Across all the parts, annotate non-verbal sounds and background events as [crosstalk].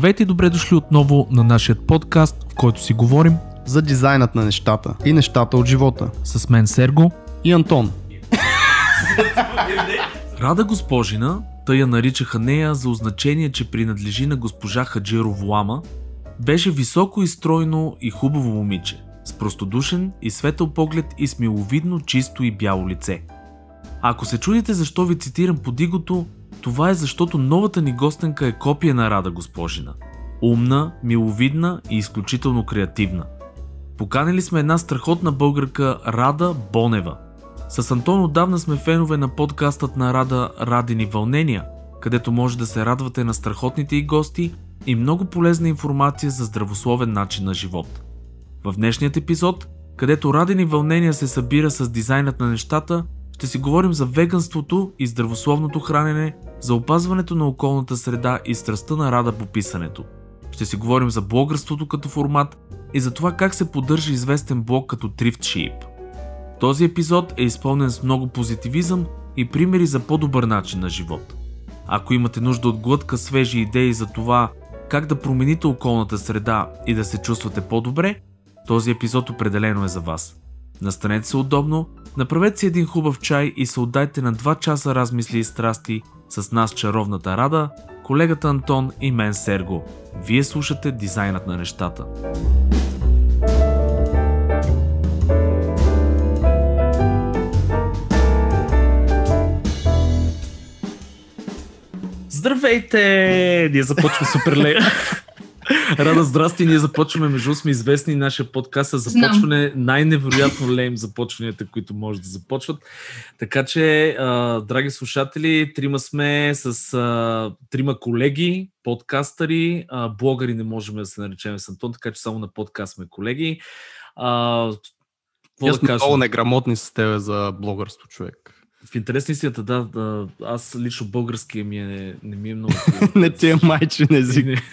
Здравейте и добре дошли отново на нашия подкаст, в който си говорим за дизайнът на нещата и нещата от живота. С мен Серго и Антон. Рада госпожина, тъй я наричаха нея за означение, че принадлежи на госпожа Хаджиро Влама, беше високо и стройно и хубаво момиче, с простодушен и светъл поглед и с миловидно, чисто и бяло лице. Ако се чудите защо ви цитирам подигото, това е защото новата ни гостенка е копия на Рада госпожина. Умна, миловидна и изключително креативна. Поканили сме една страхотна българка Рада Бонева. С Антон отдавна сме фенове на подкастът на Рада Радини вълнения, където може да се радвате на страхотните и гости и много полезна информация за здравословен начин на живот. В днешният епизод, където Радени вълнения се събира с дизайнът на нещата, ще си говорим за веганството и здравословното хранене, за опазването на околната среда и страстта на Рада по писането. Ще си говорим за блогърството като формат и за това как се поддържа известен блог като Thrift Sheep. Този епизод е изпълнен с много позитивизъм и примери за по-добър начин на живот. Ако имате нужда от глътка свежи идеи за това как да промените околната среда и да се чувствате по-добре, този епизод определено е за вас. Настанете се удобно, направете си един хубав чай и се отдайте на 2 часа размисли и страсти с нас чаровната Рада, колегата Антон и мен Серго. Вие слушате дизайнът на нещата. Здравейте! Ние започваме супер ле. [laughs] Рада, здрасти, ние започваме, между сме известни нашия подкаст е започване, най-невероятно лейм започванията, които може да започват. Така че, а, драги слушатели, трима сме с а, трима колеги, подкастъри, а, блогъри не можем да се наречем с Антон, така че само на подкаст сме колеги. А, какво да кажем? много неграмотни с тебе за блогърство, човек. В интерес на истината, да, да, аз лично българския ми е, не ми е много... [laughs] не ти е майчин език. [laughs]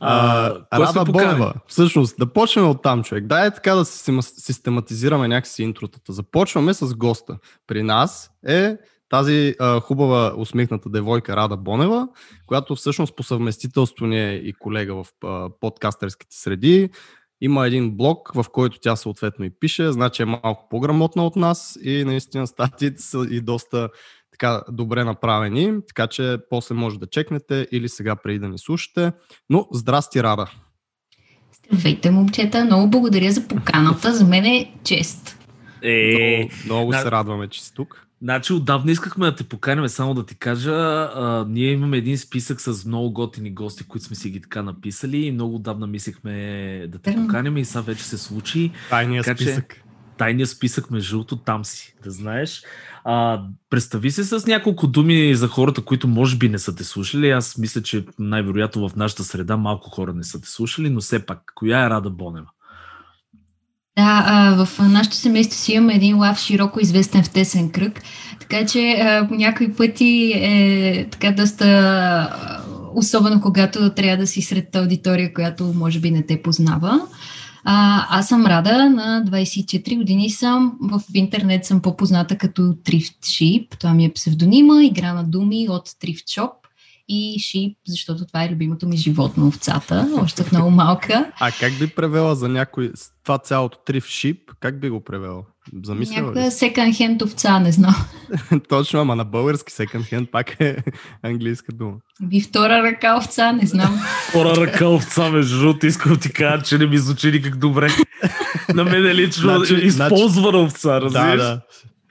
а, Рада Бонева, всъщност, да почнем от там, човек. Дай така да систематизираме някакси интротата. Започваме с госта. При нас е тази а, хубава усмихната девойка Рада Бонева, която всъщност по съвместителство ни е и колега в а, подкастерските среди. Има един блог, в който тя съответно и пише, значи е малко по-грамотна от нас и наистина статиите са и доста така добре направени, така че после може да чекнете или сега преди да ни слушате. Но здрасти, Рада! Здравейте, момчета! Много благодаря за поканата. За мен е чест. Е, много, много се радваме, че си тук. Значи отдавна искахме да те поканим, само да ти кажа. А, ние имаме един списък с много готини гости, които сме си ги така написали и много отдавна мислехме да те поканим и сега вече се случи. Тайният списък. Че, тайният списък между другото там си, да знаеш. А, представи се с няколко думи за хората, които може би не са те слушали. Аз мисля, че най-вероятно в нашата среда малко хора не са те слушали, но все пак, коя е Рада Бонева? Да, а, в нашото семейство си имаме един лав широко известен в тесен кръг, така че по някои пъти е така доста, особено когато трябва да си сред аудитория, която може би не те познава. А, аз съм Рада, на 24 години съм, в интернет съм по-позната като Thrift Sheep, това ми е псевдонима, игра на думи от Thrift Shop и шип, защото това е любимото ми животно, овцата, още от много малка. А как би превела за някой това цялото триф шип, как би го превела? Замислява Някаква секонд хенд овца, не знам. [laughs] Точно, ама на български секонд хенд пак е английска дума. Ви втора ръка овца, не знам. Втора ръка овца, между другото, искам ти кажа, че не ми звучи никак добре. на мен е лично значи, използвана овца, разбираш? Да, да.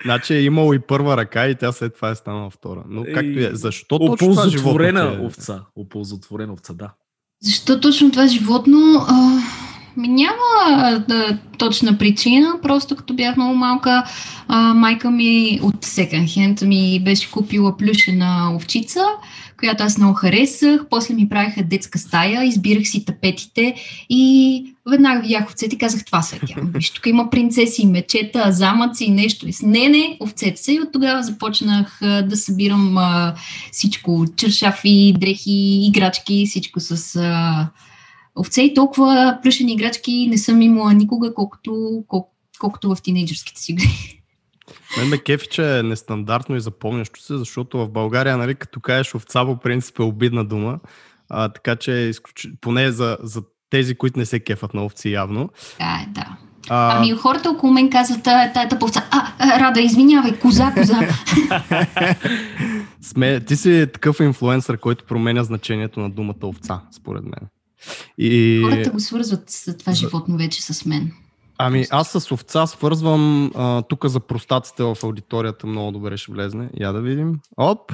Значи е имало и първа ръка и тя след това е станала втора. Но както е, защо точно това животно е... овца. Оползотворена овца, да. Защо точно това животно? А, няма да, точна причина, просто като бях много малка, а, майка ми от секонд хенд ми беше купила плюшена овчица която аз много харесах. После ми правиха детска стая, избирах си тапетите и веднага видях овцете и казах, това са тя. [laughs] Виж, тук има принцеси, мечета, замъци и нещо. И с не, не, овцете са. И от тогава започнах да събирам а, всичко. Чершафи, дрехи, играчки, всичко с а, овце. И толкова плюшени играчки не съм имала никога, колкото, колко, колкото в тинейджърските си години. [laughs] Мен ме кефи, че е нестандартно и запомнящо се, защото в България, нали, като кажеш овца, по принцип е обидна дума. А, така че, е изключ... поне за, за тези, които не се кефат на овци явно. Да, да. А... Ами хората около мен казват, тая, тая тъповца, а, а, Рада, извинявай, коза, коза. [laughs] Сме, ти си такъв инфлуенсър, който променя значението на думата овца, според мен. И... Хората го свързват с това животно вече с мен. Ами аз с овца свързвам тук за простаците в аудиторията много добре ще влезне. Я да видим. Оп!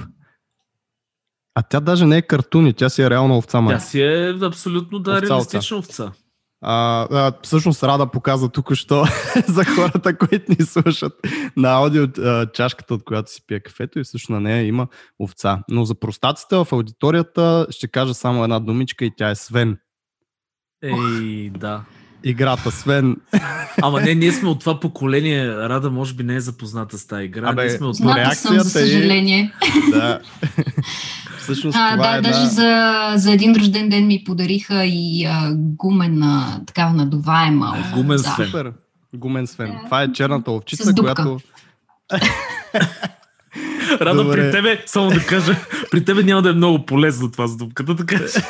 А тя даже не е картуни, тя си е реална овца. Май. Тя си е абсолютно да, овца, реалистична овца. овца. А, а, всъщност Рада показа тук що [laughs] за хората, които ни слушат на аудио чашката, от която си пие кафето и всъщност на нея има овца. Но за простаците в аудиторията ще кажа само една думичка и тя е Свен. Ей, да. Играта, Свен. Ама не, ние сме от това поколение. Рада може би не е запозната с тази игра. Абе, ние сме от това. Реакцията за съжаление. И... Да. [laughs] [laughs] Всъщност, а, това да, е даже една... за, за един рожден ден ми подариха и а, гумена, такава надуваема. Гумен Свен. Супер. Гумен Свен. Това е черната овчица, която... [laughs] Добре. при тебе, само да кажа, при тебе няма да е много полезно това с дупката, така че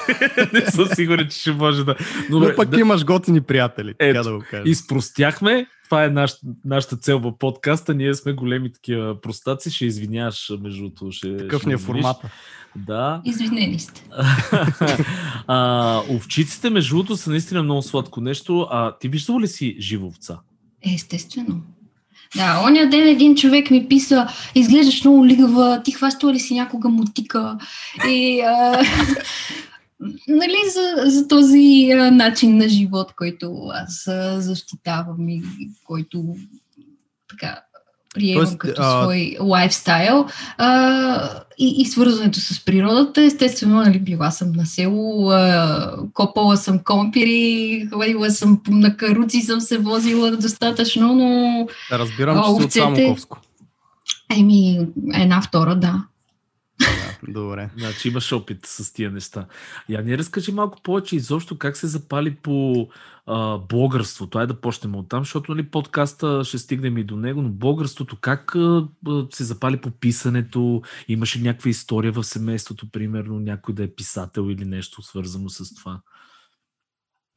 [laughs] не съм сигурен, че ще може да... Добре, Но пък да... имаш готини приятели, Ето, така да го кажа. Изпростяхме, това е наш, нашата цел в подкаста, ние сме големи такива простаци, ще извиняваш между другото. Ще, Такъв ще ни е формата. Да. Извинени сте. [laughs] а, овчиците, между другото, са наистина много сладко нещо. А ти виждал ли си живовца? Естествено. Да, оня ден един човек ми писа, изглеждаш много лигава, ти хващала ли си някога мутика? И, а, [laughs] нали, за, за този а, начин на живот, който аз а, защитавам и който така приемам Тоест, като а... свой лайфстайл а, и, и свързването с природата. Естествено, нали, била съм на село, а, копала съм компири, ходила съм на каруци, съм се возила достатъчно, но... Разбирам, че си от Самоковско. Еми, една втора, да. Добре. Значи имаш опит с тия неща. Я не разкажи малко повече изобщо как се запали по а, блогърство. Това е да почнем от там, защото нали, подкаста ще стигнем и до него, но блогърството как а, се запали по писането? Имаше някаква история в семейството, примерно някой да е писател или нещо свързано с това?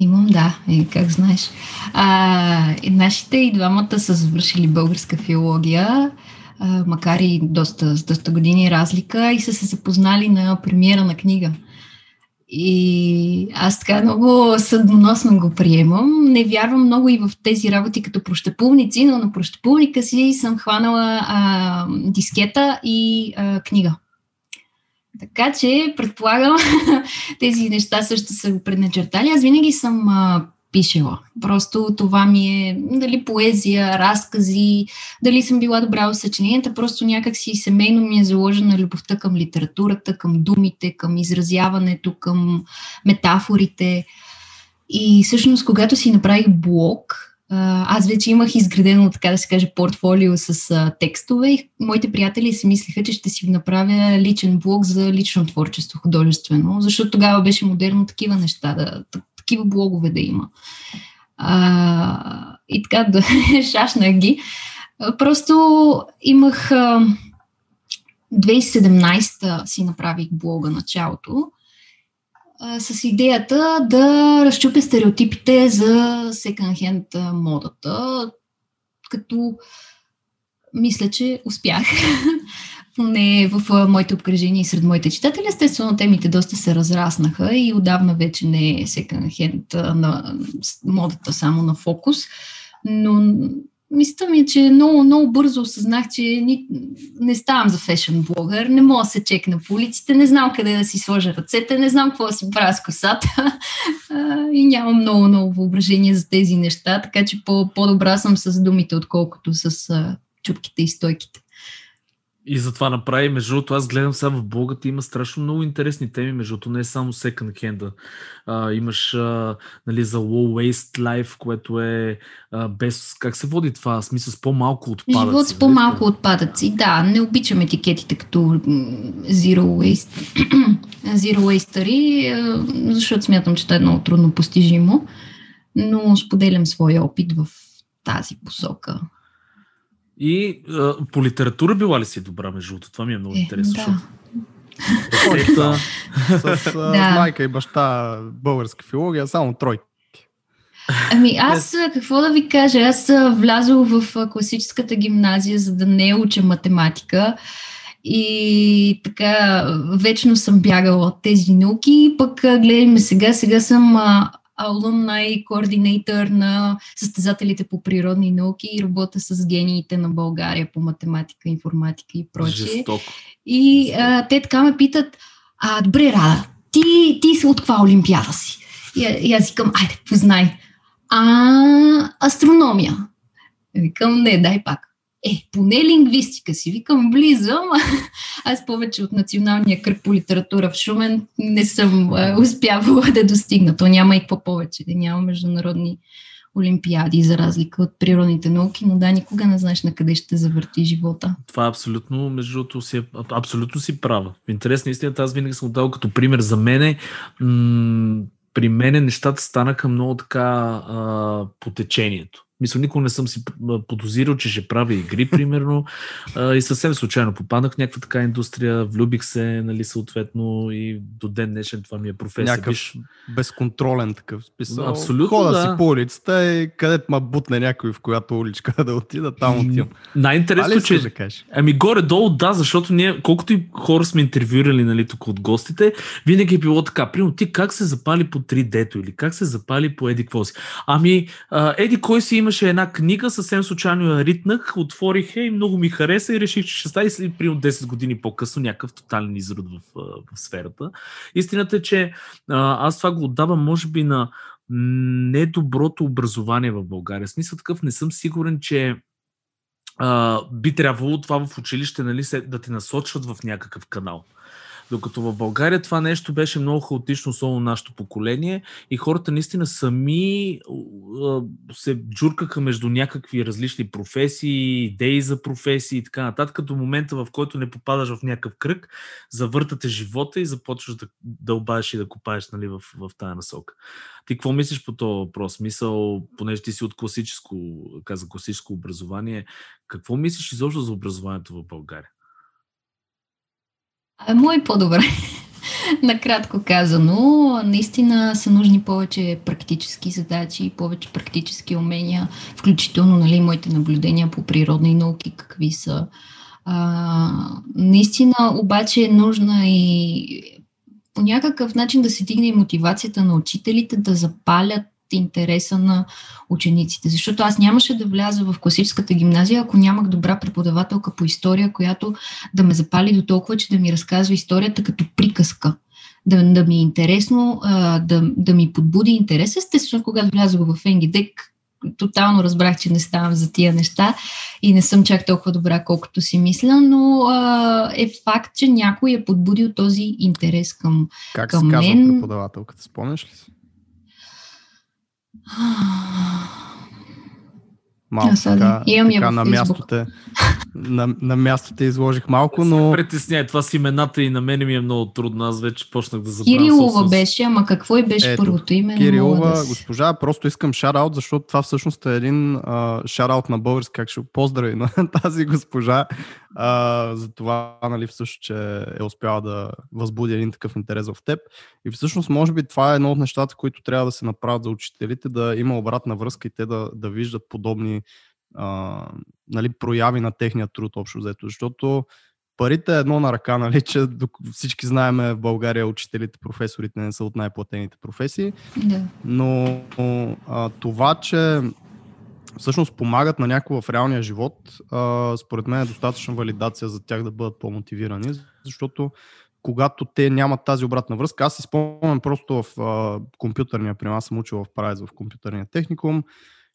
Имам, да, е, как знаеш. А, нашите и двамата са завършили българска филология макар и доста, с доста години разлика, и са се запознали на премиера на книга. И аз така много съдносно го приемам. Не вярвам много и в тези работи като прощепулници, но на прощепулника си съм хванала а, дискета и а, книга. Така че, предполагам, [laughs] тези неща също са го предначертали. Аз винаги съм а, пишела. Просто това ми е дали поезия, разкази, дали съм била добра в съчиненията, просто някакси семейно ми е заложена любовта към литературата, към думите, към изразяването, към метафорите. И всъщност, когато си направих блог, аз вече имах изградено, така да се каже, портфолио с а, текстове и моите приятели си мислеха, че ще си направя личен блог за лично творчество, художествено, защото тогава беше модерно такива неща да, такива блогове да има. А, и така да [laughs] шашнах ги. Просто имах... 2017 си направих блога началото с идеята да разчупя стереотипите за секонд-хенд модата, като мисля, че успях. [laughs] поне в моите обкръжения и сред моите читатели. Естествено, темите доста се разраснаха и отдавна вече не е секонд хенд на модата само на фокус, но мисля ми че много, много бързо осъзнах, че ни, не ставам за фешен блогър, не мога да се чекна по улиците, не знам къде да си сложа ръцете, не знам какво да си правя с косата. [laughs] И нямам много, много въображение за тези неща, така че по, по-добра съм с думите, отколкото с чупките и стойките. И затова направи, между другото, аз гледам сега в блогата, има страшно много интересни теми, между другото, не е само second hand. А, имаш а, нали, за low waste life, което е а, без, как се води това, смисъл с по-малко отпадъци. Живот с нали? по-малко отпадъци, да, не обичам етикетите като zero waste, [clears throat] zero waste защото смятам, че това е много трудно постижимо, но споделям своя опит в тази посока. И а, по литература била ли си добра, между другото? Това ми е много е, интересно. Да. Рецепта. С а, майка и баща българска филология, само тройки. Ами аз, какво да ви кажа, аз влязох в класическата гимназия, за да не уча математика и така вечно съм бягала от тези науки, пък гледаме сега, сега съм алумнай координатор на състезателите по природни науки и работя с гениите на България по математика, информатика и прочее. Жестоко. И а, те така ме питат, а, добре, Рада, ти, ти си от каква олимпиада си? И, и аз викам, айде, познай. А, астрономия. Викам, не, дай пак. Е, поне лингвистика си. Викам, близо, аз повече от националния кръг по литература в Шумен не съм успявала да достигна. То няма и какво повече. Да няма международни олимпиади, за разлика от природните науки, но да, никога не знаеш на къде ще завърти живота. Това е абсолютно, между другото, си, абсолютно си права. В интерес на истината, аз винаги съм дал като пример за мене. М- при мене нещата станаха много така а, по течението. Мисля, никога не съм си подозирал, че ще правя игри, [laughs] примерно. И съвсем случайно попаднах в някаква така индустрия, влюбих се, нали, съответно, и до ден днешен това ми е професия. Някакъв Биш... безконтролен такъв списъл. Абсолютно, Хода да. си по улицата и където ма бутне някой в която уличка [laughs] да отида, там отивам. Най-интересно, че... Да кажеш? Ами горе-долу да, защото ние, колкото и хора сме интервюирали нали, тук от гостите, винаги е било така. Примерно ти как се запали по 3D-то или как се запали по Еди какво си? Ами, Еди кой си имаше една книга, съвсем случайно я ритнах, отворих я и много ми хареса и реших, че ще стане след примерно 10 години по-късно някакъв тотален изрод в, в сферата. Истината е, че аз това го отдавам може би на недоброто образование в България. В смисъл такъв не съм сигурен, че а, би трябвало това в училище нали, да те насочват в някакъв канал. Докато в България това нещо беше много хаотично, особено нашето поколение и хората наистина сами се джуркаха между някакви различни професии, идеи за професии и така нататък, до момента в който не попадаш в някакъв кръг, завъртате живота и започваш да дълбаеш и да копаеш нали, в, в тази насока. Ти какво мислиш по този въпрос? Мисъл, понеже ти си от класическо, каза класическо образование, какво мислиш изобщо за образованието в България? А, мой по-добре. [laughs] Накратко казано, наистина са нужни повече практически задачи, повече практически умения, включително нали, моите наблюдения по природни науки, какви са. А, наистина обаче е нужна и по някакъв начин да се дигне и мотивацията на учителите да запалят интереса на учениците. Защото аз нямаше да вляза в класическата гимназия, ако нямах добра преподавателка по история, която да ме запали до толкова, че да ми разказва историята като приказка. Да, да ми е интересно, да, да ми подбуди интерес. Естествено, когато влязох в Енгидек, тотално разбрах, че не ставам за тия неща и не съм чак толкова добра, колкото си мисля, но а, е факт, че някой е подбудил този интерес към, как към се мен. казва преподавателката, спомняш ли си? はあ。Малко така, Имам така на, място те, на, на място те изложих малко, но... Притесняй, това с имената и на мене ми е много трудно. Аз вече почнах да забравям. Кирилова собствен... беше, ама какво и беше Ето, първото име? Кирилова, да госпожа, просто искам шараут, защото това всъщност е един шараут на български, как ще поздрави на [laughs] тази госпожа а, за това, нали, всъщност, че е успяла да възбуди един такъв интерес в теб. И всъщност, може би, това е едно от нещата, които трябва да се направят за учителите, да има обратна връзка и те да, да виждат подобни а, нали, прояви на техния труд общо взето. Защото парите е едно на ръка, [laughs] нали, че всички знаем в България учителите, професорите не са от най-платените професии. Да. Но а, това, че всъщност помагат на някого в реалния живот, а, според мен е достатъчна валидация за тях да бъдат по-мотивирани, защото когато те нямат тази обратна връзка, аз си спомням просто в а, компютърния, при нас съм учил в Прайз в компютърния техникум,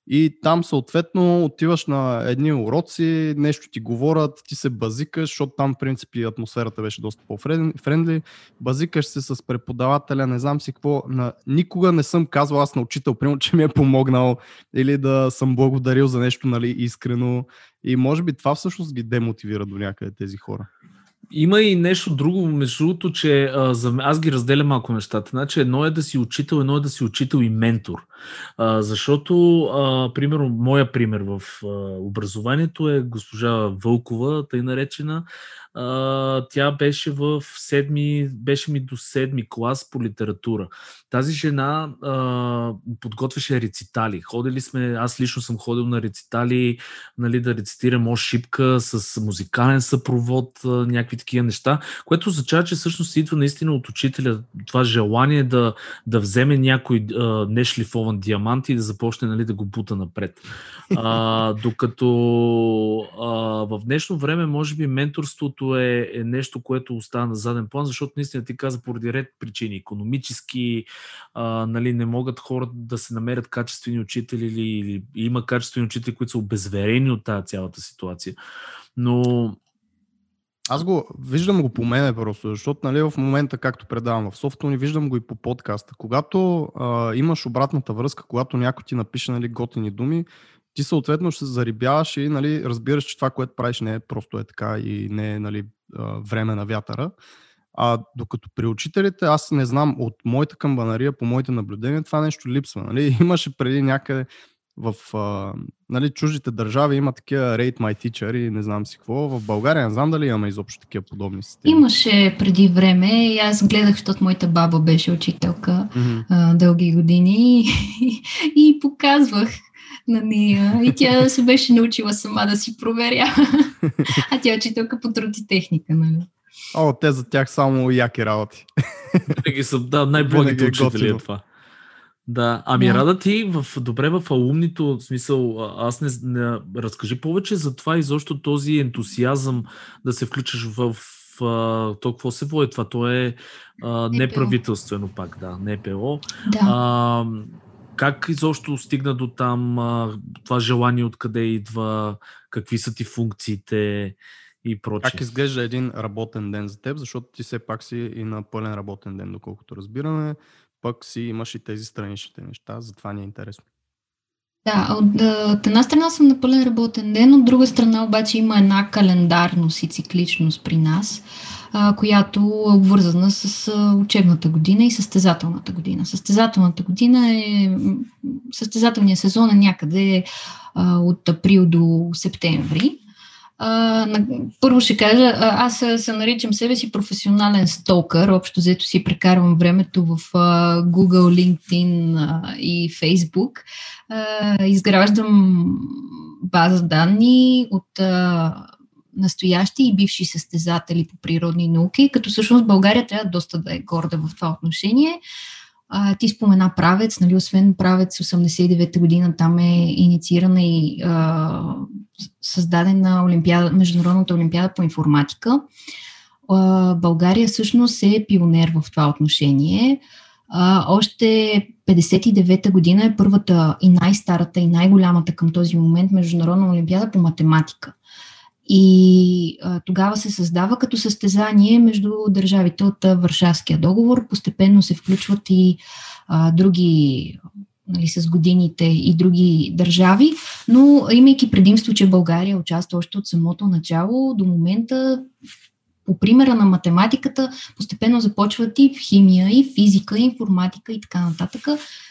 и там съответно отиваш на едни уроци, нещо ти говорят, ти се базикаш, защото там в принципи атмосферата беше доста по-френдли. Базикаш се с преподавателя, не знам си какво. На... Никога не съм казвал аз на учител, примерно, че ми е помогнал или да съм благодарил за нещо нали, искрено. И може би това всъщност ги демотивира до някъде тези хора. Има и нещо друго, между другото, че а, за, аз ги разделям малко нещата. Значи едно е да си учител, едно е да си учител и ментор. А, защото, а, примерно, моя пример в а, образованието е госпожа Вълкова, тъй наречена. А, тя беше в седми, беше ми до седми клас по литература. Тази жена а, подготвяше рецитали. Ходили сме, аз лично съм ходил на рецитали, нали, да рецитирам о шипка с музикален съпровод, а, някакви такива неща, което означава, че всъщност идва наистина от учителя това желание да, да вземе някой а, нешлифован диамант и да започне нали, да го бута напред. А, [laughs] докато а, в днешно време, може би, менторството е, е нещо, което остава на заден план, защото наистина ти каза поради ред причини. Економически, а, нали, не могат хората да се намерят качествени учители или, или има качествени учители, които са обезверени от тази цялата ситуация. Но аз го виждам го по мене просто, защото нали, в момента, както предавам в софтуни, виждам го и по подкаста. Когато а, имаш обратната връзка, когато някой ти напише нали, готини думи, ти съответно ще се зарибяваш и нали, разбираш, че това, което правиш не е просто е така и не е нали, време на вятъра. А докато при учителите, аз не знам, от моята камбанария, по моите наблюдения, това нещо липсва. Нали? [laughs] Имаше преди някъде в а, нали, чуждите държави има такива Rate My Teacher и не знам си какво. В България не знам дали имаме изобщо такива подобни системи. Имаше преди време и аз гледах, защото моята баба беше учителка mm-hmm. а, дълги години и, [laughs] и показвах на нея и тя се беше научила сама да си проверя. а тя е учителка по труд и техника, нали? О, те за тях само яки работи. Винаги са, да, най-благите е учители е това. Да, ами да. Рада ти в, добре в алумнито, в смисъл, аз не, не разкажи повече за това и защо този ентусиазъм да се включиш в, в то какво се води това? То е а, неправителствено пак, да, НПО. Да. А, как изобщо стигна до там това желание, откъде идва, какви са ти функциите и прочее? Как изглежда един работен ден за теб, защото ти все пак си и на пълен работен ден, доколкото разбираме, пък си имаш и тези страничните неща, затова ни е интересно. Да, от, от една страна съм на пълен работен ден, от друга страна обаче има една календарност и цикличност при нас, а, която е обвързана с а, учебната година и състезателната година. Състезателната година е, състезателният сезон е някъде а, от април до септември. А, първо ще кажа, аз се наричам себе си професионален столкър. Общо взето си прекарвам времето в а, Google, LinkedIn а, и Facebook. А, изграждам база данни от а, настоящи и бивши състезатели по природни науки, като всъщност България трябва доста да е горда в това отношение. А, ти спомена правец, нали, освен правец 89-та година, там е инициирана и а, създадена олимпиада, Международната олимпиада по информатика. А, България всъщност е пионер в това отношение. А, още 59-та година е първата и най-старата и най-голямата към този момент Международна олимпиада по математика. И а, тогава се създава като състезание между държавите от Варшавския договор. Постепенно се включват и а, други нали, с годините и други държави, но имайки предимство, че България участва още от самото начало, до момента по примера на математиката, постепенно започват и в химия, и физика, и информатика и така нататък.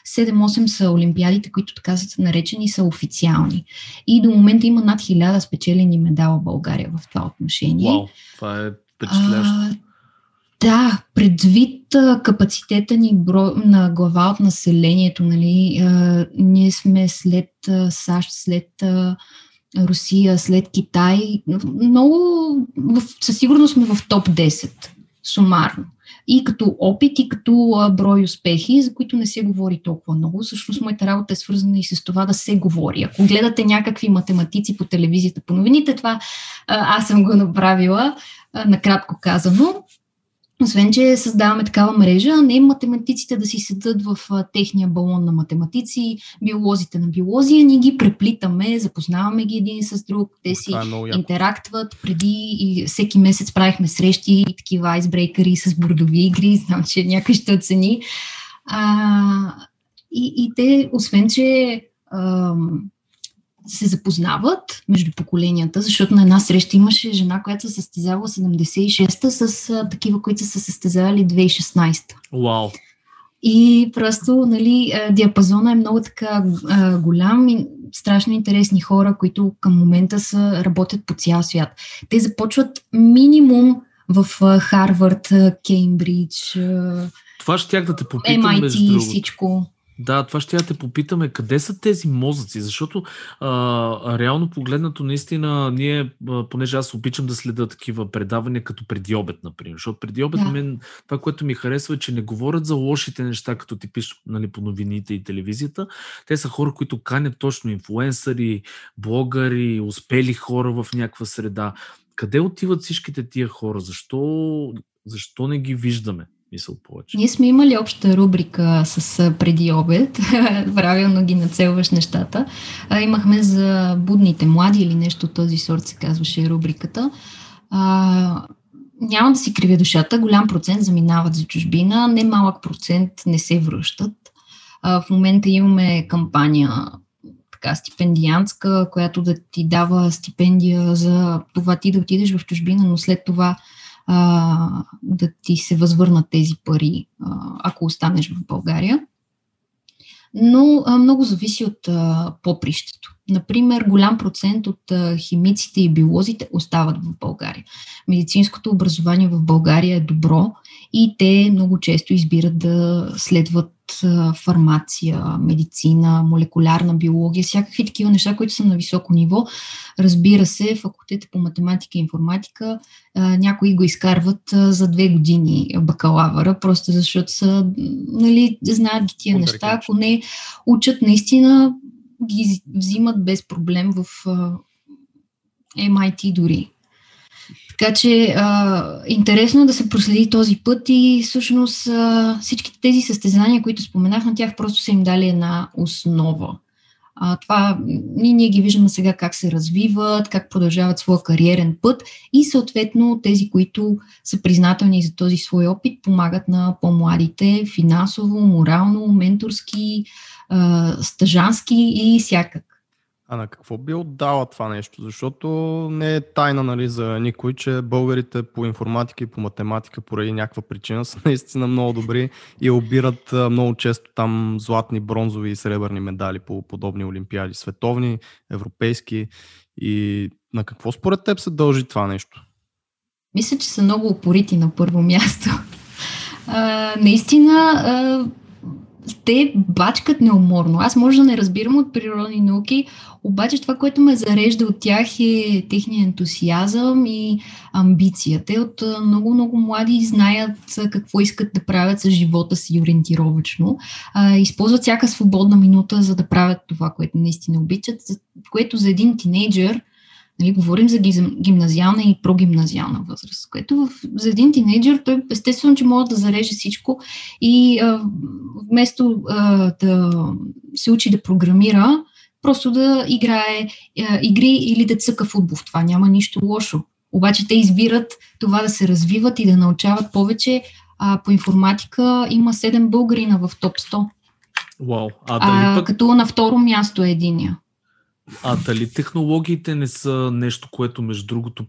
7-8 са олимпиадите, които така са наречени, са официални. И до момента има над 1000 спечелени медала в България в това отношение. Вау, това е впечатляващо. Да, предвид а, капацитета ни бро, на глава от населението, нали, а, ние сме след а, САЩ, след Русия, след Китай, много със сигурност сме в топ 10 сумарно. И като опит, и като брой успехи, за които не се говори толкова много. Всъщност, моята работа е свързана и с това да се говори. Ако гледате някакви математици по телевизията, по новините, това аз съм го направила, накратко казано. Освен, че създаваме такава мрежа, не математиците да си седат в техния балон на математици, биолозите на биолозия, ние ги преплитаме, запознаваме ги един с друг, те си е интерактват. Преди и всеки месец правихме срещи и такива айсбрейкъри с бордови игри, [laughs] знам, че някой ще оцени. А, и, и те, освен, че се запознават между поколенията, защото на една среща имаше жена, която се състезава 76-та с а, такива, които са се състезавали 2016-та. Вау! И просто, нали, диапазона е много така а, голям и страшно интересни хора, които към момента са, работят по цял свят. Те започват минимум в Харвард, Кеймбридж, това ще тях да те попитам. MIT и всичко. Да, това ще я те попитаме. Къде са тези мозъци? Защото а, реално погледнато, наистина, ние, а, понеже аз обичам да следа такива предавания, като преди обед, например. Защото преди обед, да. мен, това, което ми харесва е, че не говорят за лошите неща, като ти пишат нали, по новините и телевизията. Те са хора, които канят точно инфлуенсъри, блогъри, успели хора в някаква среда. Къде отиват всичките тия хора? Защо, защо не ги виждаме? Мисъл повече. Ние сме имали обща рубрика с преди обед, [laughs] правилно ги нацелваш нещата. А, имахме за будните млади или нещо от този сорт се казваше рубриката. А, няма да си кривя душата, голям процент заминават за чужбина, немалък процент не се връщат. А, в момента имаме кампания така стипендиантска, която да ти дава стипендия за това ти да отидеш в чужбина, но след това а, да ти се възвърнат тези пари, а, ако останеш в България. Но а, много зависи от а, попрището. Например, голям процент от а, химиците и биолозите остават в България. Медицинското образование в България е добро и те много често избират да следват фармация, медицина, молекулярна биология, всякакви такива неща, които са на високо ниво. Разбира се, факултета по математика и информатика някои го изкарват за две години бакалавъра, просто защото са, нали, знаят ги тия неща. Ако не учат наистина, ги взимат без проблем в MIT дори. Така че а, интересно да се проследи този път и всъщност а, всичките тези състезания, които споменах, на тях просто са им дали една основа. А, това ние, ние ги виждаме сега как се развиват, как продължават своя кариерен път и съответно тези, които са признателни за този свой опит, помагат на по-младите финансово, морално, менторски, а, стъжански и всякак. А на какво би отдала това нещо? Защото не е тайна нали, за никой, че българите по информатика и по математика поради някаква причина [laughs] са наистина много добри и обират много често там златни, бронзови и сребърни медали по подобни олимпиади, световни, европейски. И на какво според теб се дължи това нещо? Мисля, че са много упорити на първо място. [laughs] А, наистина, а, те бачкат неуморно. Аз може да не разбирам от природни науки, обаче това, което ме зарежда от тях е техния ентусиазъм и амбиция. Те от много-много млади знаят какво искат да правят с живота си ориентировачно. използват всяка свободна минута, за да правят това, което наистина обичат, което за един тинейджър – Нали, говорим за гимназиална и прогимназиална възраст, което в, за един тинейджър той естествено, че може да зареже всичко и а, вместо а, да се учи да програмира, просто да играе а, игри или да цъка футбол. В това няма нищо лошо. Обаче те избират това да се развиват и да научават повече. А, по информатика има 7 българина в топ 100. Wow. А, а, пък... Като на второ място е единия. А дали технологиите не са нещо, което между другото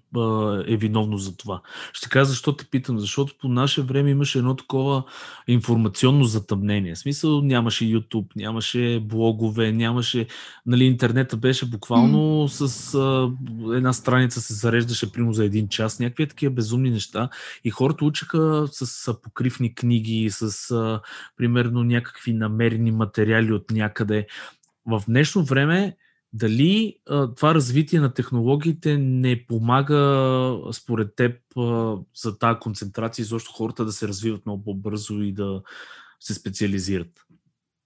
е виновно за това? Ще кажа защо те питам. Защото по наше време имаше едно такова информационно затъмнение. В смисъл нямаше YouTube, нямаше блогове, нямаше... Нали, интернета беше буквално mm. с а, една страница се зареждаше примерно за един час. Някакви такива безумни неща. И хората учаха с а, покривни книги, с а, примерно някакви намерени материали от някъде. В днешно време дали а, това развитие на технологиите не помага според теб а, за тази концентрация, защото хората да се развиват много по-бързо и да се специализират?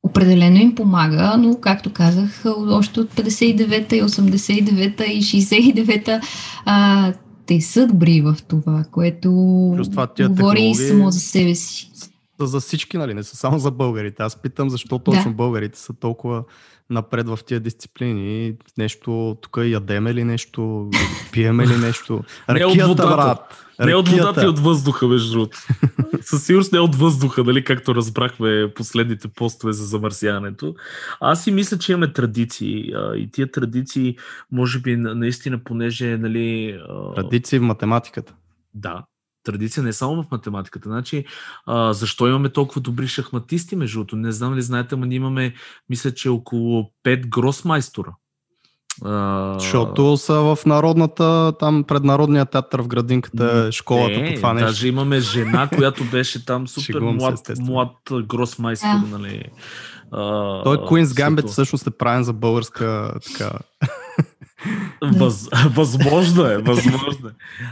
Определено им помага, но както казах, още от 59-та и 89-та и 69-та а, те са добри в това, което това, говори само за себе си. За всички, нали? Не са само за българите. Аз питам защо точно да. българите са толкова напред в тия дисциплини. Нещо, тук ядеме ли нещо, пиеме ли нещо. Ракията, брат. Не от водата и от въздуха, между другото. [laughs] Със сигурност не от въздуха, дали както разбрахме последните постове за замърсяването. Аз си мисля, че имаме традиции. И тия традиции, може би, наистина, понеже... Нали, традиции в математиката. Да, традиция не само в математиката. Значи, а, защо имаме толкова добри шахматисти, между другото? Не знам ли знаете, но ние имаме, мисля, че около 5 гросмайстора А... Защото са в народната, там пред Народния театър в градинката, школата не, по това нещо. Даже имаме жена, която беше там супер Шегувам се, млад, млад гросмайстер, Да. нали. А, Той Queen's Gambit супер. всъщност е правен за българска така. [laughs] Въз, възможно е, възможно е.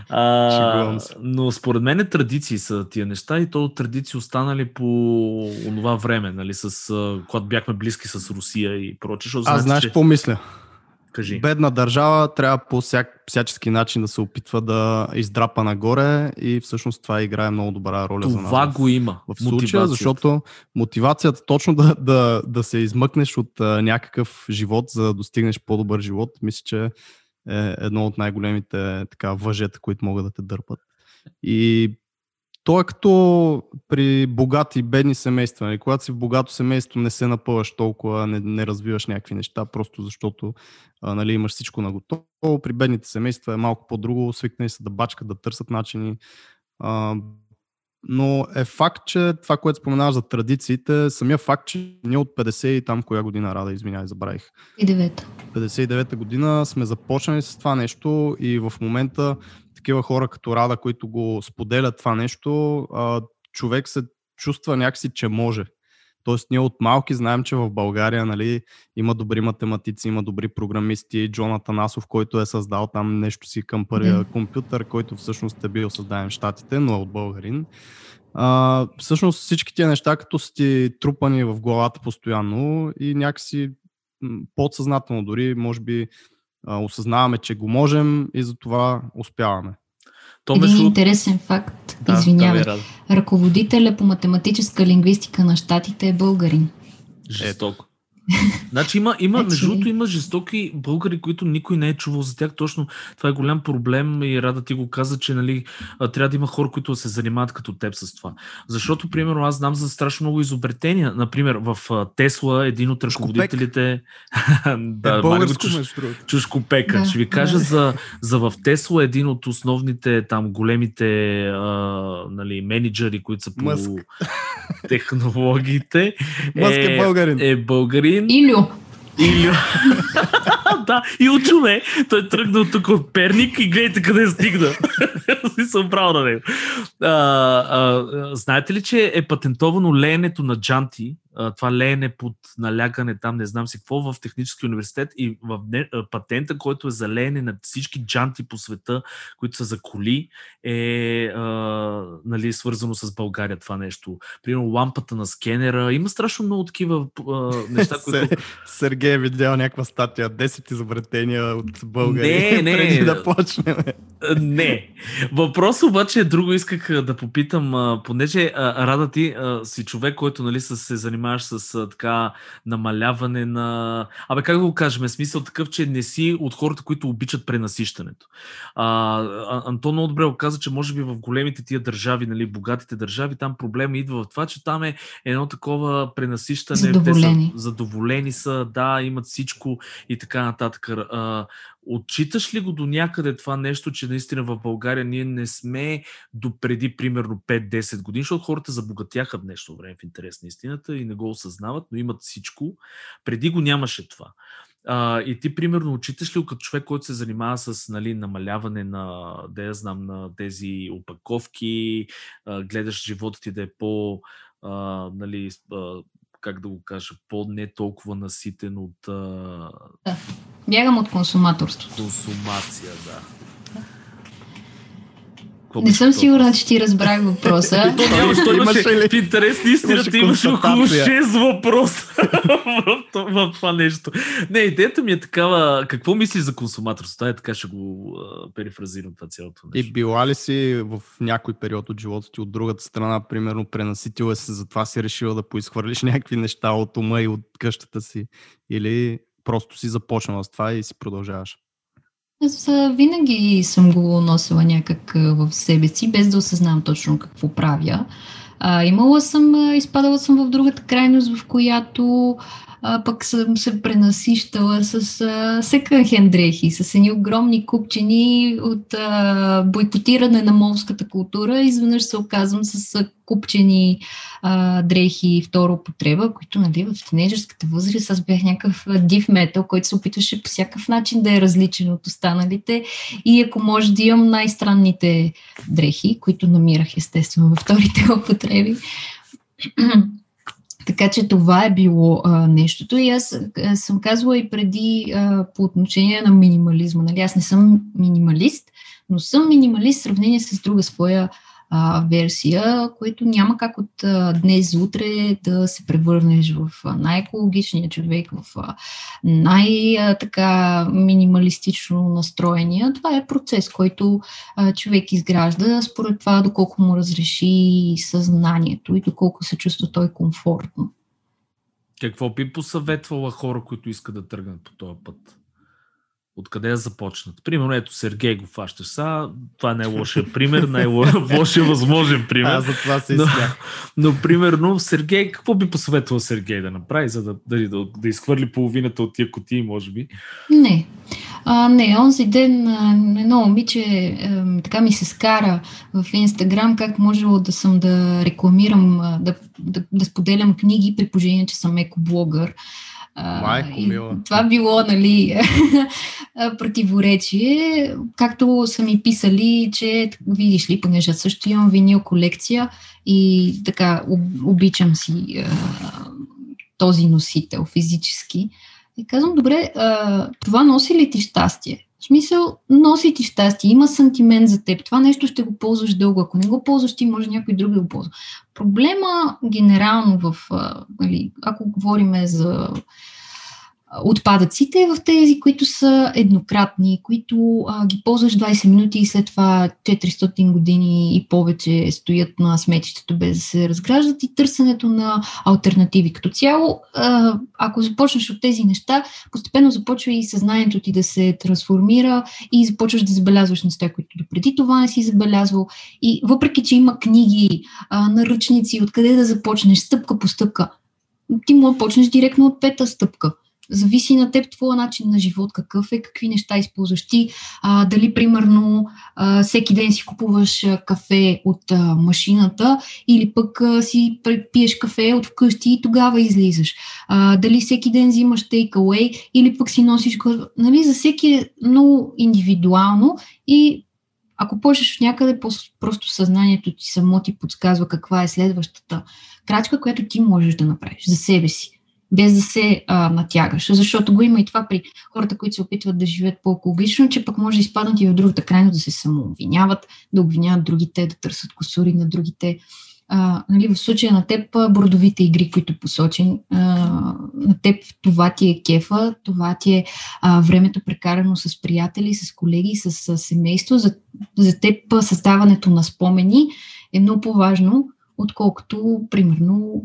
А, но според мен е традиции са тия неща и то традиции останали по това време, нали, с, а, когато бяхме близки с Русия и Аз знаете, знаеш какво мисля? Кажи. Бедна държава трябва по всяк, всячески начин да се опитва да издрапа нагоре и всъщност това играе много добра роля за нас. Това го има. в случая, защото мотивацията точно да, да, да се измъкнеш от а, някакъв живот, за да достигнеш по-добър живот, мисля, че е едно от най-големите така, въжета, които могат да те дърпат. И то е като при богати и бедни семейства. Нали? Когато си в богато семейство, не се напъваш толкова, не, не развиваш някакви неща, просто защото а, нали, имаш всичко на готово. При бедните семейства е малко по-друго, свикнали са да бачкат, да търсят начини. А, но е факт, че това, което споменаваш за традициите, самия факт, че ние от 50 и там коя година, Рада, извинявай, забравих. И девета. 59-та година сме започнали с това нещо и в момента такива хора като Рада, които го споделят това нещо, човек се чувства някакси, че може. Тоест ние от малки знаем, че в България нали, има добри математици, има добри програмисти, Джон Атанасов, който е създал там нещо си към първия Да. компютър, който всъщност е бил създаден в Штатите, но е от българин. А, всъщност всички тия неща, като са ти трупани в главата постоянно и някакси подсъзнателно дори, може би, а, осъзнаваме, че го можем и затова успяваме. То Един интересен факт, Да, извинявай. давай, Рада. Ръководителя по математическа лингвистика на щатите е българин. Жестоко. [laughs] Значи има, има Значи- между другото има жестоки българи, които никой не е чувал за тях. Точно това е голям проблем и Рада ти го каза, че нали, трябва да има хора, които се занимават като теб с това. Защото, примерно, аз знам за страшно много изобретения. Например, в Тесла един от ръководителите... [laughs] да, е българско. Чушкопека. Да, Ще ви кажа да. за, за в Тесла един от основните там големите а, нали, менеджери, които са по Мъск. технологиите. Мъск е българин. Е българин. Илю! Или... [laughs] да, и учуме. Той тръгна от тук от Перник и гледайте къде е стигна. [laughs] си съм прав на него. А, а, знаете ли, че е патентовано леенето на джанти? Това леене под налягане там, не знам си какво, в Технически университет и в патента, който е за леене на всички джанти по света, които са за коли, е а, нали, свързано с България това нещо. Примерно лампата на скенера. Има страшно много такива а, неща, [laughs] които Се- Сергей е видял някаква статия 10 изобретения от българи Не, не. преди да почнем. Не. Въпрос обаче е друго. Исках да попитам, понеже Рада ти си човек, който нали, се занимаваш с а, така намаляване на... Абе, как да го кажем? Смисъл такъв, че не си от хората, които обичат пренасищането. А, Антон добре каза, че може би в големите тия държави, нали, богатите държави, там проблема идва в това, че там е едно такова пренасищане. Те Задоволени. са, задоволени са, да, имат всичко и така нататък. А, Отчиташ ли го до някъде това нещо, че наистина в България ние не сме до преди примерно 5-10 години, защото хората забогатяха в днешно време в интерес на истината и не го осъзнават, но имат всичко. Преди го нямаше това. А, и ти, примерно, отчиташ ли го като човек, който се занимава с нали, намаляване на, да я знам, на тези опаковки, гледаш живота ти да е по, а, нали, а, как да го кажа, по-не толкова наситен от а, Бягам от консуматорството. консумация, да. Какво Не съм сигурна, че ти разбрах въпроса. [laughs] То нямаше, той имаше, в интерес на истината имаше около констатация. 6 въпроса [laughs] в, това- в това нещо. Не, идеята ми е такава, какво мислиш за консуматорството? Ай, така ще го а, перифразирам това цялото И нещо. била ли си в някой период от живота ти от другата страна, примерно пренаситила е се, затова си решила да поизхвърлиш някакви неща от ума и от къщата си? Или просто си започнала с това и си продължаваш? Аз винаги съм го носила някак в себе си, без да осъзнавам точно какво правя. А, имала съм, изпадала съм в другата крайност, в която а, пък съм се пренасищала с а, секънхен дрехи, с едни огромни купчени от а, бойкотиране на молската култура. Изведнъж се оказвам с а, купчени а, дрехи втора употреба, които нали, в тинейджърската възраст аз бях някакъв див метал, който се опитваше по всякакъв начин да е различен от останалите и ако може да имам най-странните дрехи, които намирах естествено във вторите [laughs] употреби. [clears throat] Така че това е било а, нещото. И аз а, съм казвала и преди а, по отношение на минимализма. Нали? Аз не съм минималист, но съм минималист в сравнение с друга своя а, версия, което няма как от а, днес утре да се превърнеш в най-екологичния човек, в най-така минималистично настроения. Това е процес, който а, човек изгражда според това доколко му разреши съзнанието и доколко се чувства той комфортно. Какво би посъветвала хора, които искат да тръгнат по този път? Откъде да започнат? Примерно, ето Сергей го фащаш са. Това не е лошия пример, най-лошия [laughs] възможен пример. Аз за това се но, но, примерно, Сергей, какво би посъветвал Сергей да направи, за да, да, да, да изхвърли половината от тия котии, може би? Не. А, не, онзи ден едно момиче е, така ми се скара в Инстаграм как можело да съм да рекламирам, да, да, да споделям книги при положение, че съм екоблогър. Майко, мила. Това било, нали, [laughs] противоречие. Както са ми писали, че видиш ли, понеже също имам винил колекция и така обичам си а, този носител физически. И казвам, добре, а, това носи ли ти щастие? В смисъл, носи ти щастие, има сантимент за теб, това нещо ще го ползваш дълго. Ако не го ползваш, ти може някой друг да го ползва. Проблема генерално в, нали, ако говорим за отпадъците в тези, които са еднократни, които а, ги ползваш 20 минути и след това 400 години и повече стоят на сметището без да се разграждат и търсенето на альтернативи. Като цяло, а, ако започнеш от тези неща, постепенно започва и съзнанието ти да се трансформира и започваш да забелязваш неща, които допреди това не си забелязвал. И въпреки, че има книги, а, наръчници, откъде да започнеш, стъпка по стъпка, ти му почнеш директно от пета стъпка зависи на теб твоя начин на живот, какъв е, какви неща използваш ти, а, дали примерно а, всеки ден си купуваш кафе от а, машината или пък а, си пиеш кафе от вкъщи и тогава излизаш. А, дали всеки ден взимаш take away или пък си носиш... Нали, за всеки е много индивидуално и ако почнеш някъде, просто съзнанието ти само ти подсказва каква е следващата крачка, която ти можеш да направиш за себе си без да се а, натягаш. Защото го има и това при хората, които се опитват да живеят по-екологично, че пък може да изпаднат и в другата крайност да се самообвиняват, да обвиняват другите, да търсят косури на другите. А, нали, в случая на теб бордовите игри, които посочен, а, на теб това ти е кефа, това ти е а, времето прекарано с приятели, с колеги, с, с семейство. За, за теб създаването на спомени е много по-важно, отколкото, примерно,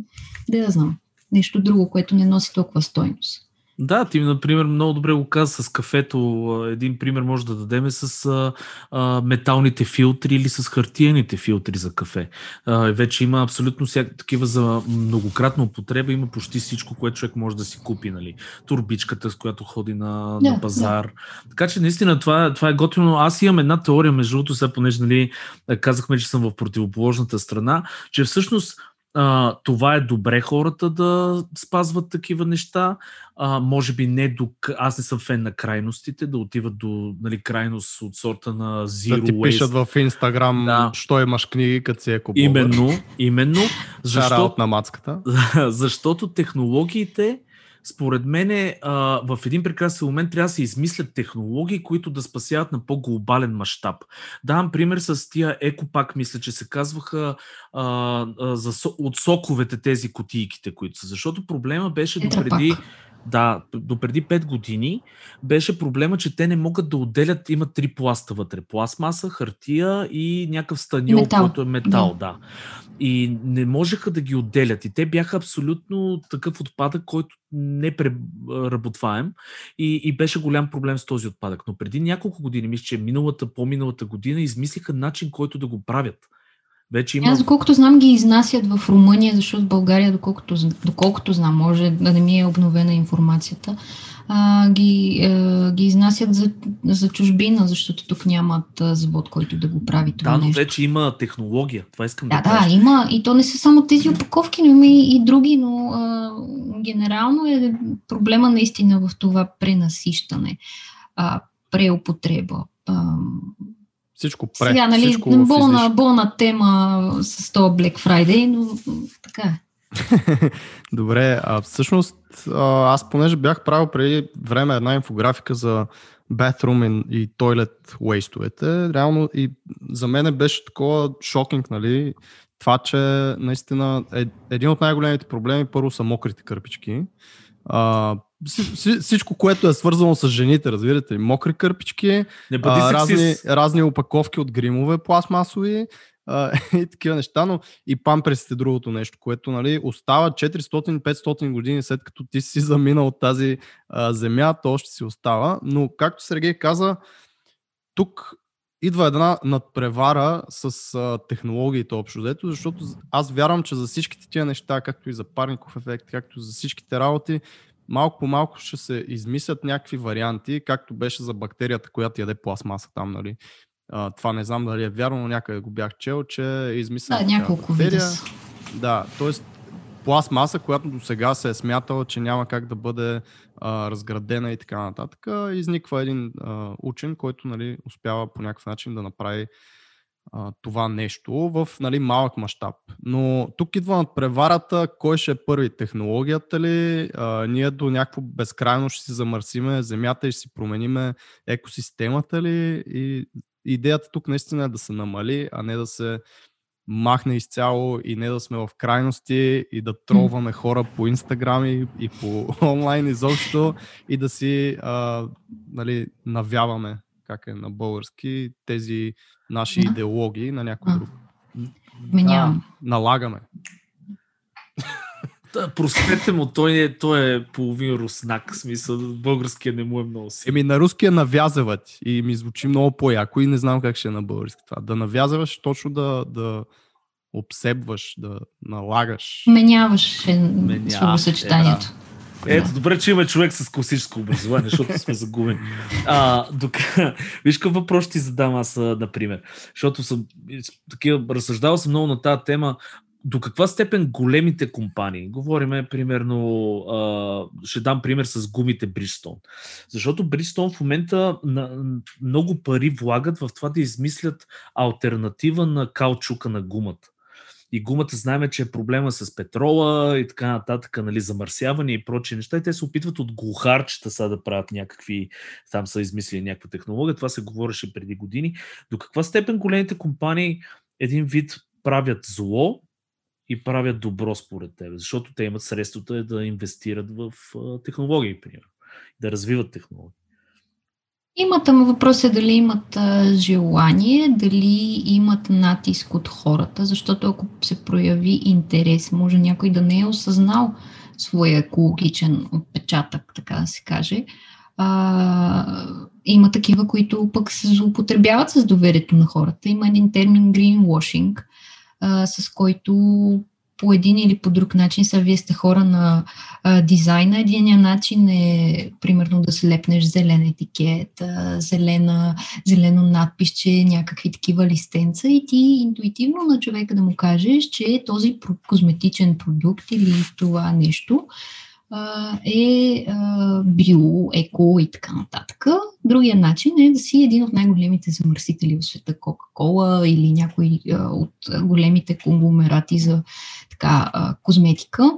да я знам, нещо друго, което не носи толкова стойност. Да, ти, например, много добре го каза с кафето. Един пример може да дадем с а, а, металните филтри или с хартияните филтри за кафе. А, вече има абсолютно всяка такива за многократна употреба. Има почти всичко, което човек може да си купи. Нали? Турбичката, с която ходи на, да, на пазар. Да. Така че наистина това, това е готино. Аз имам една теория, между другото, сега понеже нали, казахме, че съм в противоположната страна, че всъщност а, това е добре хората да спазват такива неща. А, може би не до... Аз не съм фен на крайностите, да отиват до нали, крайност от сорта на Zero Да ти waste. пишат в Инстаграм, да. що имаш книги, като си еко Именно, именно. Защо... на мацката. [laughs] защото технологиите според мен в един прекрасен момент трябва да се измислят технологии, които да спасяват на по-глобален мащаб. Давам пример с тия екопак, мисля, че се казваха а, а, за, от соковете тези котийките, които са. Защото проблема беше допреди... Да, до преди 5 години беше проблема, че те не могат да отделят, има три пласта вътре. Пластмаса, хартия и някакъв станиол, който е метал, да. да и не можеха да ги отделят. И те бяха абсолютно такъв отпадък, който не преработваем и, и беше голям проблем с този отпадък. Но преди няколко години, мисля, че миналата, по-миналата година, измислиха начин, който да го правят. Вече има... Аз, доколкото знам, ги изнасят в Румъния, защото в България, доколкото, доколкото знам, може да не ми е обновена информацията, а, ги, а, ги изнасят за, за чужбина, защото тук нямат а, завод, който да го прави това Да, но нещо. вече има технология. Това искам да, Да, кажа. да, има. И то не са само тези опаковки, но има и, и други, но а, генерално е проблема наистина в това пренасищане, а, преупотреба. А, Всичко пре, сега, нали, всичко болна, болна тема с този Black Friday, но така е. [laughs] Добре, а всъщност аз понеже бях правил преди време една инфографика за bathroom и, toilet waste реално и за мен беше такова шокинг, нали, това, че наистина е, един от най-големите проблеми първо са мокрите кърпички. А, всичко, което е свързано с жените, разбирате ли, мокри кърпички, Не а, разни, разни опаковки от гримове пластмасови а, [laughs] и такива неща, но и памперсите другото нещо, което нали, остава 400-500 години след като ти си заминал от тази а, земя, то още си остава. Но както Сергей каза, тук идва една надпревара с а, технологиите общо взето, защото аз вярвам, че за всичките тия неща, както и за парников ефект, както и за всичките работи, малко по малко ще се измислят някакви варианти, както беше за бактерията, която яде пластмаса там, нали. А, това не знам дали е вярно, но някъде го бях чел, че е измислена Да, няколко бактерия. Да, т.е. пластмаса, която до сега се е смятала, че няма как да бъде а, разградена и така нататък, изниква един а, учен, който нали, успява по някакъв начин да направи а, това нещо в нали, малък мащаб. Но тук идва над преварата, кой ще е първи, технологията ли, а, ние до някакво безкрайно ще си замърсиме земята и ще си промениме екосистемата ли? И идеята тук наистина е да се намали, а не да се махне изцяло и не да сме в крайности и да тролваме хора по Инстаграм и, и по [laughs] онлайн изобщо и да си а, нали, навяваме, как е на български, тези наши Да. идеологии на някой друг. Вменявам. Налагаме. [laughs] Да, простете му, той е, той е половин руснак, смисъл, българския не му е много си. Еми на руския навязават и ми звучи много по-яко и не знам как ще е на български това. Да навязаваш, точно да, да обсебваш, да налагаш. Вменяваш е Вменява, словосъчетанието. Ето, добре, че има човек с класическо образование, защото сме загубени. А, док... [laughs] Виж какъв въпрос ти задам аз, например. Защото съм такива, разсъждавал съм много на тази тема. До каква степен големите компании, говориме примерно, а, ще дам пример с гумите Бриджстон. Защото Бриджстон в момента на, много пари влагат в това да измислят альтернатива на каучука на гумата. И гумата знаем, че е проблема с петрола и така нататък, нали, замърсяване и прочие неща. И те се опитват от глухарчета са да правят някакви, там са измислили някаква технология. Това се говореше преди години. До каква степен големите компании един вид правят зло и правят добро според тебе? Защото те имат средствата да инвестират в технологии, примерно. Да развиват технологии. Имат, ама въпрос е дали имат а, желание, дали имат натиск от хората, защото ако се прояви интерес, може някой да не е осъзнал своя екологичен отпечатък, така да се каже. А, има такива, които пък се злоупотребяват с доверието на хората. Има един термин greenwashing, а, с който по един или по друг начин са вие сте хора на а, дизайна. Единият начин е, примерно, да слепнеш зелен етикет, а, зелена, зелено надписче, някакви такива листенца и ти интуитивно на човека да му кажеш, че този козметичен продукт или това нещо е био, еко и така нататък. Другия начин е да си един от най-големите замърсители в света, Кока-Кола или някой от големите конгломерати за така, козметика,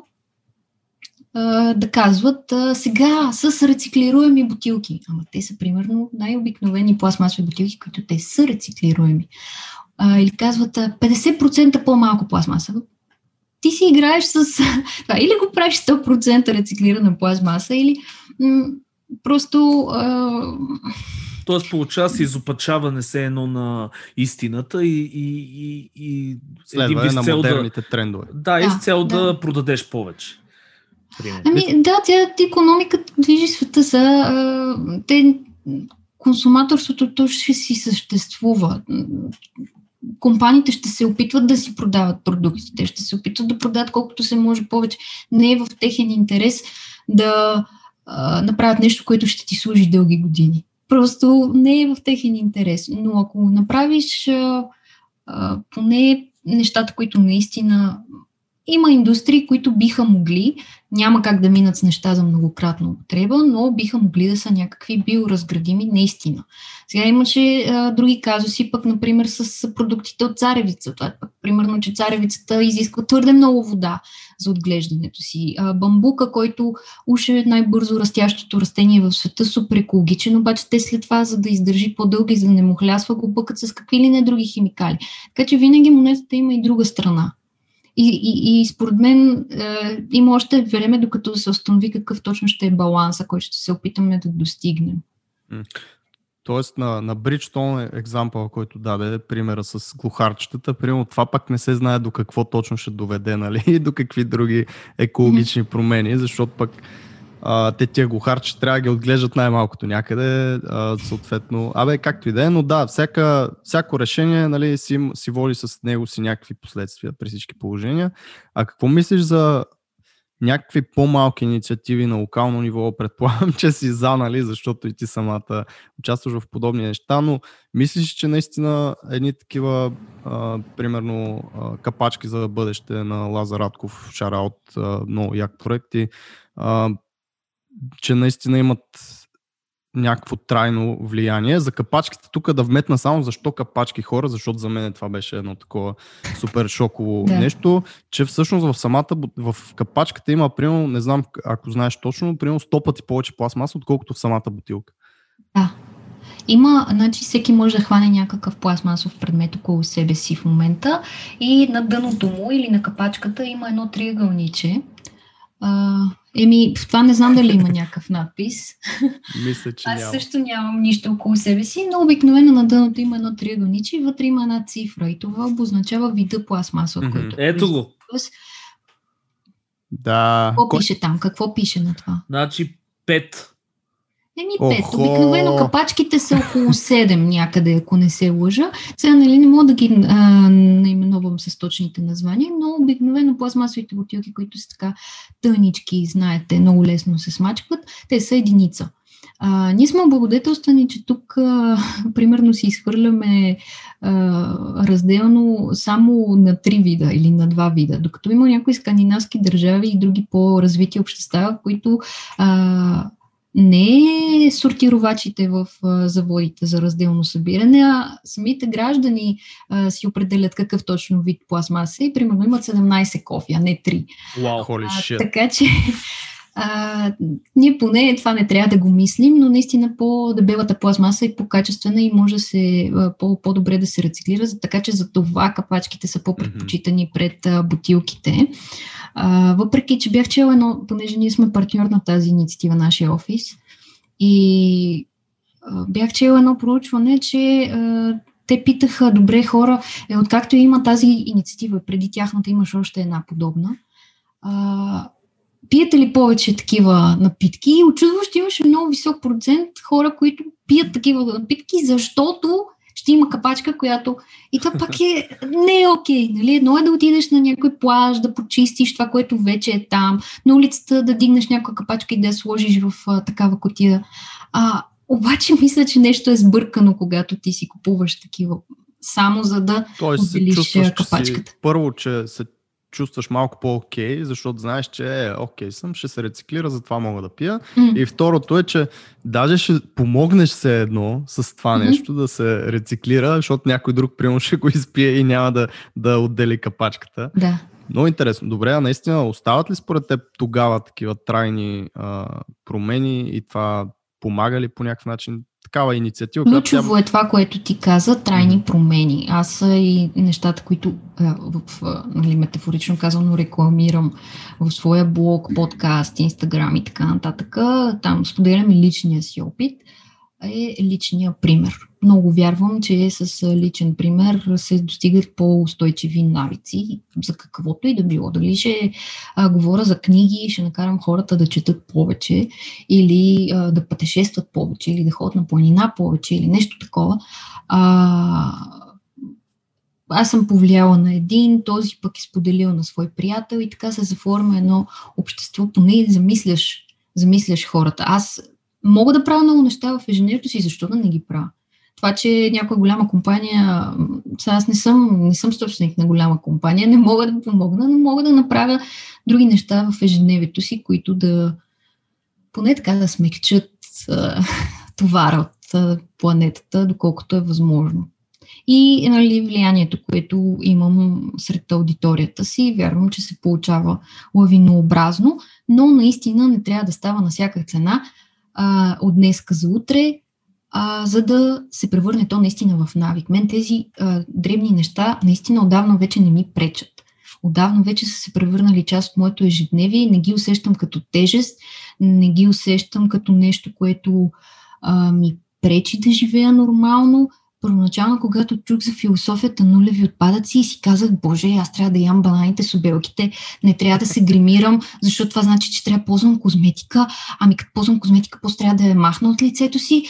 да казват сега с рециклируеми бутилки. Ама те са примерно най-обикновени пластмасови бутилки, които те са рециклируеми. Или казват а, 50% по-малко пластмаса. Ти си играеш с [laughs] това. Или го правиш 100% рециклирана пластмаса, или м- просто а, Тоест получава се изопачаване се едно на истината и, и, и, и Следване на модерните трендове. Да, и Да, с цел да, да. продадеш повече. Ами да, тя, економиката движи света за... А, те, консуматорството то ще си съществува. Компаниите ще се опитват да си продават продуктите, ще се опитват да продават колкото се може повече. Не е в техен интерес да а, направят нещо, което ще ти служи дълги години. Просто не е в техен интерес. Но ако направиш а, а, поне нещата, които наистина има индустрии, които биха могли, няма как да минат с неща за многократна употреба, но биха могли да са някакви биоразградими наистина. Сега имаше а, други казуси, пък, например, с продуктите от царевица. Това е пък, примерно, че царевицата изисква твърде много вода за отглеждането си. А, бамбука, който уж е най-бързо растящото растение в света, супер екологичен, обаче те след това, за да издържи по-дълго и за да не му хлясва, го бъкат с какви ли не други химикали. Така че винаги монетата има и друга страна. И, и, и според мен е, има още време, докато се установи какъв точно ще е баланса, който ще се опитаме да достигнем. Тоест на, на Bridgestone екзампъл, който даде примера с глухарчетата, примерно това пък не се знае до какво точно ще доведе, нали, [laughs] и до какви други екологични промени, защото пък а, те тия глухарче трябва да ги отглеждат най-малкото някъде, а, съответно. Абе, както и да е, но да, всяка, всяко решение нали, си, си води с него си някакви последствия при всички положения. А какво мислиш за някакви по-малки инициативи на локално ниво, [laughs] предполагам, че си за, нали, защото и ти самата участваш в подобни неща, но мислиш, че наистина едни такива, а, примерно, а, капачки за бъдеще на Лазар Радков, шара от много як проекти, а, че наистина имат някакво трайно влияние. За капачките тук да вметна само защо капачки хора, защото за мен това беше едно такова супер шоково да. нещо, че всъщност в самата, в капачката има, примерно, не знам ако знаеш точно, примерно 100 пъти повече пластмаса, отколкото в самата бутилка. Да. Има, значи всеки може да хване някакъв пластмасов предмет около себе си в момента и на дъното му или на капачката има едно триъгълниче, еми, в това не знам дали има някакъв надпис. [laughs] Мисля, че Аз няма. също нямам нищо около себе си, но обикновено на дъното има едно триъгълниче и вътре има една цифра и това обозначава вида пластмаса, от който. Ето го. Да. Какво Кой... пише там? Какво пише на това? Значи 5. Еми пет. Обикновено капачките са около 7 някъде, ако не се лъжа. Сега нали не мога да ги а, наименувам с точните названия, но обикновено пластмасовите бутилки, които са така тънички, знаете, много лесно се смачкват, те са единица. А, ние сме облагодетелствани, че тук а, [laughs] примерно си изхвърляме а, разделно само на три вида или на два вида, докато има някои скандинавски държави и други по-развити общества, които а, не сортировачите в заводите за разделно събиране, а самите граждани а, си определят какъв точно вид пластмаса и примерно имат 17 кофи, а не 3. Wow, а, така че [laughs] а, ние поне това не трябва да го мислим, но наистина по-дебелата пластмаса е по-качествена и може да се, по- по-добре да се рециклира, така че за това капачките са по-предпочитани пред а, бутилките. А, въпреки, че бях чела едно, понеже ние сме партньор на тази инициатива, нашия офис, и а, бях чела едно проучване, че а, те питаха, добре хора, е, откакто има тази инициатива, преди тяхната имаш още една подобна, а, пиете ли повече такива напитки? И очудващо имаше много висок процент хора, които пият такива напитки, защото ще има капачка, която... И това пак е... Не е окей, okay, нали? Едно е да отидеш на някой плаж, да почистиш това, което вече е там, на улицата да дигнеш някаква капачка и да я сложиш в а, такава котия. А, обаче мисля, че нещо е сбъркано, когато ти си купуваш такива само за да Тоест, отделиш капачката. Че си, първо, че се чувстваш малко по-окей, защото знаеш, че е, окей съм, ще се рециклира, затова мога да пия. Mm. И второто е, че даже ще помогнеш се едно с това mm-hmm. нещо да се рециклира, защото някой друг приемо ще го изпие и няма да, да отдели капачката. Да. Много интересно. Добре, а наистина остават ли според теб тогава такива трайни а, промени и това помага ли по някакъв начин такава инициатива. Ключово е това, което ти каза, трайни промени. Аз и нещата, които в, в, нали, метафорично казано рекламирам в своя блог, подкаст, инстаграм и така нататък. Там споделяме личния си опит е личния пример. Много вярвам, че с личен пример се достигат по-устойчиви навици за каквото и да било. Дали ще а, говоря за книги, ще накарам хората да четат повече или а, да пътешестват повече или да ходят на планина повече или нещо такова. А, аз съм повлияла на един, този пък е споделил на свой приятел и така се заформя едно общество, поне замисляш замисляш хората. Аз мога да правя много неща в ежедневието си, защо да не ги правя? Това, че някоя голяма компания, сега аз не съм, не съм собственик на голяма компания, не мога да помогна, но мога да направя други неща в ежедневието си, които да поне така да смекчат [laughs] товара от планетата, доколкото е възможно. И нали, влиянието, което имам сред аудиторията си, вярвам, че се получава лавинообразно, но наистина не трябва да става на всяка цена а, от днеска за утре, а, за да се превърне то наистина в навик. Мен тези а, дребни неща наистина отдавна вече не ми пречат. Отдавна вече са се превърнали част от моето ежедневие не ги усещам като тежест, не ги усещам като нещо, което а, ми пречи да живея нормално. Първоначално, когато чух за философията нулеви отпадъци и си казах, боже, аз трябва да ям бананите с обелките, не трябва да се гримирам, защото това значи, че трябва да ползвам козметика. Ами като ползвам козметика, после трябва да я махна от лицето си.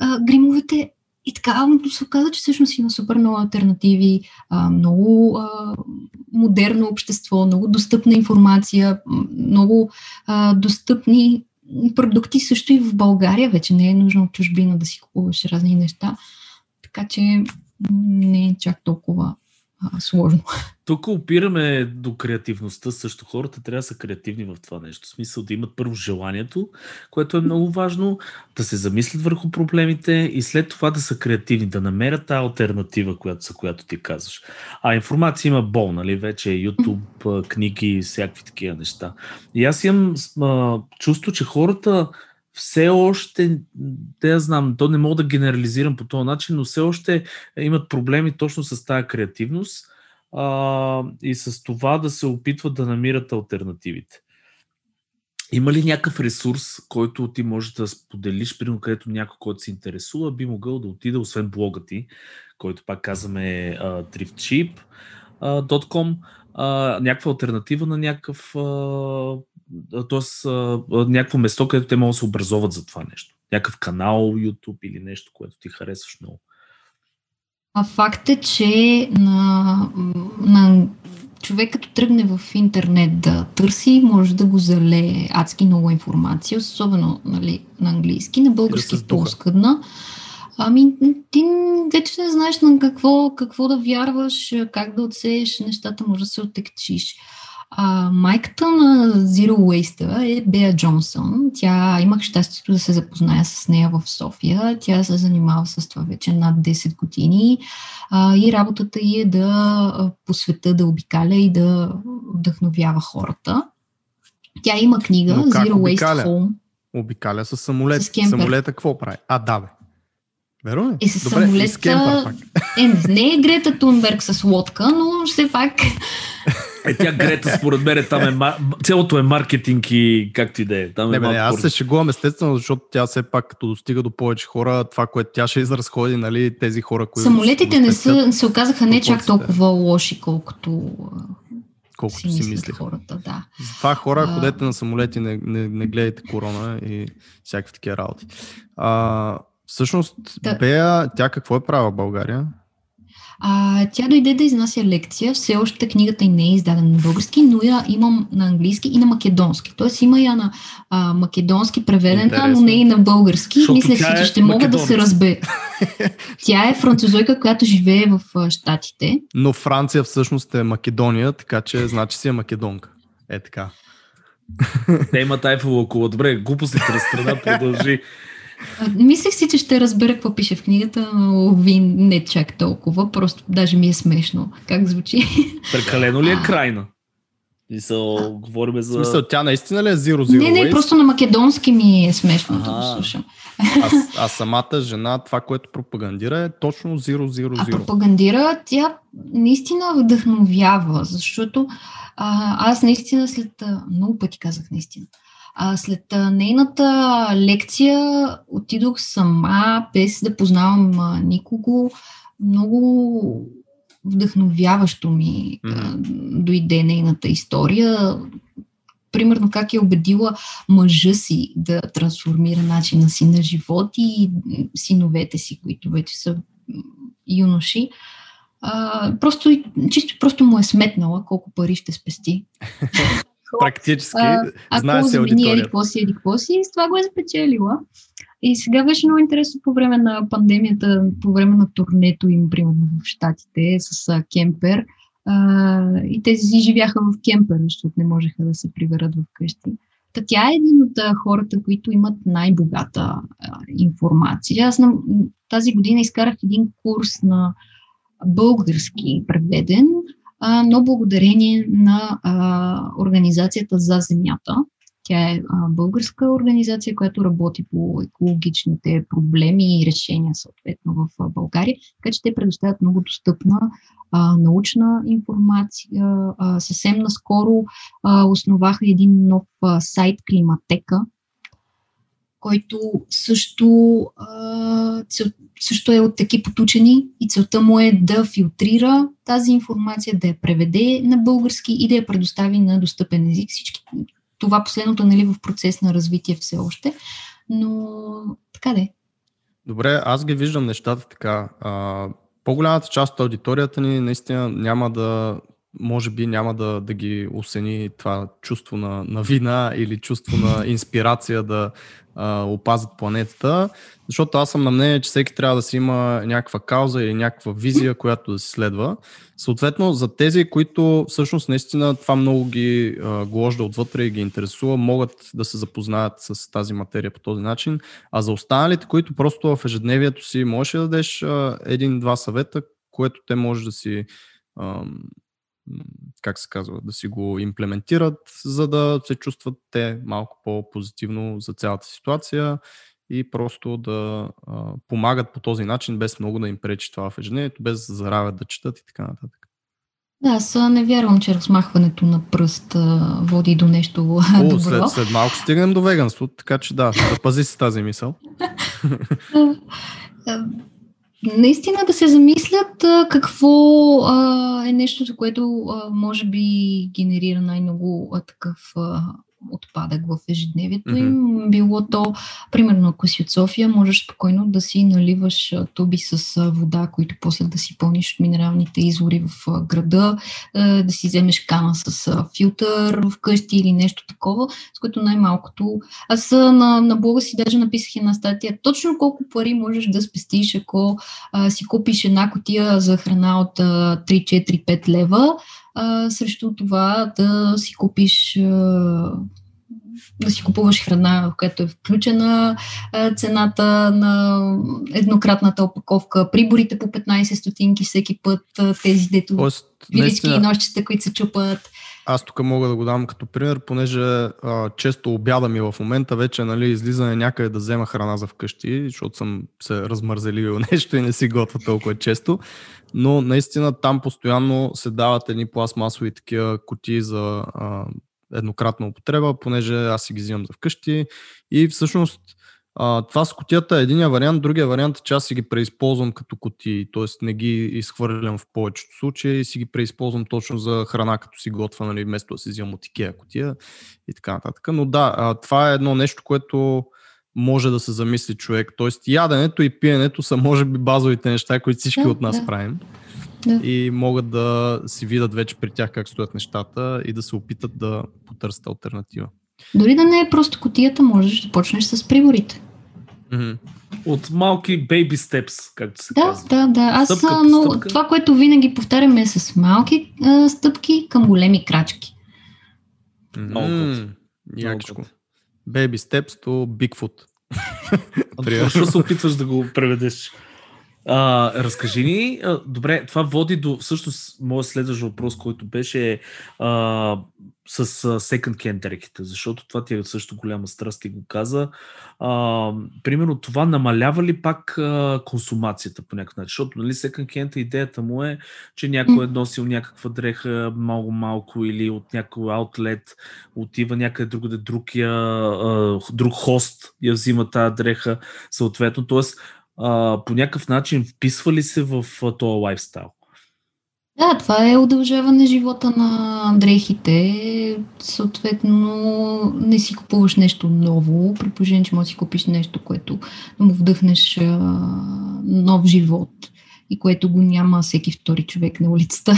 А, гримовете и така се оказа, че всъщност има супер много альтернативи, а, много а, модерно общество, много достъпна информация, много а, достъпни продукти също и в България. Вече не е нужно от чужбина да си купуваш разни неща. Така че не е чак толкова а, сложно. Тук опираме до креативността също. Хората трябва да са креативни в това нещо. В смисъл да имат първо желанието, което е много важно, да се замислят върху проблемите и след това да са креативни, да намерят тази альтернатива, която, за която ти казваш. А информация има бол, нали? Вече е YouTube, книги, всякакви такива неща. И аз имам а, чувство, че хората все още, я знам, то не мога да генерализирам по този начин, но все още имат проблеми точно с тази креативност а, и с това да се опитват да намират альтернативите. Има ли някакъв ресурс, който ти можеш да споделиш, примерно където някой, който се интересува, би могъл да отиде, освен блога ти, който пак казваме uh, thriftcheap.com, uh, някаква альтернатива на някакъв uh, т.е. някакво место, където те могат да се образоват за това нещо. Някакъв канал, YouTube или нещо, което ти харесваш много. А факт е, че на, на човек като тръгне в интернет да търси, може да го залее адски много информация, особено нали, на английски, на български е по-скъдна. Ами, ти вече не знаеш на какво, какво да вярваш, как да отсееш нещата, може да се отекчиш. А, майката на Zero Waste е Бея Джонсън. Тя имах щастието да се запозная с нея в София. Тя се занимава с това вече над 10 години а, и работата й е да по света да обикаля и да вдъхновява хората. Тя има книга Zero обикаля? Waste Home. Обикаля с самолет. С Самолета какво прави? А, да, бе. Верно? Е, с Добре, самолета... С кемпър, пак. Е, не е Грета Тунберг с лодка, но все пак [laughs] е, тя Грета, според мен, там е, цялото е маркетинг и както и да е. Там е не, аз се шегувам естествено, защото тя все пак, като достига до повече хора, това, което тя ще изразходи, нали, тези хора, които... Самолетите не са, се оказаха не чак толкова лоши, колкото колкото си, си мислех. хората, да. Затова хора, ходете на самолети, не, не, не гледайте корона и всякакви такива работи. А, всъщност, да. Бея, тя какво е правила в България? А, тя дойде да изнася лекция. Все още книгата й не е издадена на български, но я имам на английски и на македонски. Тоест има я на а, македонски преведена, Интересно. но не и на български. Защото Мисля си, че ще мога да се разбе. [laughs] тя е французойка, която живее в Штатите. Но Франция всъщност е Македония, така че значи си е македонка. Е така. Те имат айфова около. Добре, глупостите на страна продължи. [laughs] Мислех си, че ще разбера какво пише в книгата, но ви не чак толкова. Просто даже ми е смешно. Как звучи? Прекалено ли е крайна? Мисъл, говорим за... Смисъл, тя наистина ли е Zero Zero Не, не, просто на македонски ми е смешно да го слушам. А, а самата жена, това, което пропагандира е точно Zero Zero Zero. А пропагандира, тя наистина вдъхновява, защото а, аз наистина след... Много пъти казах наистина. А, след нейната лекция отидох сама, без да познавам никого. Много вдъхновяващо ми mm-hmm. дойде нейната история. Примерно как е убедила мъжа си да трансформира начина си на живот и синовете си, които вече са юноши. А, просто, чисто просто му е сметнала колко пари ще спести. [laughs] практически, а, знае се аудиторията. Еди какво си, еди какво си, и с това го е спечелила. И сега беше много интересно по време на пандемията, по време на турнето им, примерно в Штатите, с а, кемпер. А, и те си живяха в кемпер, защото не можеха да се приберат в къщи. Та тя е един от хората, които имат най-богата а, информация. Аз на, тази година изкарах един курс на български преведен, а, но благодарение на а, Организацията за Земята. Тя е а, българска организация, която работи по екологичните проблеми и решения съответно в България. Така че те предоставят много достъпна а, научна информация. А, съвсем наскоро а, основаха един нов а, сайт Климатека, който също, също е от екип от учени и целта му е да филтрира тази информация, да я преведе на български и да я предостави на достъпен език. Всички, това последното нали, в процес на развитие все още, но така де. Добре, аз ги виждам нещата така. А, по-голямата част от аудиторията ни наистина няма да, може би няма да, да ги осени това чувство на, на вина или чувство на [laughs] инспирация да а, опазят планетата, защото аз съм на мнение, че всеки трябва да си има някаква кауза или някаква визия, която да се следва. Съответно, за тези, които всъщност наистина това много ги а, гложда отвътре и ги интересува, могат да се запознаят с тази материя по този начин. А за останалите, които просто в ежедневието си можеш да дадеш един-два съвета, което те може да си как се казва, да си го имплементират, за да се чувстват те малко по-позитивно за цялата ситуация и просто да а, помагат по този начин, без много да им пречи това в ежедневието, без да заравят да четат и така нататък. Да, аз не вярвам, че размахването на пръст води до нещо О, [laughs] добро. След, след малко стигнем до веганство, така че да, да пази си тази мисъл. [laughs] [laughs] наистина да се замислят какво а, е нещо, за което а, може би генерира най-много а, такъв а, отпадък в ежедневието им. Mm-hmm. Било то, примерно, ако си от София, можеш спокойно да си наливаш туби с вода, които после да си пълниш от минералните извори в града, да си вземеш кана с филтър в къщи или нещо такова, с което най-малкото. Аз на, на блога си даже написах една статия точно колко пари можеш да спестиш, ако а, си купиш една котия за храна от 3-4-5 лева, а, срещу това да си купиш а, да си купуваш храна, в която е включена цената на еднократната опаковка, приборите по 15 стотинки всеки път, тези дето Тоест, вилички и нощчета, които се чупат. Аз тук мога да го дам като пример, понеже а, често обяда ми в момента вече нали, излизане някъде да взема храна за вкъщи, защото съм се размързеливил [laughs] нещо и не си готвя толкова често. Но наистина там постоянно се дават едни пластмасови такива кутии за а, еднократна употреба, понеже аз си ги взимам за вкъщи. И всъщност а, това с котията е единия вариант, другия вариант е, че аз си ги преизползвам като кутии, т.е. не ги изхвърлям в повечето случаи и си ги преизползвам точно за храна, като си готва, нали, вместо да си взимам от Икея котия и така нататък. Но да, а, това е едно нещо, което може да се замисли човек. Тоест яденето и пиенето са може би базовите неща, които всички да, от нас да. правим. Да. И могат да си видят вече при тях как стоят нещата и да се опитат да потърсят альтернатива. Дори да не е просто котията, можеш да почнеш с приборите. Mm-hmm. От малки baby steps, както се да, казва. Да, да, Аз стъпка но стъпка. това, което винаги повтаряме е с малки а, стъпки към големи крачки. Mm-hmm. Якичко. Baby steps to Bigfoot. Защо се опитваш да го преведеш? А, разкажи ни, а, добре, това води до всъщност моят следващ въпрос, който беше а, с second hand дрехите, защото това ти е също голяма страст и го каза. А, примерно това намалява ли пак а, консумацията по някакъв начин? Защото нали, second hand идеята му е, че някой е носил някаква дреха много-малко или от някой аутлет, отива някъде другаде, другия, а, друг хост я взима тази дреха, съответно. Тоест, а, по някакъв начин вписва ли се в този лайфстайл? Да, това е удължаване живота на дрехите. Съответно, не си купуваш нещо ново, при положение, че можеш да си купиш нещо, което да му вдъхнеш а, нов живот и което го няма всеки втори човек на улицата.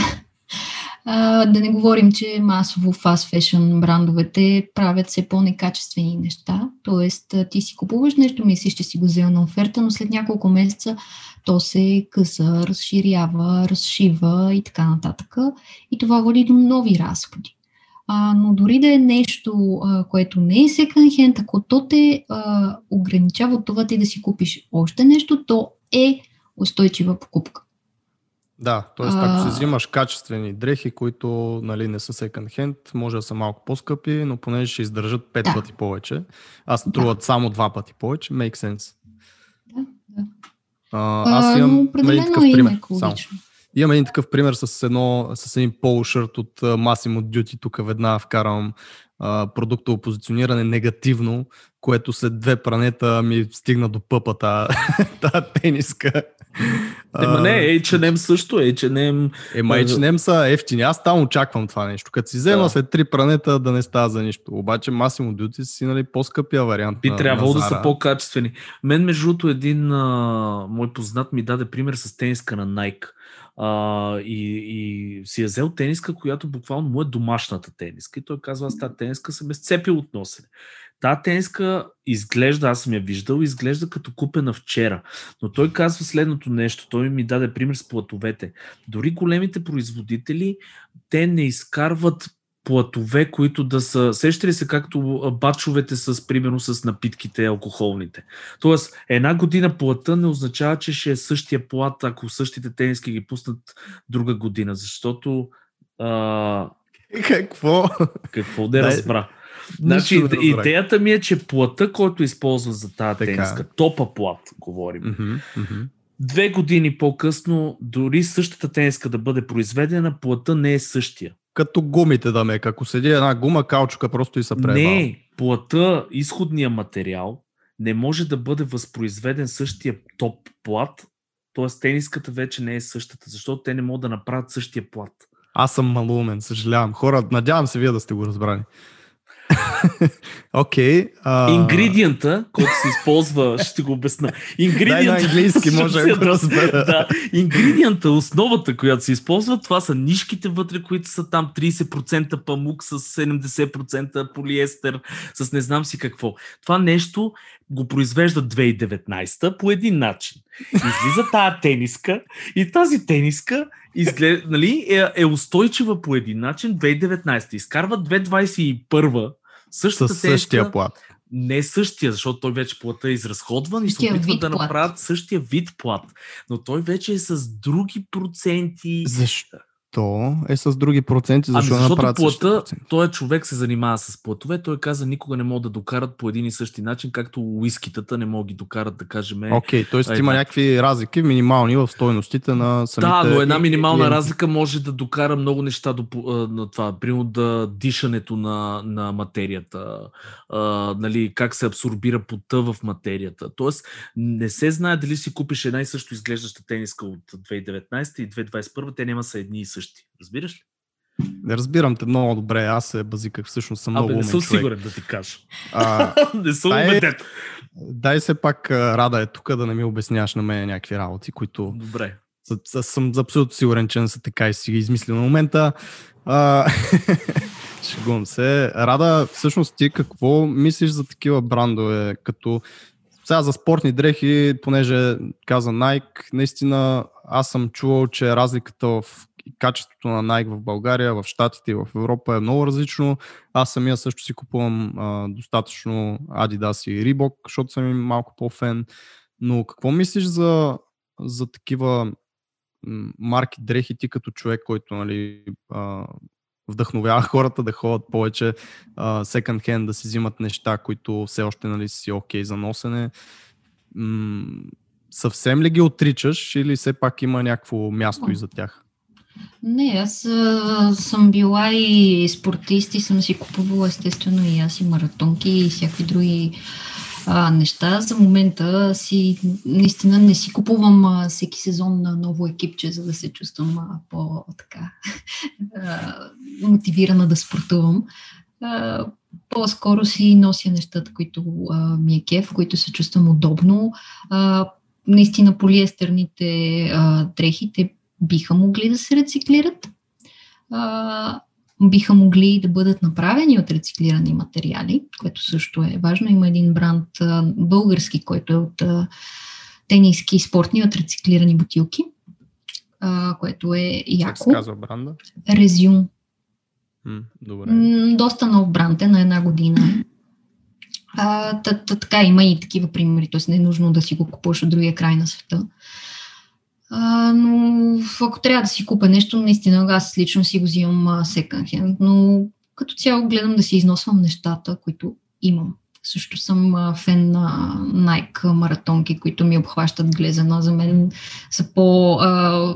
А, да не говорим, че масово фаст фешън брандовете правят все по-некачествени неща. Тоест, ти си купуваш нещо, мислиш, че си го взел на оферта, но след няколко месеца то се къса, разширява, разшива и така нататък. И това води до нови разходи. А, но дори да е нещо, а, което не е second hand, ако то те а, ограничава от това ти да си купиш още нещо, то е устойчива покупка. Да, т.е. ако си взимаш качествени дрехи, които нали, не са second hand, може да са малко по-скъпи, но понеже ще издържат пет да. пъти повече, а струват да. само два пъти повече, make sense. Да, да. А, аз имам един такъв пример. Само. Имам един такъв пример с, едно, с един полушърт от Massimo Duty. Тук веднага вкарам продуктово позициониране негативно, което след две пранета ми стигна до пъпата [laughs] тази тениска. Ема не, H&M също, H&M... Ема H&M са ефтини, аз там очаквам това нещо. Като си взема да. след три пранета да не става за нищо. Обаче Massimo Duty си нали, по-скъпия вариант Би трябвало да са по-качествени. Мен между другото един а, мой познат ми даде пример с тениска на Nike. А, и, и си е взел тениска, която буквално му е домашната тениска. И той казва, аз тази тениска съм е сцепил от носене. Та тениска изглежда, аз съм я виждал, изглежда като купена вчера. Но той казва следното нещо. Той ми даде пример с платовете. Дори големите производители, те не изкарват платове, които да са... Сеща ли се както бачовете с, примерно, с напитките алкохолните? Тоест, една година плата не означава, че ще е същия плат, ако същите тениски ги пуснат друга година, защото... А... Какво? Какво да разбра? Значи, идеята ми е, че плата, който използва за тази така. тениска, топа плат, говорим, mm-hmm, mm-hmm. две години по-късно, дори същата тениска да бъде произведена, плата не е същия като гумите да ме. Ако седи една гума, каучука просто и се преба. Не, плата, изходния материал, не може да бъде възпроизведен същия топ плат, т.е. тениската вече не е същата, защото те не могат да направят същия плат. Аз съм малумен, съжалявам. Хора, надявам се вие да сте го разбрали. [laughs] Окей. okay, uh... Ингредиента, който се използва, [laughs] ще го обясна. Ингредиента, Дай на английски, може да разбера. да, ингредиента, основата, която се използва, това са нишките вътре, които са там 30% памук с 70% полиестер, с не знам си какво. Това нещо го произвежда 2019 по един начин. Излиза тази тениска и тази тениска изглед, нали, е, е устойчива по един начин 2019. Изкарва 2021 същата Със същия плат. Не същия, защото той вече плата е изразходван и се опитват да направят същия вид плат. Но той вече е с други проценти. Защо? То е с други проценти, защо ами, защото плата, той човек се занимава с платове, той каза никога не могат да докарат по един и същи начин, както уискитата не могат да докарат, да кажем. Окей, okay, т.е. има някакви разлики минимални в стойностите на самите... Да, но една минимална и, разлика може да докара много неща до на това. Примерно да дишането на, на материята, а, нали, как се абсорбира пота в материята. Тоест, не се знае дали си купиш една и също изглеждаща тениска от 2019 и 2021, те няма са едни и същи същи. Разбираш ли? Не разбирам те много добре. Аз се базиках, всъщност съм много Абе, не съм човек. сигурен да ти кажа. А, [laughs] не съм дай, убеден. Дай се пак рада е тук да не ми обясняваш на мен някакви работи, които... Добре. Съм абсолютно сигурен, че не са така и си ги измислил на момента. А, [laughs] шегувам се. Рада, всъщност ти какво мислиш за такива брандове, като сега за спортни дрехи, понеже каза Nike, наистина аз съм чувал, че разликата в качеството на Nike в България, в Штатите и в Европа е много различно. Аз самия също си купувам а, достатъчно Adidas и Reebok, защото съм им малко по-фен. Но какво мислиш за, за такива марки дрехи ти като човек, който нали, а, вдъхновява [laughs] хората да ходят повече секонд хенд, да си взимат неща, които все още нали, си окей okay за носене. М- съвсем ли ги отричаш или все пак има някакво място и за тях? Не, аз а, съм била и спортист и съм си купувала естествено и аз и маратонки и всякакви други а, неща. За момента си наистина не си купувам а, всеки сезон на ново екипче, за да се чувствам а, по-така [laughs] мотивирана да спортувам. А, по-скоро си нося нещата, които а, ми е кеф, които се чувствам удобно. А, наистина полиестерните а, дрехи, те биха могли да се рециклират. а, биха могли да бъдат направени от рециклирани материали, което също е важно. Има един бранд а, български, който е от а, тениски спортни от рециклирани бутилки, а, което е яко. Как се казва бранда? Резюм. М, добре. М, доста нов бранд е на една година. А, та, та, така има и такива примери, т.е. не е нужно да си го купуваш от другия край на света. А, но ако трябва да си купя нещо, наистина аз лично си го взимам секонд хенд, но като цяло гледам да си износвам нещата, които имам. Също съм а, фен на Nike маратонки, които ми обхващат глезена. За мен са по а,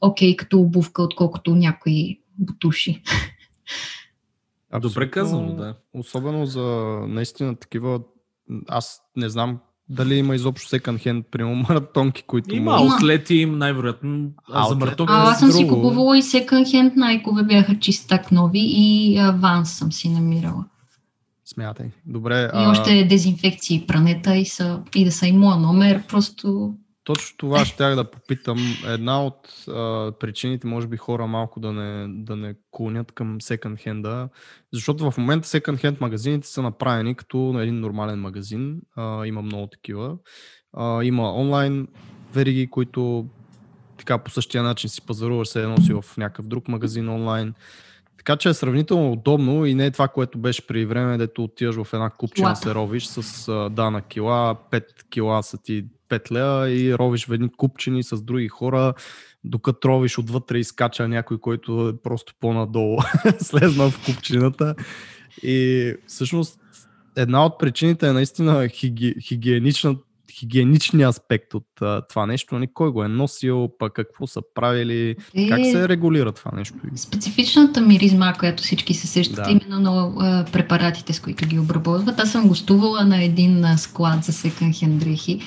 окей като обувка, отколкото някои бутуши. Абсолютно, Добре казано, да. Особено за наистина такива, аз не знам дали има изобщо секонд хенд, примерно [laughs] маратонки, които... Има може... аутлети, им най-вероятно. А, за маратонки а, аз съм друго. си купувала и секонд хенд, найкове бяха чистак нови и Ванс съм си намирала. Смятай. Добре. И а... още дезинфекции, пранета и, са, и да са и моя номер, просто точно това ще да попитам. Една от а, причините, може би, хора малко да не, да не клонят към секонд хенда, защото в момента секонд хенд магазините са направени като на един нормален магазин. А, има много такива. А, има онлайн вериги, които така по същия начин си пазаруваш се едно си в някакъв друг магазин онлайн. Така че е сравнително удобно и не е това, което беше при време, дето отиваш в една купчина се ровиш с да на кила, 5 кила са ти 5 лева и ровиш в едни купчини с други хора, докато ровиш отвътре изкача някой, който е просто по-надолу [laughs] слезнал в купчината. И всъщност една от причините е наистина хиги, хигиенична, хигиеничния аспект от а, това нещо. Нали? Кой го е носил, пък какво са правили, е... как се регулира това нещо? Специфичната миризма, която всички се сещат, да. именно на а, препаратите, с които ги обработват. Аз съм гостувала на един а, склад за секън хендрихи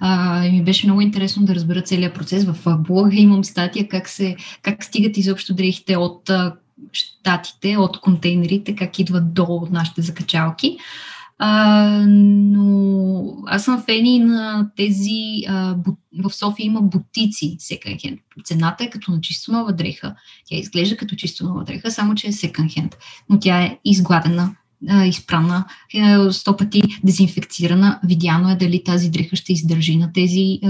а, и ми беше много интересно да разбера целият процес. В блога имам статия как, се, как стигат изобщо дрехите от а, щатите, от контейнерите, как идват до нашите закачалки. А, но аз съм фени на тези. А, бу, в София има бутици секонд хенд. Цената е като на чисто нова дреха. Тя изглежда като чисто нова дреха, само че е секонд хенд. Но тя е изгладена, изпрана, сто пъти дезинфекцирана. Видяно е дали тази дреха ще издържи на тези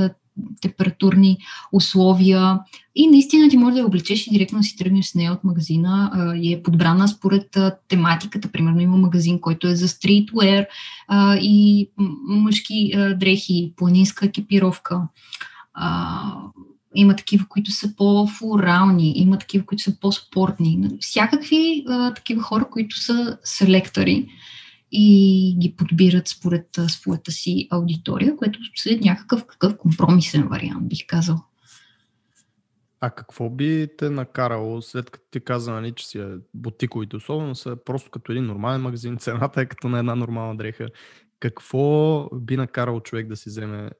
температурни условия и наистина ти може да я облечеш и директно си тръгнеш с нея от магазина а, и е подбрана според а, тематиката. Примерно има магазин, който е за стритвер а, и мъжки а, дрехи, планинска екипировка. А, има такива, които са по-флорални, има такива, които са по-спортни. Всякакви а, такива хора, които са селектори и ги подбират според своята си аудитория, което е някакъв какъв компромисен вариант, бих казал. А какво би те накарало, след като ти каза, нали, че си е бутиковите, особено са просто като един нормален магазин, цената е като на една нормална дреха. Какво би накарало човек да си вземе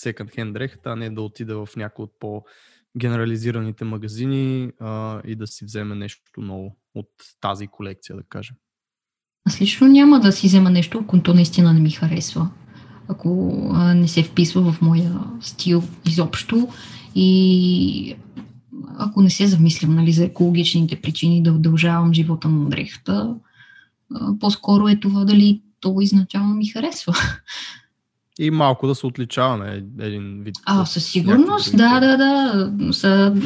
секонд хенд дрехата, а не да отиде в някои от по-генерализираните магазини а, и да си вземе нещо ново от тази колекция, да кажем? Аз лично няма да си взема нещо, ако то наистина не ми харесва. Ако а, не се вписва в моя стил изобщо и ако не се замислям нали, за екологичните причини да удължавам живота на дрехата, по-скоро е това дали то изначално ми харесва. [laughs] И малко да се отличаваме един вид. А, със сигурност, да, да, да. Са,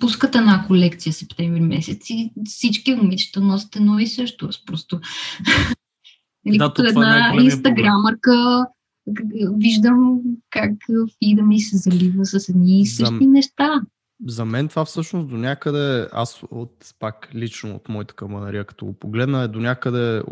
пускат една колекция септември месец и всички момичета носят едно и също. Аз просто... [laughs] Нали, да, като е една е инстаграмърка виждам как фида ми се залива с едни и същи за, неща. За мен това всъщност до някъде, аз от, пак лично от моята каманария, като го погледна, е до някъде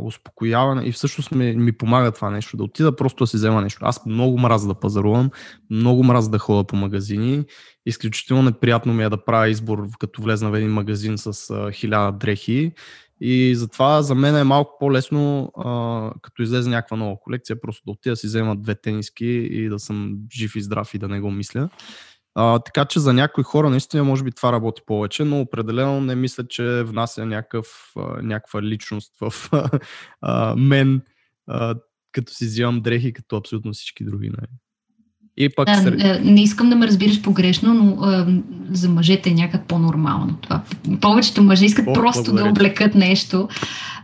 успокояване и всъщност ми, ми помага това нещо, да отида просто да си взема нещо. Аз много мраза да пазарувам, много мраза да ходя по магазини, изключително неприятно ми е да правя избор, като влезна в един магазин с а, хиляда дрехи и затова за мен е малко по-лесно, а, като излезе някаква нова колекция, просто да отида да си взема две тениски и да съм жив и здрав и да не го мисля. А, така че за някои хора наистина може би това работи повече, но определено не мисля, че внася някакъв, а, някаква личност в [laughs] а, мен, а, като си взимам дрехи, като абсолютно всички други. Не. Нали. И пък Да, сер... а, не искам да ме разбираш погрешно, но а, за мъжете е някак по-нормално. Това. Повечето мъже искат О, просто да благодаря. облекат нещо,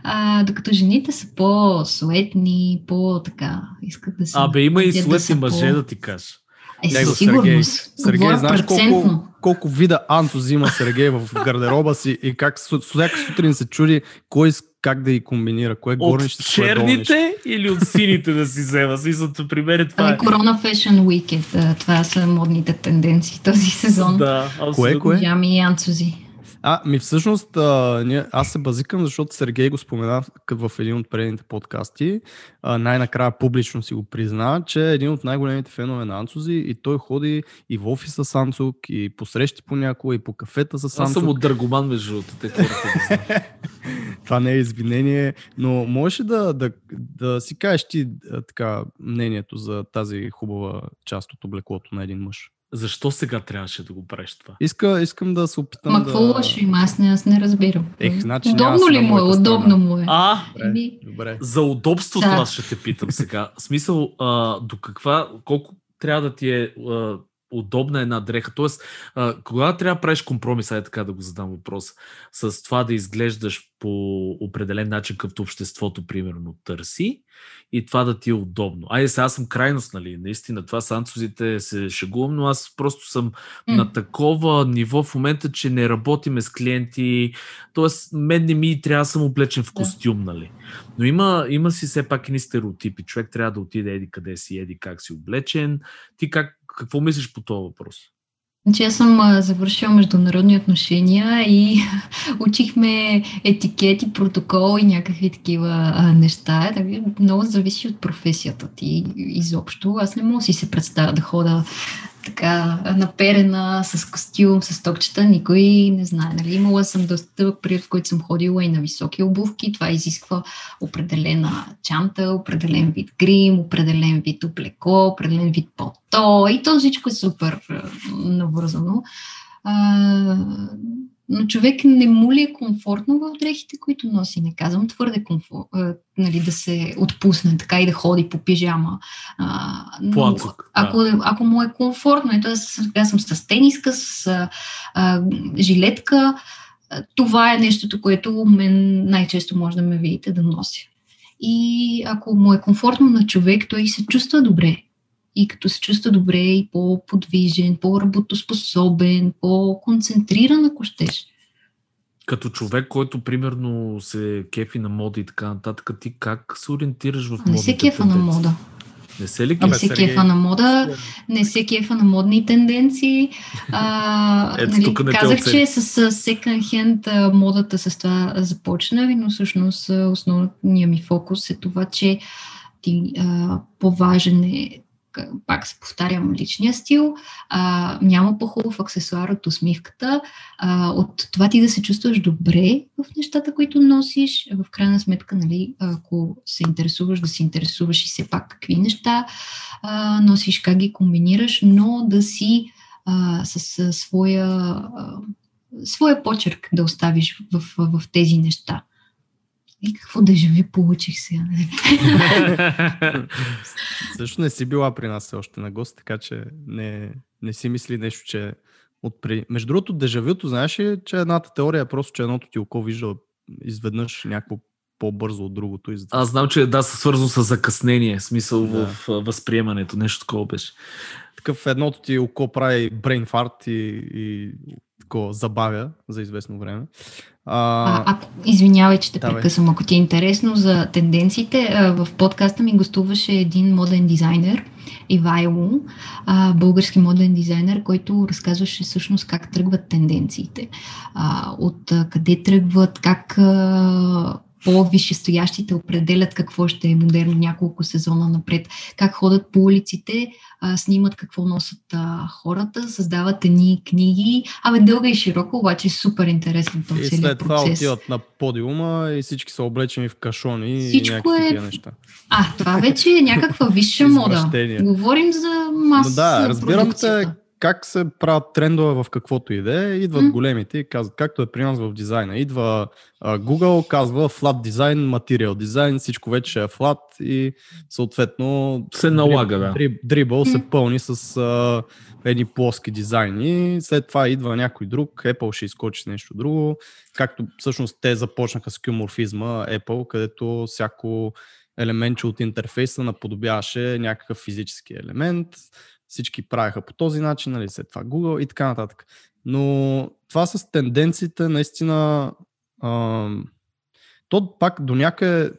а, докато жените са по-суетни, по-така, искат да се... Абе, има и да суетни са мъже, по- да ти кажа. Е, Него, Сергей. Сергей, знаеш колко, процентно. колко вида анцузи взима Сергей в гардероба си и как су- всяка сутрин се чуди кой с как да ги комбинира, кое От горнище кое долнище. черните или от сините да си взема? Смисъл, при мен това Това е. е Corona Fashion Weekend. а, Това са модните тенденции този сезон. Да, абсолютно. Кое, кое? Пижами и анцузи. А, ми всъщност а, ние, аз се базикам, защото Сергей го спомена в един от предните подкасти. А, най-накрая публично си го призна, че е един от най-големите фенове на Анцузи и той ходи и в офиса с Анцук, и по срещи понякога, и по кафета с Аз съм Анцук. от Дъргоман, между другото. Те хората. [laughs] Това не е извинение, но можеш да, да, да си кажеш ти така мнението за тази хубава част от облеклото на един мъж? Защо сега трябваше да го правиш това? Иска, искам да се опитам Ма да... какво лошо има? Аз не, аз не разбирам. Ех, значи Удобно ли му е? Удобно му е. А, Добре, Еми, добре. за удобството Да. аз ще те питам сега. В смисъл, а, до каква, колко трябва да ти е а, удобна една дреха? Тоест, а, кога трябва да правиш компромис, ай така да го задам въпрос, с това да изглеждаш по определен начин, какъвто обществото, примерно, търси и това да ти е удобно. Айде, сега аз съм крайност, нали? Наистина, това с анцузите се шегувам, но аз просто съм М. на такова ниво в момента, че не работиме с клиенти, Тоест, мен не ми трябва да съм облечен в костюм, нали? Но има, има си все пак едни стереотипи. Човек трябва да отиде еди къде си, еди как си облечен. Ти как, какво мислиш по този въпрос? Значи аз съм завършила международни отношения и [laughs] учихме етикети, протокол и някакви такива неща. Так, много зависи от професията ти изобщо. Аз не мога си се представя да хода така наперена с костюм, с токчета, никой не знае. Нали? Имала съм доста дълъг период, в който съм ходила и на високи обувки. Това изисква определена чанта, определен вид грим, определен вид облекло, определен вид пото и то всичко е супер навързано. Но човек не му ли е комфортно в дрехите, които носи? Не казвам твърде комфортно, нали, да се отпусне така и да ходи по пижама. А, но, По анцук, да. ако, ако му е комфортно, ето аз сега съм с тениска, с а, а, жилетка, а, това е нещото, което мен най-често може да ме видите да нося. И ако му е комфортно на човек, той се чувства добре. И като се чувства добре и по-подвижен, по-работоспособен, по-концентриран, ако щеш. Като човек, който примерно се кефи на мода и така нататък, ти как се ориентираш в Не модните се кефа на мода. Не се ли Не кефа? се Сергей. кефа на мода, не се кефа на модни тенденции. А, [laughs] Ето, нали, тук не казах, че с second hand модата с това започнах, но всъщност основният ми фокус е това, че ти, а, по-важен е пак се повтарям, личния стил, а, няма по-хубав аксесуар от усмивката, а, от това ти да се чувстваш добре в нещата, които носиш, в крайна сметка, нали, ако се интересуваш, да се интересуваш и все пак какви неща а, носиш, как ги комбинираш, но да си а, с а, своя, а, своя почерк да оставиш в, в, в тези неща. И какво дежави получих сега. нали? [laughs] Също не си била при нас все още на гост, така че не, не си мисли нещо, че отпри... Между другото, дежавюто, знаеш ли, че едната теория е просто, че едното ти око вижда изведнъж някакво по-бързо от другото. И затова... Аз знам, че да, са свързано с закъснение, смисъл Да. в възприемането, нещо такова беше. Такъв едното ти око прави брейн фарт и, и такова забавя за известно време. А, А, извинявай, че те Давай. прекъсвам, ако ти е интересно за тенденциите, в подкаста ми гостуваше един моден дизайнер, Ивайло, а, български моден дизайнер, който разказваше всъщност как тръгват тенденциите, а, от а, къде тръгват, как а, по-висшестоящите определят какво ще е модерно няколко сезона напред, как ходят по улиците, а, снимат какво носят а, хората, създават едни книги. Абе, дълга и широко, обаче супер интересен този и целият след това процес. отиват на подиума и всички са облечени в кашони и Всичко някакви е- неща. А, това вече е някаква висша [laughs] мода. Говорим за маса Но да, разбирам те. Как се правят трендове в каквото и да е. Идват М. големите и казват, както е при нас в дизайна. Идва а, Google, казва flat дизайн, материал дизайн, всичко вече е flat и съответно Се налага, да. Дриб, дрибъл М. се пълни с а, едни плоски дизайни. След това идва някой друг, Apple ще изкочи с нещо друго. Както всъщност те започнаха с кюморфизма Apple, където всяко елементче от интерфейса наподобяваше някакъв физически елемент. Всички правеха по този начин, нали, след това Google и така нататък. Но това с тенденциите наистина а, то пак до някъде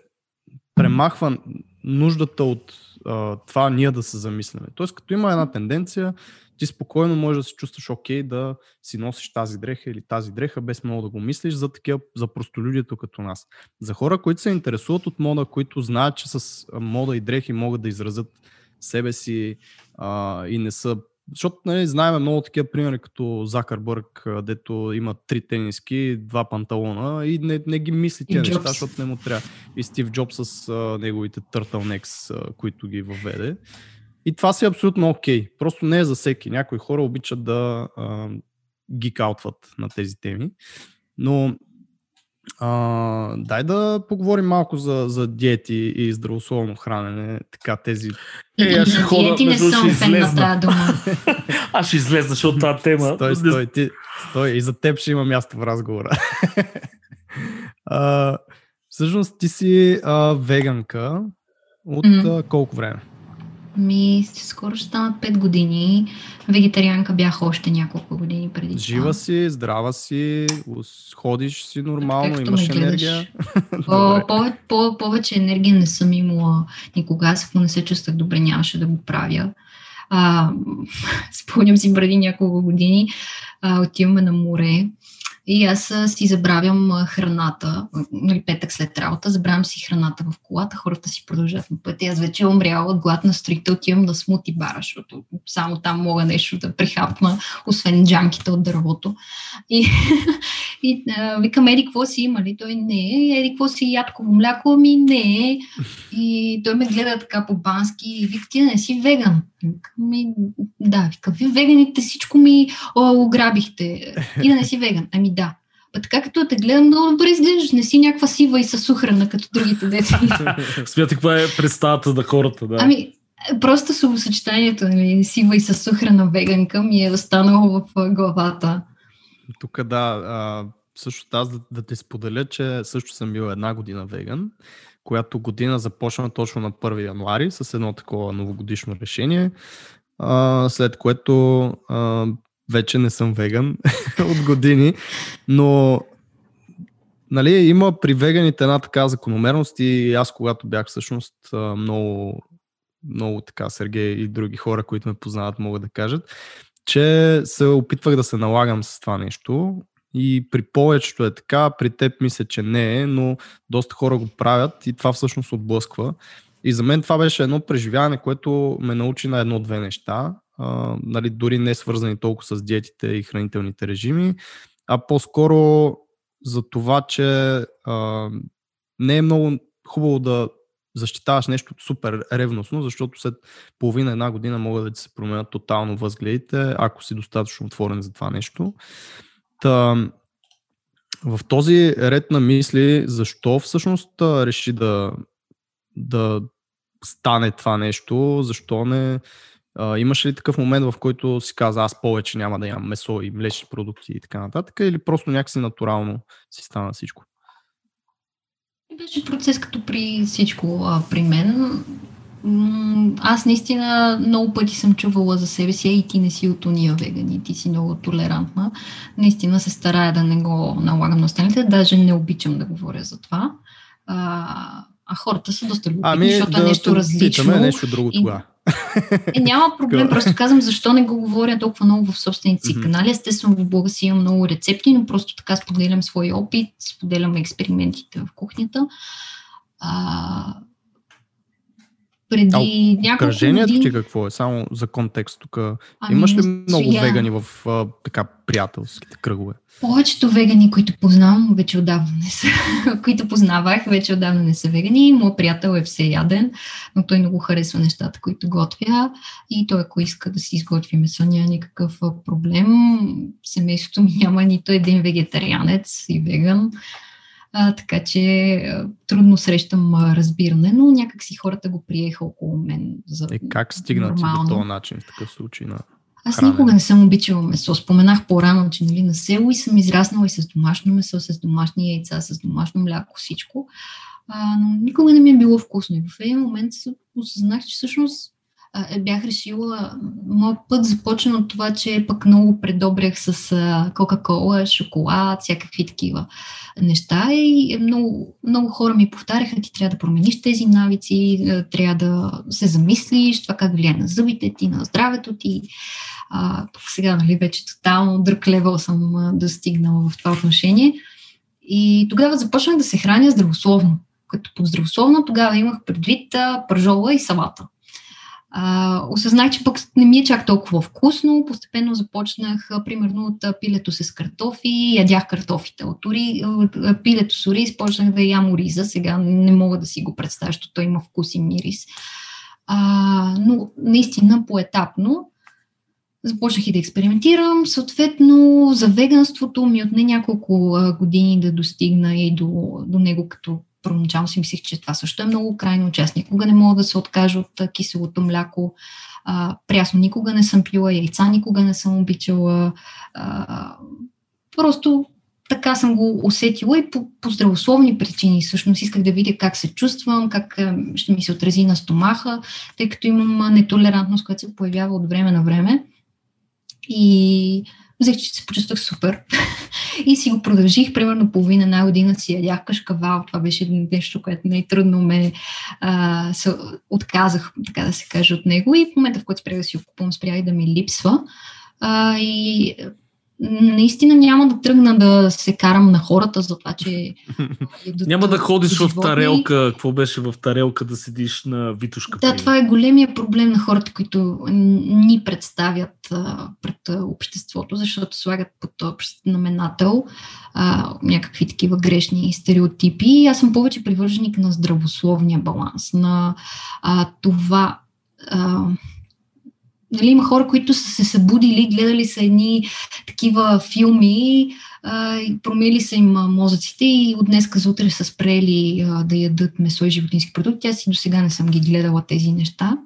премахва нуждата от а, това ние да се замисляме. Тоест, като има една тенденция, ти спокойно можеш да се чувстваш окей да си носиш тази дреха или тази дреха, без много да го мислиш за такива, за простолюдието като нас. За хора, които се интересуват от мода, които знаят, че с мода и дрехи могат да изразят себе си а, и не са защото нали, знаем много такива примери, като Закърбърг, дето има три тениски, два панталона и не, не ги мисли тези неща, защото не му трябва. И Стив Джобс с а, неговите а, които ги въведе. И това си е абсолютно окей. Просто не е за всеки. Някои хора обичат да а, гикаутват на тези теми. Но а, дай да поговорим малко за, за диети и здравословно хранене. Така тези Е, аз ще хода, диети не съм ще фен на тази дума. [laughs] Аз ще излезна, защото тази тема... Стой, стой, ти, стой. И за теб ще има място в разговора. [laughs] а, всъщност ти си а, веганка от Мгм. а, колко време? Ми, скоро ще станат 5 години. Вегетарианка бях още няколко години преди Жива това. си, здрава си, ходиш си нормално, Както имаш енергия. [laughs] По, Добре. по, по, повече енергия не съм имала никога. Аз ако не се чувствах добре, нямаше да го правя. А, [laughs] спомням си преди няколко години, а, отиваме на море и аз си забравям храната, нали, петък след работа, забравям си храната в колата, хората си продължат на пътя. Аз вече умряла от глад на стрикта, отивам на смути бара, защото само там мога нещо да прихапна, освен джанките от дървото. И, [laughs] и а, викам, еди, какво си има ли? Той не. Еди, какво си ядково мляко? Ами не. И той ме гледа така по-бански и вика, ти не си веган. Викам, Ми, да, вика, вие веганите всичко ми о, ограбихте. И да не си веган. Ами да. Па така като те гледам, много добре изглеждаш. Не си някаква сива и съсухрана, като другите деца. [laughs] Смятай каква е представата на хората, да. Ами, просто словосъчетанието, нали, сива и съсухрана веганка ми е останало в а, главата. Тук да, а, също аз да, да те споделя, че също съм бил една година веган, която година започна точно на 1 януари с едно такова новогодишно решение, а, след което а, вече не съм веган [laughs] от години, но нали, има при веганите една така закономерност и аз когато бях всъщност много, много така Сергей и други хора, които ме познават могат да кажат, че се опитвах да се налагам с това нещо и при повечето е така, при теб мисля, че не е, но доста хора го правят и това всъщност отблъсква. И за мен това беше едно преживяване, което ме научи на едно-две неща, а, нали, дори не свързани толкова с диетите и хранителните режими, а по-скоро за това, че а, не е много хубаво да защитаваш нещо супер ревностно, защото след половина една година могат да ти се променят тотално възгледите, ако си достатъчно отворен за това нещо. Та, в този ред на мисли, защо всъщност реши да, да стане това нещо, защо не а, имаше ли такъв момент, в който си каза, аз повече няма да ям месо и млечни продукти и така нататък, или просто някакси натурално си стана всичко? Беше процес като при всичко а, при мен. Аз наистина много пъти съм чувала за себе си, и ти не си от уния вегани, ти си много толерантна. Наистина се старая да не го налагам на останалите, даже не обичам да говоря за това. А, а хората са доста любопитни, защото е нещо те различно. питаме нещо друго И- тогава. Е, няма проблем, просто казвам защо не го говоря толкова много в собствените си канали. Естествено, в блога си имам много рецепти, но просто така споделям свой опит, споделям експериментите в кухнята. А, преди А няколко Кръжението години... ти какво е? Само за контекст тук. Ами, Имаш ли много сега- вегани в а, така приятелските кръгове? Повечето вегани, които познавам, вече отдавна не са, [laughs] които познавах, вече отдавна не са вегани. Моят приятел е всеяден, но той много харесва нещата, които готвя и той, ако иска да си изготви месо, няма никакъв проблем. Семейството ми няма нито един вегетарианец и веган, а, така че а, трудно срещам а, разбиране, но някак си хората го приеха около мен за Е, как стигнати до нормално. този начин в такъв случай? На... Аз хранене. никога не съм обичала месо. Споменах по-рано, че нали, на село и съм израснала и с домашно месо, с домашни яйца, с домашно мляко, всичко. А, но никога не ми е било вкусно. И в един момент осъзнах, че всъщност бях решила, моят път започна от това, че пък много предобрях с Кока-Кола, шоколад, всякакви такива неща и много, много хора ми повтаряха, ти трябва да промениш тези навици, трябва да се замислиш, това как влияе на зъбите ти, на здравето ти. А, пък сега, нали, вече тотално друг левел съм достигнала в това отношение. И тогава започнах да се храня здравословно. Като под здравословно тогава имах предвид пържола и салата. А, осъзнах, че пък не ми е чак толкова вкусно. Постепенно започнах, примерно, от пилето с картофи, ядях картофите. От, ори, пилето с ориз почнах да ям ориза. Сега не мога да си го представя, защото той има вкус и мирис. А, но наистина поетапно започнах и да експериментирам. Съответно, за веганството ми отне няколко години да достигна и до, до него, като първоначално си мислех, че това също е много крайно. Че никога не мога да се откажа от киселото мляко. А, прясно никога не съм пила, яйца никога не съм обичала. А, просто така съм го усетила и по, по здравословни причини. Всъщност исках да видя как се чувствам, как ще ми се отрази на стомаха, тъй като имам нетолерантност, която се появява от време на време. И взех, че се почувствах супер. [laughs] и си го продължих. Примерно половина една година си ядях кашкавал. Това беше нещо, което най-трудно ме а, се отказах, така да се каже, от него. И в момента, в който спрях да си го купувам, спря и да ми липсва. А, и наистина няма да тръгна да се карам на хората за това, че... ядат [laughs] Няма да ходиш в тарелка. Какво беше в тарелка да седиш на витушка? Да, това е големия проблем на хората, които ни представят а, пред а, обществото, защото слагат под общ знаменател а, някакви такива грешни стереотипи. Аз съм повече привърженик на здравословния баланс, на а, това. А, Нали, има хора, които са се събудили, гледали са едни такива филми, а, и промели са им мозъците и от днес за утре са спрели а, да ядат месо и животински продукти. Аз и до сега не съм ги гледала тези неща.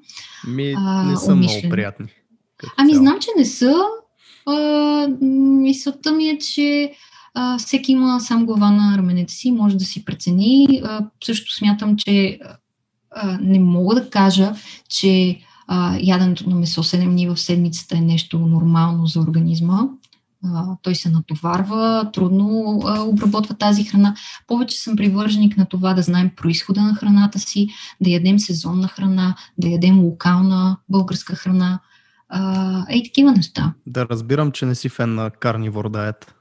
Ми, А, не са умишлено. много приятни. Ами цяло. знам, че не са. А, мисълта ми е, че а, всеки има сам глава на раменете си, може да си прецени. А, също смятам, че а, не мога да кажа, че а, яденето на месо 7 дни в седмицата е нещо нормално за организма. А, той се натоварва, трудно а, обработва тази храна. Повече съм привърженик на това да знаем происхода на храната си, да ядем сезонна храна, да ядем локална българска храна. А, ей, такива неща. Да разбирам, че не си фен на карнивор диет,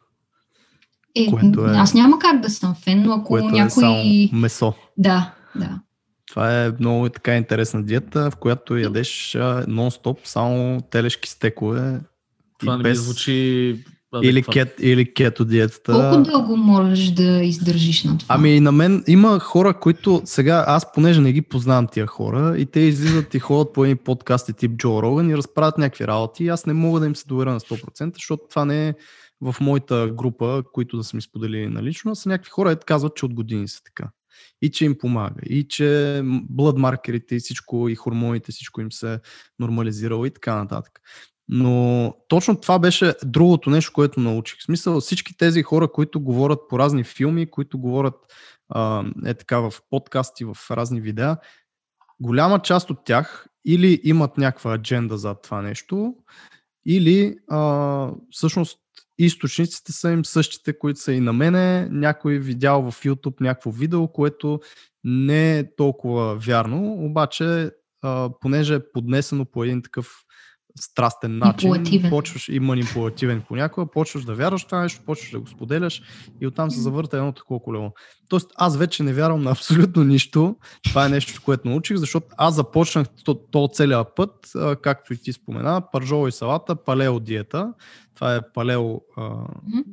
Е, Което е- Аз няма как да съм фен, но ако което някой... е само месо. Да, да. Това е много така интересна диета, в която ядеш нон-стоп само телешки стекове. Това и не ми без... звучи или, кет, или кето диетата. Колко дълго можеш да издържиш на това? Ами на мен има хора, които сега, аз понеже не ги познавам тия хора и те излизат и ходят по едни подкасти тип Джо Роган и разправят някакви работи и аз не мога да им се доверя на 100%, защото това не е в моята група, които да са ми споделили налично, а са някакви хора, ето казват, че от години са така. И че им помага. И че блъд маркерите и всичко, и хормоните, всичко им се нормализирало и така нататък. Но точно това беше другото нещо, което научих. В смисъл всички тези хора, които говорят по разни филми, които говорят а, е така в подкасти, в разни видеа, голяма част от тях или имат някаква адженда за това нещо, или а, всъщност източниците са им същите, които са и на мене. Някой видял в YouTube някакво видео, което не е толкова вярно, обаче а, понеже е поднесено по един такъв страстен начин. Почваш и манипулативен понякога, почваш да вярваш в това нещо, почваш да го споделяш и оттам се завърта едно такова колело. Тоест аз вече не вярвам на абсолютно нищо. Това е нещо, което научих, защото аз започнах то, то целият път, а, както и ти спомена, пържола и салата, палео диета. Това е палео а,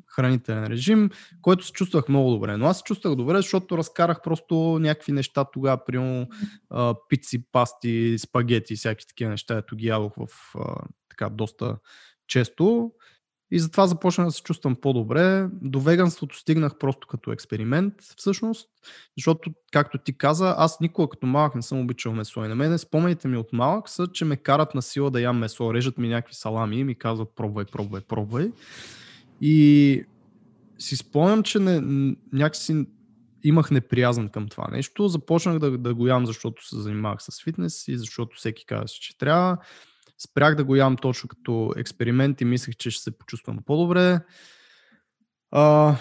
хранителен режим, който се чувствах много добре. Но аз се чувствах добре, защото разкарах просто някакви неща тогава, примерно а, пици, пасти, спагети, всякакви такива неща, ето ги ядох в а, така доста често. И затова започнах да се чувствам по-добре. До веганството стигнах просто като експеримент, всъщност, защото, както ти каза, аз никога като малък не съм обичал месо. И на мене спомените ми от малък са, че ме карат на сила да ям месо. Режат ми някакви салами и ми казват пробвай, пробвай, пробвай. И си спомням, че не, някакси имах неприязан към това нещо. Започнах да, да го ям, защото се занимавах с фитнес и защото всеки казваше, че трябва. Спрях да го ям точно като експеримент и мислех, че ще се почувствам по-добре. А,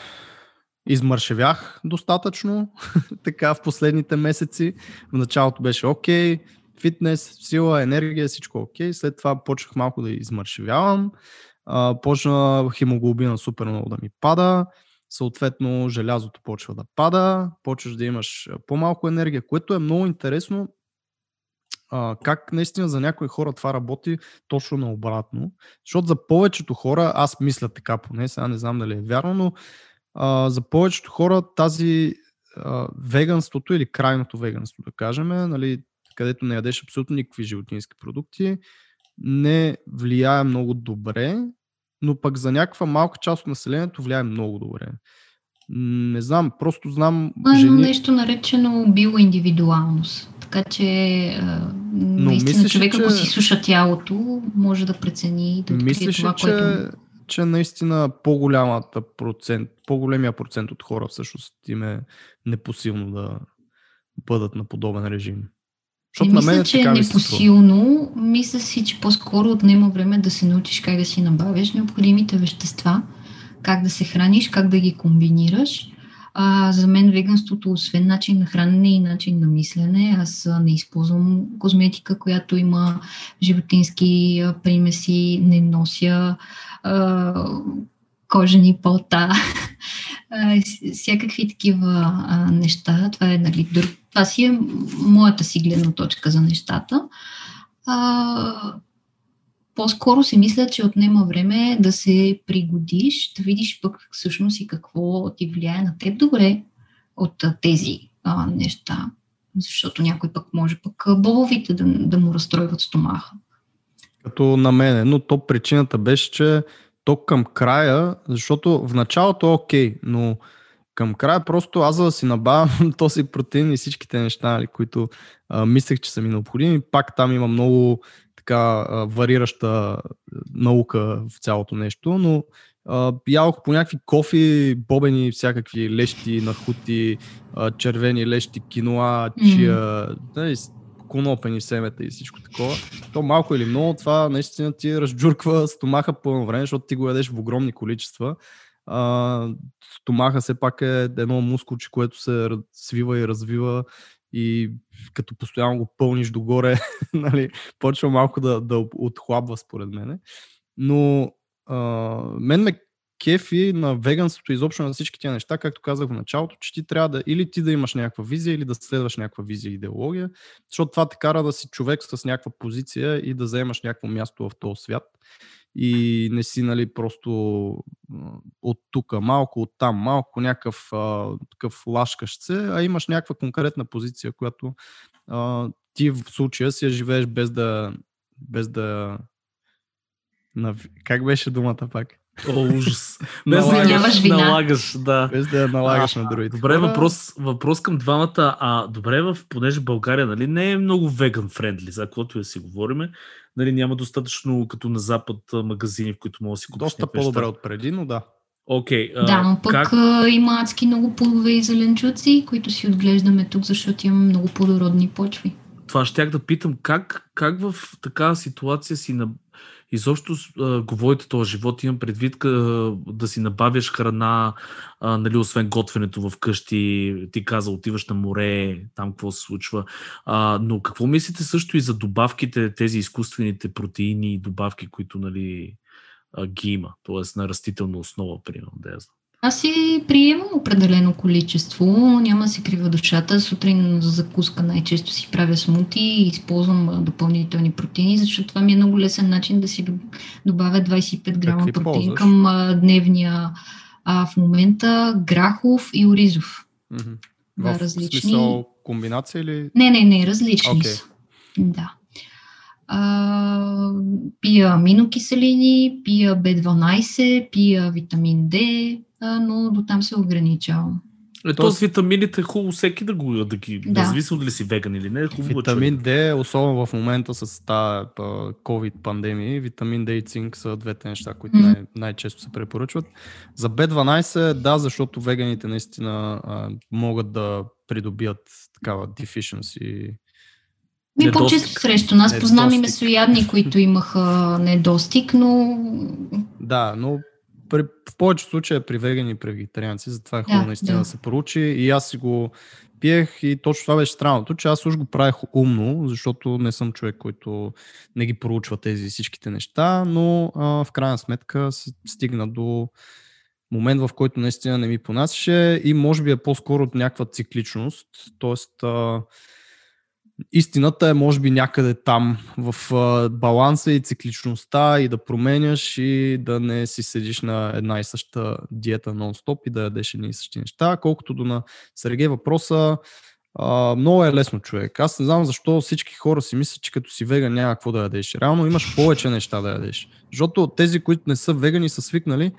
измършевях достатъчно, [laughs] така в последните месеци. В началото беше окей, фитнес, сила, енергия, всичко окей. След това почнах малко да измършевявам. А, почна хемоглобина супер много да ми пада. Съответно, желязото почва да пада, почваш да имаш по-малко енергия, което е много интересно а, как наистина за някои хора това работи точно наобратно. Защото за повечето хора, аз мисля така поне, сега не знам дали е вярно, но а, за повечето хора тази а, веганството или крайното веганство, да кажем, нали, където не ядеш абсолютно никакви животински продукти, не влияе много добре, но пък за някаква малка част от населението влияе много добре. Не знам, просто знам. Е жени... нещо наречено биоиндивидуалност. Така че Но наистина мислиш, човек, че... ако си слуша тялото, може да прецени да Мислиш, това, че, което... че наистина по-голямата процент, по-големия процент от хора всъщност им е непосилно да бъдат на подобен режим? Защото мисля, на мен е че е непосилно. Мисля си, че по-скоро отнема време да се научиш как да си набавяш необходимите вещества, как да се храниш, как да ги комбинираш а, за мен веганството, освен начин на хранене и начин на мислене, аз не използвам козметика, която има животински примеси, не нося а, кожени полта, [laughs] всякакви такива а, неща. Това е, нали, друг, това си е моята си гледна точка за нещата. А, по-скоро си мисля, че отнема време да се пригодиш, да видиш пък всъщност и какво ти влияе на теб добре от тези а, неща. Защото някой пък може пък боловите да, да му разстройват стомаха. Като на мене, но то причината беше, че то към края, защото в началото е окей, но към края просто аз за да си набавям [laughs] този протеин и всичките неща, нали, които а, мислех, че са ми необходими, пак там има много така варираща наука в цялото нещо, но ядох по някакви кофи, бобени, всякакви лещи, нахути, червени лещи, киноа, чия, mm-hmm. конопени семета и всичко такова. То малко или много, това наистина ти разджурква стомаха по време, защото ти го ядеш в огромни количества. А, стомаха все пак е едно мускулче, което се свива и развива и като постоянно го пълниш догоре, [laughs] нали, почва малко да, да отхлабва според мене. Но а, мен ме кефи на веганството, изобщо на всички тези неща, както казах в началото, че ти трябва да или ти да имаш някаква визия, или да следваш някаква визия и идеология, защото това те кара да си човек с някаква позиция и да заемаш някакво място в този свят и не си нали, просто от тук малко, от там малко, някакъв а, такъв лашкащ се, а имаш някаква конкретна позиция, която а, ти в случая си я живееш без да, без да как беше думата пак? О, ужас. [laughs] Без да налагаш, налагаш, да. Без да я налагаш а, на другите. Добре, хора. въпрос, въпрос към двамата. А, добре, в, понеже България нали, не е много веган френдли, за каквото и да си говориме, нали, няма достатъчно като на Запад магазини, в които мога да си купиш Доста по-добре от преди, но да. Okay, uh, да, но пък как... има адски много плодове и зеленчуци, които си отглеждаме тук, защото имаме много плодородни почви. Това щях да питам, как, как в такава ситуация си на изобщо говорите този живот, имам предвид да си набавяш храна, нали, освен готвенето в къщи, ти каза, отиваш на море, там какво се случва. Но какво мислите също и за добавките, тези изкуствените протеини и добавки, които нали, ги има, т.е. на растителна основа, примерно, да я знам. Аз си приемам определено количество, няма си крива душата. Сутрин за закуска най-често си правя смути и използвам допълнителни протеини, защото това ми е много лесен начин да си добавя 25 грама Какви протеин ползваш? към дневния а, в момента грахов и оризов. Mm-hmm. Да, в различни. Смисъл комбинация или? Не, не, не, различни okay. са. Да. А, пия аминокиселини, пия B12, пия витамин D, но до там се ограничавам. Е, то с витамините е хубаво всеки да го да ги, да. независимо дали си веган или не, е хубаво Витамин D, особено в момента с тази COVID пандемия, витамин D и цинк са двете неща, които най- най-често се препоръчват. За B12, да, защото веганите наистина а, могат да придобият такава deficiency ми по-често срещу нас. Познавам и месоядни, които имаха недостиг, но... Да, но при, в повечето случаи е при вегани и при вегетарианци, затова е хубаво да, наистина да. да се поручи. И аз си го пиех и точно това беше странното, че аз уж го правех умно, защото не съм човек, който не ги проучва тези всичките неща, но а, в крайна сметка се стигна до момент, в който наистина не ми понасяше и може би е по-скоро от някаква цикличност, т.е истината е може би някъде там, в баланса и цикличността и да променяш и да не си седиш на една и съща диета нон-стоп и да ядеш едни и същи неща. Колкото до на Сергей въпроса, а, много е лесно човек. Аз не знам защо всички хора си мислят, че като си веган няма какво да ядеш. Реално имаш повече неща да ядеш. Защото тези, които не са вегани, са свикнали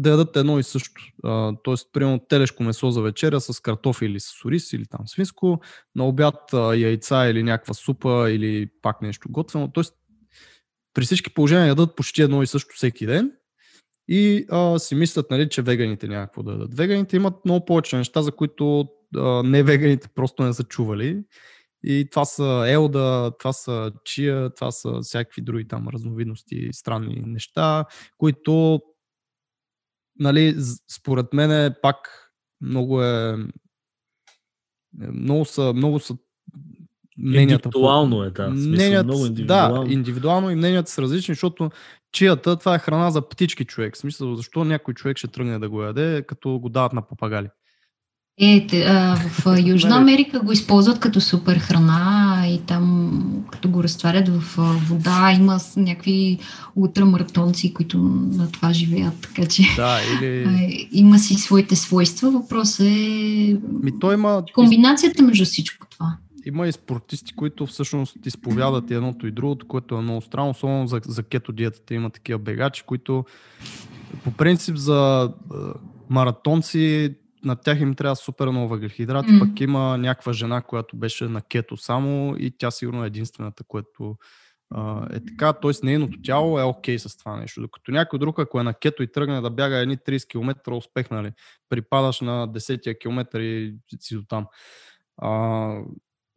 да ядат едно и също. А, тоест, примерно телешко месо за вечеря с картофи или с ориз или там свинско, на обяд а, яйца или някаква супа или пак нещо готвено. Тоест, при всички положения ядат почти едно и също всеки ден и а, си мислят, нали, че веганите някакво да ядат. Веганите имат много повече неща, за които а, не веганите просто не са чували. И това са елда, това са чия, това са всякакви други там разновидности, странни неща, които нали, според мен е пак много е, е много са, много са мненията. Индивидуално е, да. Мненията, много индивидуално. Да, индивидуално и мненията са различни, защото чията, това е храна за птички човек. В смисъл, защо някой човек ще тръгне да го яде, като го дават на папагали? Е, а, в Южна Америка го използват като супер храна и там, като го разтварят в вода, има някакви ултрамаратонци, които на това живеят, така че да, или... [laughs] а, има си своите свойства. Въпросът е Ми, той има... комбинацията между всичко това. Има и спортисти, които всъщност изповядат и едното и другото, което е много странно, особено за, за кето диетата има такива бегачи, които по принцип за маратонци на тях им трябва супер много въглехидрати, mm. пък има някаква жена, която беше на кето само и тя сигурно е единствената, което а, е така, т.е. нейното тяло е окей okay с това нещо. Докато някой друг, ако е на кето и тръгне да бяга едни 30 км, успех, нали? Припадаш на 10 км и си до там. А,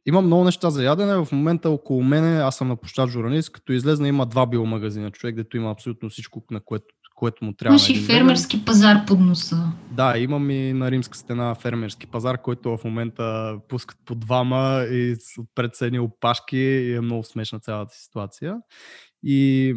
има много неща за ядене. В момента около мене, аз съм на площад журналист, като излезна има два биомагазина. Човек, дето има абсолютно всичко, на което което му трябва. Имаш и фермерски веган. пазар под носа. Да, имам и на римска стена фермерски пазар, който в момента пускат по двама и отпред са едни опашки и е много смешна цялата ситуация. И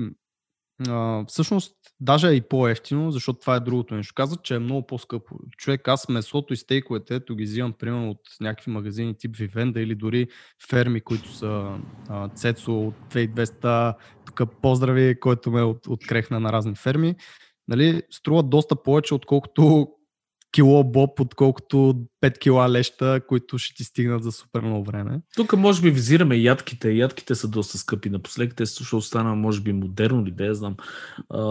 а, всъщност, даже е и по-ефтино, защото това е другото нещо. Казват, че е много по-скъпо. Човек, аз месото и стейковете, ето ги взимам примерно от някакви магазини тип Вивенда или дори ферми, които са а, Цецо от 2200, тук поздрави, който ме от, открехна на разни ферми. Нали, струват доста повече, отколкото кило боб, отколкото 5 кила леща, които ще ти стигнат за супер много време. Тук може би визираме ядките. Ядките са доста скъпи напоследък. Те ще остана, може би, модерно ли, да я знам. А,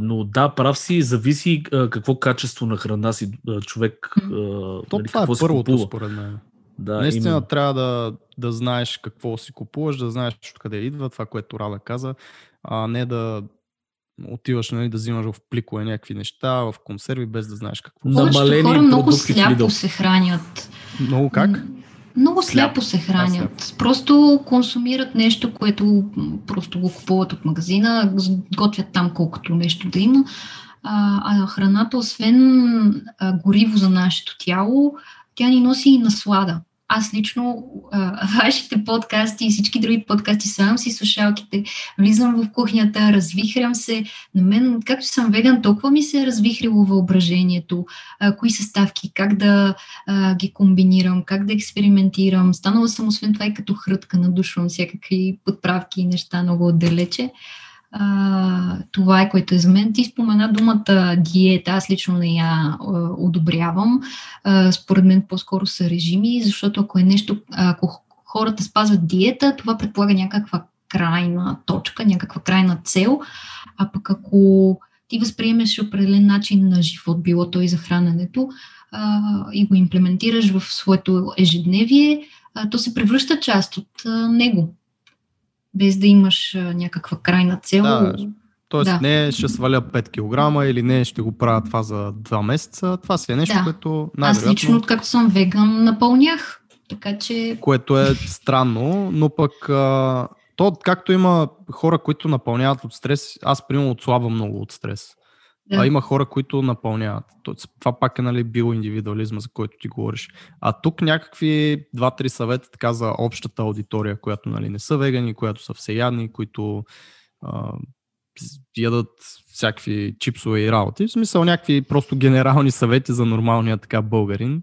но да, прав си, зависи а, какво качество на храна си а, човек. А, То нали, това е първото, според мен. Да, Наистина именно. трябва да, да знаеш какво си купуваш, да знаеш откъде идва това, което Рада каза, а не да отиваш нали, да взимаш в пликове някакви неща, в консерви, без да знаеш какво. Намалени хора много сляпо се хранят. Много как? Много сляпо се хранят. Да, просто консумират нещо, което просто го купуват от магазина, готвят там колкото нещо да има. А, а храната, освен а, гориво за нашето тяло, тя ни носи и наслада аз лично а, вашите подкасти и всички други подкасти, сам си слушалките, влизам в кухнята, развихрям се. На мен, както съм веган, толкова ми се е развихрило въображението, а, кои съставки, как да а, ги комбинирам, как да експериментирам. Станала съм освен това и като хрътка, надушвам всякакви подправки и неща много отдалече. А, това е което е за мен. Ти спомена думата диета, аз лично не я одобрявам. Според мен по-скоро са режими, защото ако е нещо, ако хората спазват диета, това предполага някаква крайна точка, някаква крайна цел, а пък ако ти възприемеш определен начин на живот, било то и за храненето, а, и го имплементираш в своето ежедневие, а, то се превръща част от а, него без да имаш някаква крайна цел. Да, Тоест да. не ще сваля 5 кг или не ще го правя това за 2 месеца. Това си е нещо, да. което най-вероятно... Аз лично, откакто съм веган, напълнях. Така че... Което е странно, но пък а, то, както има хора, които напълняват от стрес, аз примерно отслабвам много от стрес. Да. А има хора, които напълняват. Това пак е нали, биоиндивидуализма, за който ти говориш. А тук някакви два-три съвета така за общата аудитория, която нали, не са вегани, която са всеядни, които а, ядат всякакви чипсове и работи. В смисъл някакви просто генерални съвети за нормалния така българин.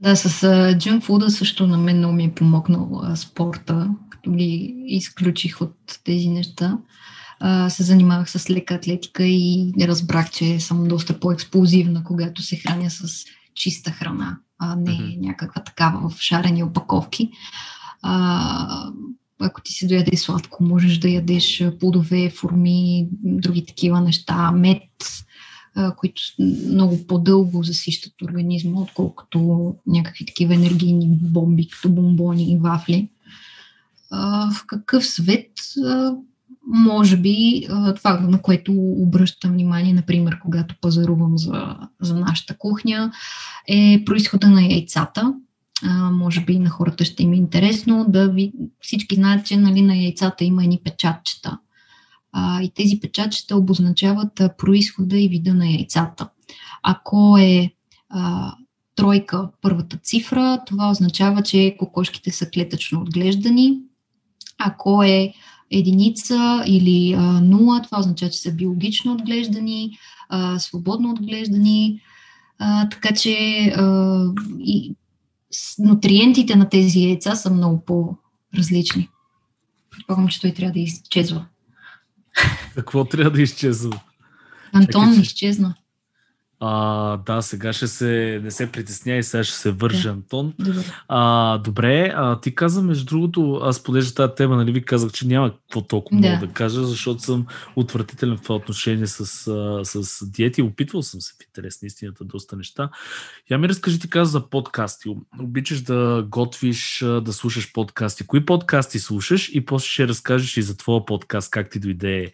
Да, с джънк фуда също на мен много ми е помогнал а, спорта, като ги изключих от тези неща а, се занимавах с лека атлетика и разбрах, че съм доста по-експлозивна, когато се храня с чиста храна, а не mm-hmm. някаква такава в шарени опаковки. А, ако ти се дояде сладко, можеш да ядеш плодове, форми, други такива неща, мед, които много по-дълго засищат организма, отколкото някакви такива енергийни бомби, като бомбони и вафли. В какъв свет може би това, на което обръщам внимание, например, когато пазарувам за, за нашата кухня, е происхода на яйцата. А, може би на хората ще им е интересно да ви... Всички знаят, че нали, на яйцата има едни печатчета. А, и тези печатчета обозначават а, происхода и вида на яйцата. Ако е а, тройка първата цифра, това означава, че кокошките са клетъчно отглеждани. Ако е единица или а, нула, това означава, че са биологично отглеждани, а, свободно отглеждани, а, така че а, и нутриентите на тези яйца са много по-различни. Предполагам, че той трябва да изчезва. Какво трябва да изчезва? Антон Чакай, че... изчезна. А, да, сега ще се, не се притесняй, сега ще се вържа, да. Антон. Добре. А, добре, а, ти каза, между другото, аз подежда тази тема, нали ви казах, че няма какво толкова да. много да кажа, защото съм отвратителен в това отношение с, с диети. Опитвал съм се в интерес на истината доста неща. Я ми разкажи, ти каза за подкасти. Обичаш да готвиш, да слушаш подкасти. Кои подкасти слушаш и после ще разкажеш и за твоя подкаст, как ти дойде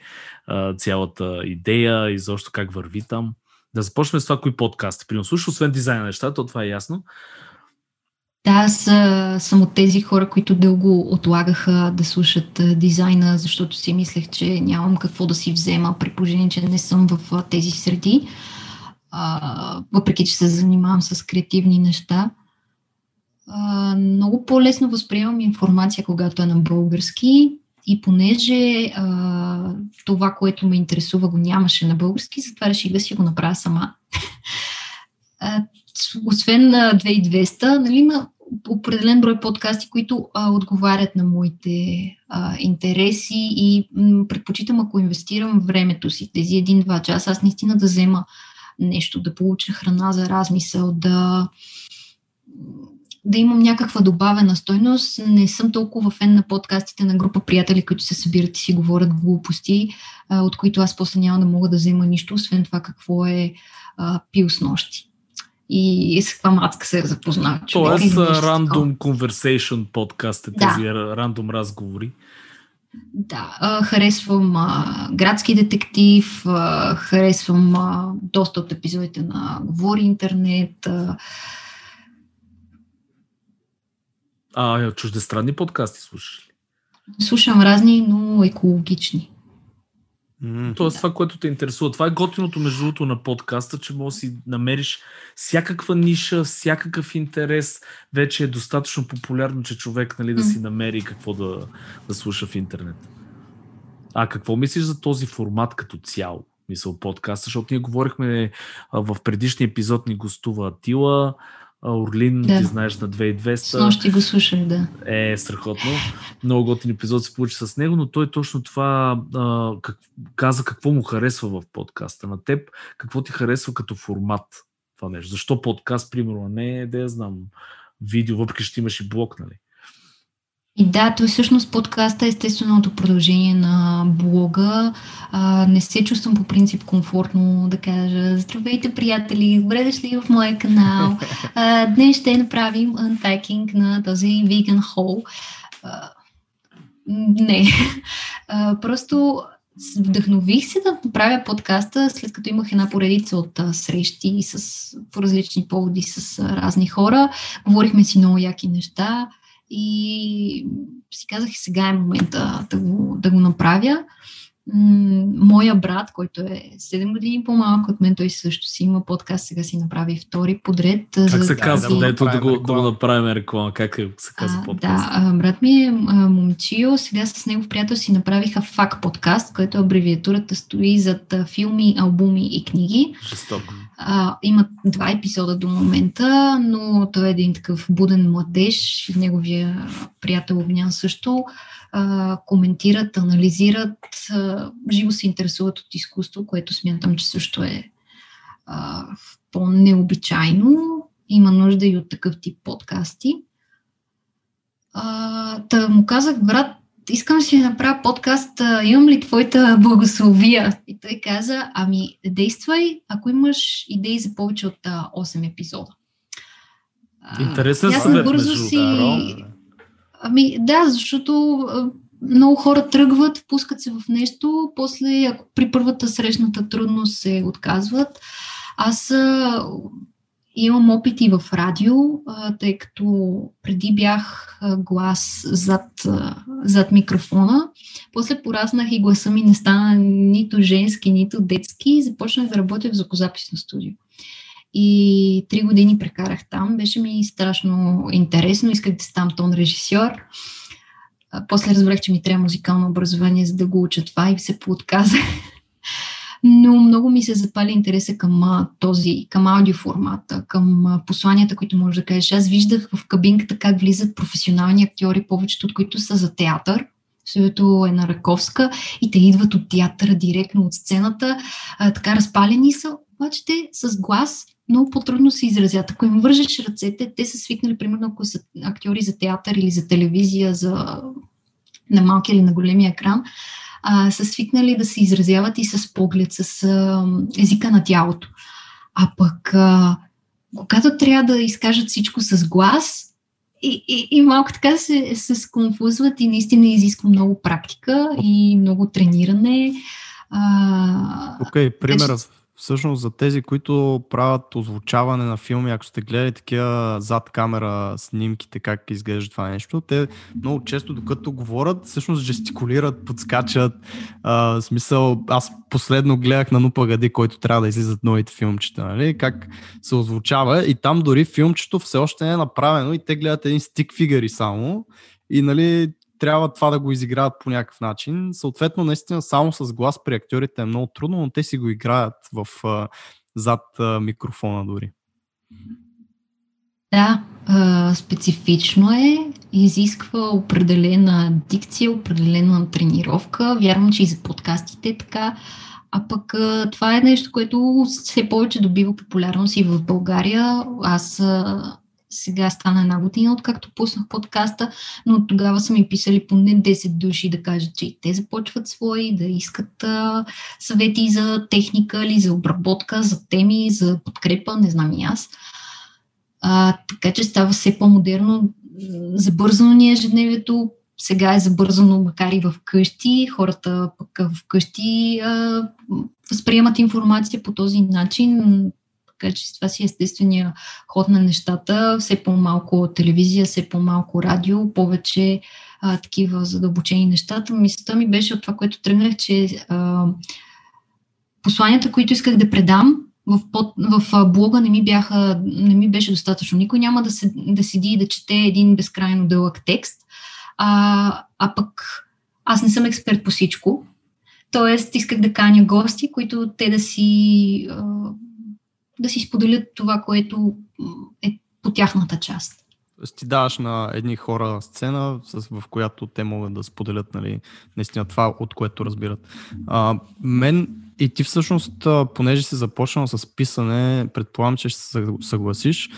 цялата идея и защо как върви там. Да започнем с това, кои подкасти. Примерно, слушаш, освен дизайн на нещата, то това е ясно. Да, аз съм от тези хора, които дълго отлагаха да слушат дизайна, защото си мислех, че нямам какво да си взема, при положение, че не съм в тези среди, въпреки че се занимавам с креативни неща. Много по-лесно възприемам информация, когато е на български. И понеже а, това, което ме интересува, го нямаше на български, затова реших да си го направя сама. освен на 2200, нали, има определен брой подкасти, които а, отговарят на моите а, интереси и м, предпочитам, ако инвестирам времето си, тези един-два часа, аз наистина да взема нещо, да получа храна за размисъл, да да имам някаква добавена стойност. Не съм толкова фен на подкастите на група приятели, които се събират и си говорят глупости, от които аз после няма да мога да взема нищо, освен това какво е а, пил с нощи. И с каква мацка се е запознал. Тоест, рандом conversation подкаст е тези да. рандом разговори. Да, а, харесвам а, Градски детектив, а, харесвам а, доста от епизодите на Говори интернет, а, А чуждестранни подкасти слушаш ли? Слушам разни, но екологични. Mm, Тоест това, което те интересува. Това е готиното между другото на подкаста, че може да си намериш всякаква ниша, всякакъв интерес. Вече е достатъчно популярно, че човек нали, да си намери какво да, да слуша в интернет. А какво мислиш за този формат като цяло? Мисъл подкаст, защото ние говорихме в предишния епизод ни гостува Атила, Орлин, да. ти знаеш на 2200. С нощи го слушах, да. Е, страхотно. Много готин епизод се получи с него, но той точно това а, как, каза какво му харесва в подкаста. На теб какво ти харесва като формат това нещо? Защо подкаст, примерно, не да я знам, видео, въпреки че имаш и блог, нали? И да, той всъщност подкаста е естественото продължение на блога. А, не се чувствам по принцип комфортно да кажа Здравейте, приятели, добре дошли в моя канал. [laughs] А, днес ще направим unpacking на този vegan haul. А, не. А, просто вдъхнових се да направя подкаста, след като имах една поредица от а, срещи с, по различни поводи с а, разни хора. Говорихме си много яки неща и си казах, сега е момента да го, да го направя моя брат, който е 7 години по-малък от мен, той също си има подкаст, сега си направи втори подред. Как за се казва? Да, ето да, го, да го направим реклама. Как е, се казва подкаст? Да, брат ми е момчил, сега с негов приятел си направиха ФАК подкаст, който абревиатурата стои зад филми, албуми и книги. Жестоко. А, имат два епизода до момента, но той е един такъв буден младеж, неговия приятел Огнян също а, коментират, анализират, а, живо се интересуват от изкуство, което смятам, че също е а, по-необичайно. Има нужда и от такъв тип подкасти. А, та му казах, брат, искам си да направя подкаст, имам ли твоята благословия? И той каза, ами действай, ако имаш идеи за повече от а, 8 епизода. Интересен съвет, бързо си, да, Ами да, защото много хора тръгват, впускат се в нещо, после ако при първата срещната трудност се отказват. Аз а, имам опити в радио, тъй като преди бях глас зад, зад микрофона. После пораснах и гласа ми не стана нито женски, нито детски и започнах да работя в звукозаписно студио. И три години прекарах там. Беше ми страшно интересно. Исках да ставам тон режисьор. После разбрах, че ми трябва музикално образование, за да го уча това и се поотказах. Но много ми се запали интереса към този, към аудиоформата, към посланията, които може да кажеш. Аз виждах в кабинката как влизат професионални актьори, повечето от които са за театър. Също е на Раковска и те идват от театъра директно от сцената. А, така разпалени са, обаче те с глас много по-трудно се изразят. Ако им вържеш ръцете, те са свикнали, примерно, ако са актьори за театър или за телевизия, за на малки или на големия екран, а, са свикнали да се изразяват и с поглед, с а, езика на тялото. А пък, а, когато трябва да изкажат всичко с глас, и, и, и малко така се, се сконфузват и наистина изисква много практика и много трениране. Окей, okay, примерът всъщност за тези, които правят озвучаване на филми, ако сте гледали такива зад камера снимките, как изглежда това нещо, те много често, докато говорят, всъщност жестикулират, подскачат. А, смисъл, аз последно гледах на Нупа Гади, който трябва да излизат новите филмчета, нали? как се озвучава и там дори филмчето все още не е направено и те гледат един стик фигъри само и нали, трябва това да го изиграят по някакъв начин. Съответно, наистина само с глас при актьорите е много трудно, но те си го играят в, зад микрофона дори. Да, специфично е, изисква определена дикция, определена тренировка. Вярвам, че и за подкастите е така. А пък това е нещо, което все повече добива популярност и в България. Аз сега стана една година, откакто пуснах подкаста, но тогава са ми писали поне 10 души да кажат, че и те започват свои, да искат а, съвети за техника или за обработка, за теми, за подкрепа, не знам и аз. А, така че става все по-модерно. Забързано ни е ежедневието, сега е забързано, макар и в къщи. Хората пък в къщи възприемат информация по този начин така че това си е естествения ход на нещата. Все по-малко телевизия, все по-малко радио, повече а, такива задълбочени нещата. Мисълта ми беше от това, което тръгнах, че а, посланията, които исках да предам, в, под, в блога не ми, бяха, не ми беше достатъчно. Никой няма да, се, да седи и да чете един безкрайно дълъг текст, а, а пък аз не съм експерт по всичко. Тоест, исках да каня гости, които те да си, да си споделят това, което е по тяхната част. Тоест ти даваш на едни хора сцена, в която те могат да споделят нали, наистина това, от което разбират. А, мен и ти всъщност, понеже си започнал с писане, предполагам, че ще се съгласиш,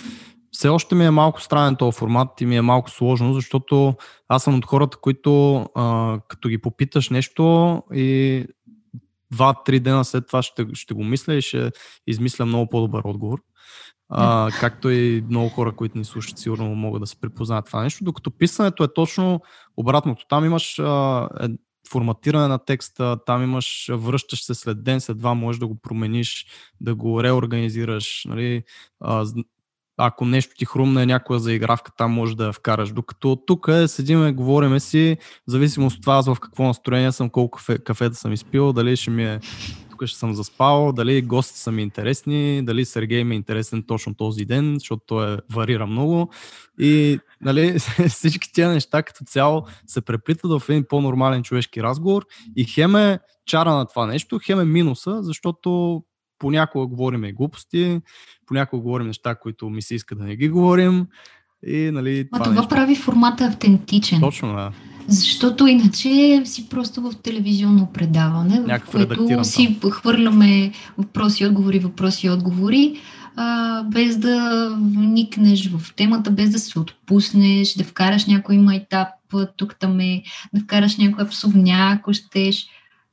все още ми е малко странен този формат и ми е малко сложно, защото аз съм от хората, които а, като ги попиташ нещо и два-три дена след това ще, ще го мисля и ще измисля много по-добър отговор. А, както и много хора, които ни слушат, сигурно могат да се припознаят това нещо, докато писането е точно обратното. Там имаш а, е, форматиране на текста, там имаш, връщаш се след ден, след два, можеш да го промениш, да го реорганизираш. Нали? А, ако нещо ти хрумне някоя заигравка, там може да я вкараш. Докато тук е, седиме, говориме си, в зависимост от това аз в какво настроение съм, колко кафе, кафета съм изпил, дали ще ми е тук ще съм заспал, дали гостите са ми интересни, дали Сергей ми е интересен точно този ден, защото той е, варира много. И нали, [laughs] всички тия неща като цяло се преплитат в един по-нормален човешки разговор и хем е чара на това нещо, хем е минуса, защото понякога говорим и глупости, понякога говорим неща, които ми се иска да не ги говорим. И, нали, а това, това нещо... прави формата автентичен. Точно, да. Защото иначе си просто в телевизионно предаване, Някакъв в което си хвърляме въпроси, отговори, въпроси, отговори, а, без да вникнеш в темата, без да се отпуснеш, да вкараш някой майтап тук там е, да вкараш някой псовня, ако щеш.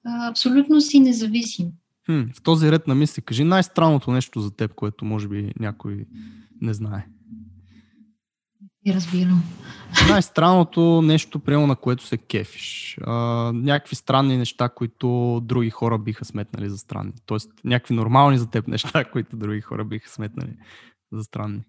А, абсолютно си независим. Хм, в този ред на мисли, кажи най-странното нещо за теб, което може би някой не знае. И разбирам. Най-странното нещо, приема на което се кефиш. А, някакви странни неща, които други хора биха сметнали за странни. Тоест, някакви нормални за теб неща, [laughs] които други хора биха сметнали за странни.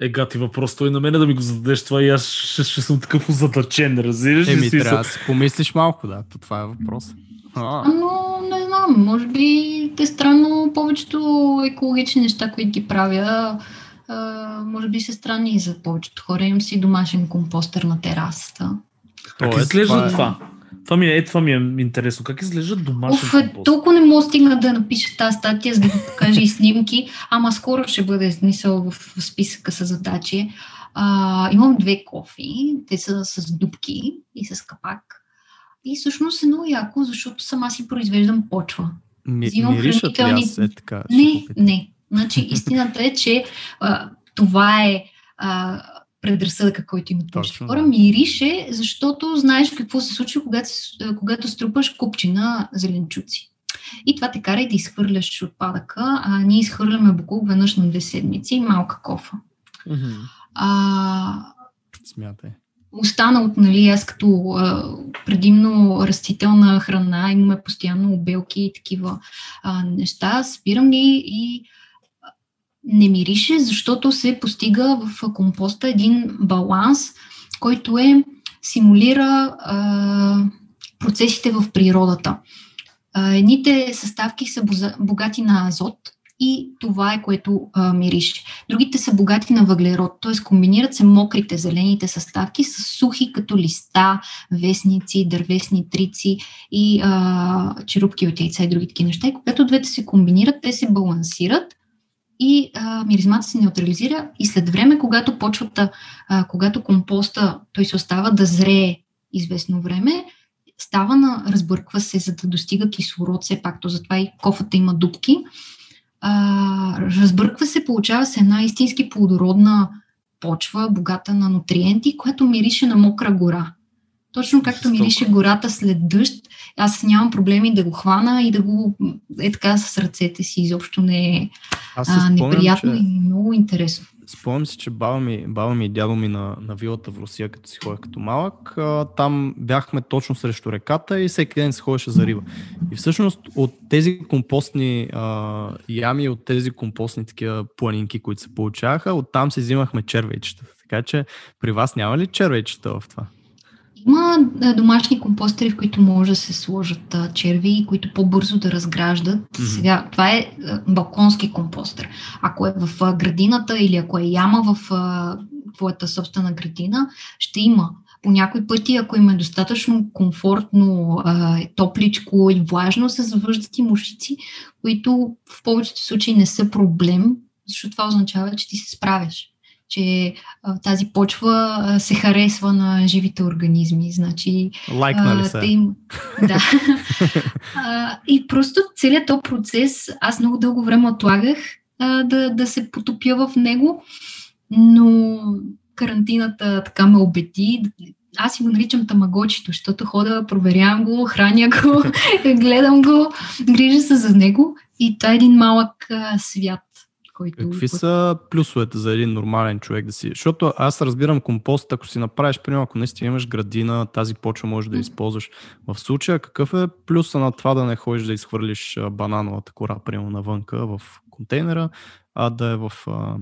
Е, гати въпрос, той на мене да ми го зададеш това и аз ще, ще съм такъв озадачен, разбираш ли? Еми, трябва да си помислиш малко, да, то това е въпрос. А. Но не знам, може би те странно повечето екологични неща, които ги правя, а, може би са странни за повечето хора. Имам си домашен компостър на терасата. Как е, изглежда това? Е... това? Това ми, е, е, това ми е интересно. Как изглежда домашен Оф, компостър? Толкова не мога стигна да напиша тази статия, за да ви покажа и снимки, ама скоро ще бъде смисъл в, в списъка с задачи. А, имам две кофи, те са с дубки и с капак. И всъщност е много яко, защото сама си произвеждам почва. Ми, Взимам хранителни... Аз е така, не, не. Значи [laughs] истината е, че а, това е а, предразсъдъка, който имат повечето хора. Мирише, защото знаеш какво се случва, когато, когато струпаш купчина зеленчуци. И това те кара и да изхвърляш отпадъка. А ние изхвърляме буклук веднъж на две седмици и малка кофа. Mm-hmm. А, Смятай останал, нали, аз като а, предимно растителна храна, имаме постоянно обелки и такива а, неща, спирам ги и не мирише, защото се постига в компоста един баланс, който е симулира а, процесите в природата. А, едните съставки са богати на азот, и това е което а, мирише. Другите са богати на въглерод, т.е. комбинират се мокрите зелените съставки с сухи като листа, вестници, дървесни трици и а, черупки от яйца и други такива неща. И когато двете се комбинират, те се балансират и а, миризмата се неутрализира и след време, когато почвата, а, когато компоста, той се остава да зрее известно време, става на, разбърква се, за да достига кислород, все пак, то затова и кофата има дубки а, разбърква се, получава се една истински плодородна почва, богата на нутриенти, която мирише на мокра гора. Точно както мирише гората след дъжд, аз нямам проблеми да го хвана и да го е така с ръцете си. Изобщо не е а, неприятно че... и много интересно. Спомням си, че баба ми, баба ми и дядо ми на, на вилата в Русия, като си ходех като малък, а, там бяхме точно срещу реката и всеки ден се ходеше за риба. И всъщност от тези компостни а, ями, от тези компостни такива планинки, които се получаваха, оттам се взимахме червейчета. Така че при вас няма ли червейчета в това? Има домашни компостери, в които може да се сложат черви, които по-бързо да разграждат. Mm-hmm. Сега, това е балконски компостер. Ако е в градината или ако е яма в твоята собствена градина, ще има. По някои пъти, ако им е достатъчно комфортно, топличко и влажно, се завъждат и мушици, които в повечето случаи не са проблем, защото това означава, че ти се справяш че а, тази почва а, се харесва на живите организми. Значи, Лайкнали се. Им, [laughs] да. а, и просто целият този процес, аз много дълго време отлагах а, да, да се потопя в него, но карантината така ме обети. Аз си го наричам тамагочито, защото хода, проверявам го, храня го, [laughs] гледам го, грижа се за него и това е един малък а, свят който... Какви са плюсовете за един нормален човек да си... Защото аз разбирам компост, ако си направиш, примерно, ако наистина имаш градина, тази почва можеш да използваш. В случая, какъв е плюса на това да не ходиш да изхвърлиш банановата кора, примерно, навънка в контейнера, а да е в а,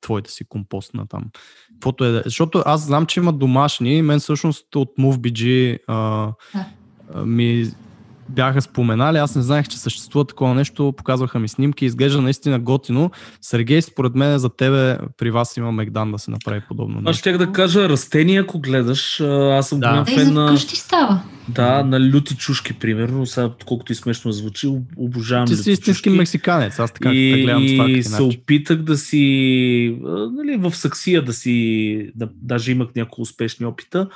твоята си компостна там. Каквото е, защото аз знам, че има домашни, мен всъщност от MoveBG а, ми бяха споменали. Аз не знаех, че съществува такова нещо. Показваха ми снимки. Изглежда наистина готино. Сергей, според мен за тебе при вас има Мегдан да се направи подобно нещо. Аз ще да кажа растения, ако гледаш. Аз съм да. голям фен на... става. Да, на люти чушки, примерно. Сега, колкото и смешно звучи, обожавам Ти си истински мексиканец. Аз така и, гледам това. И се опитах да си... Нали, в саксия да си... Да, даже имах няколко успешни опита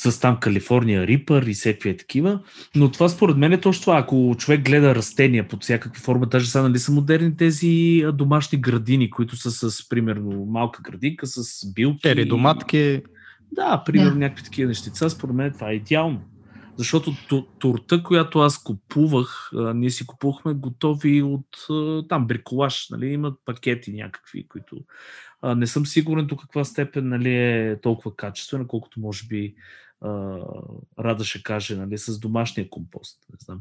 с там Калифорния Рипър и всеки такива. Но това според мен е точно това. Ако човек гледа растения под всякакви форми, даже са, нали, са модерни тези домашни градини, които са с, примерно, малка градинка, с билки. Тери доматки. Да, примерно да. някакви такива нещица. Според мен това е идеално. Защото турта, която аз купувах, ние си купувахме готови от там бриколаж, нали, имат пакети някакви, които не съм сигурен до каква степен нали, е толкова качествена, колкото може би Рада ще каже, нали, с домашния компост. Не знам.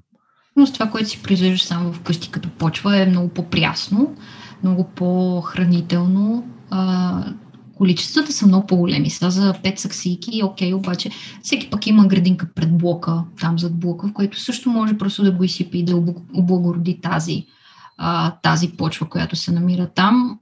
Но с това, което си произвеждаш само вкъщи като почва е много по-прясно, много по-хранително. А, количествата са много по-големи. Сега за 5 саксийки, окей, обаче всеки пък има градинка пред блока, там зад блока, в който също може просто да го изсипи и да облагороди тази, а, тази почва, която се намира там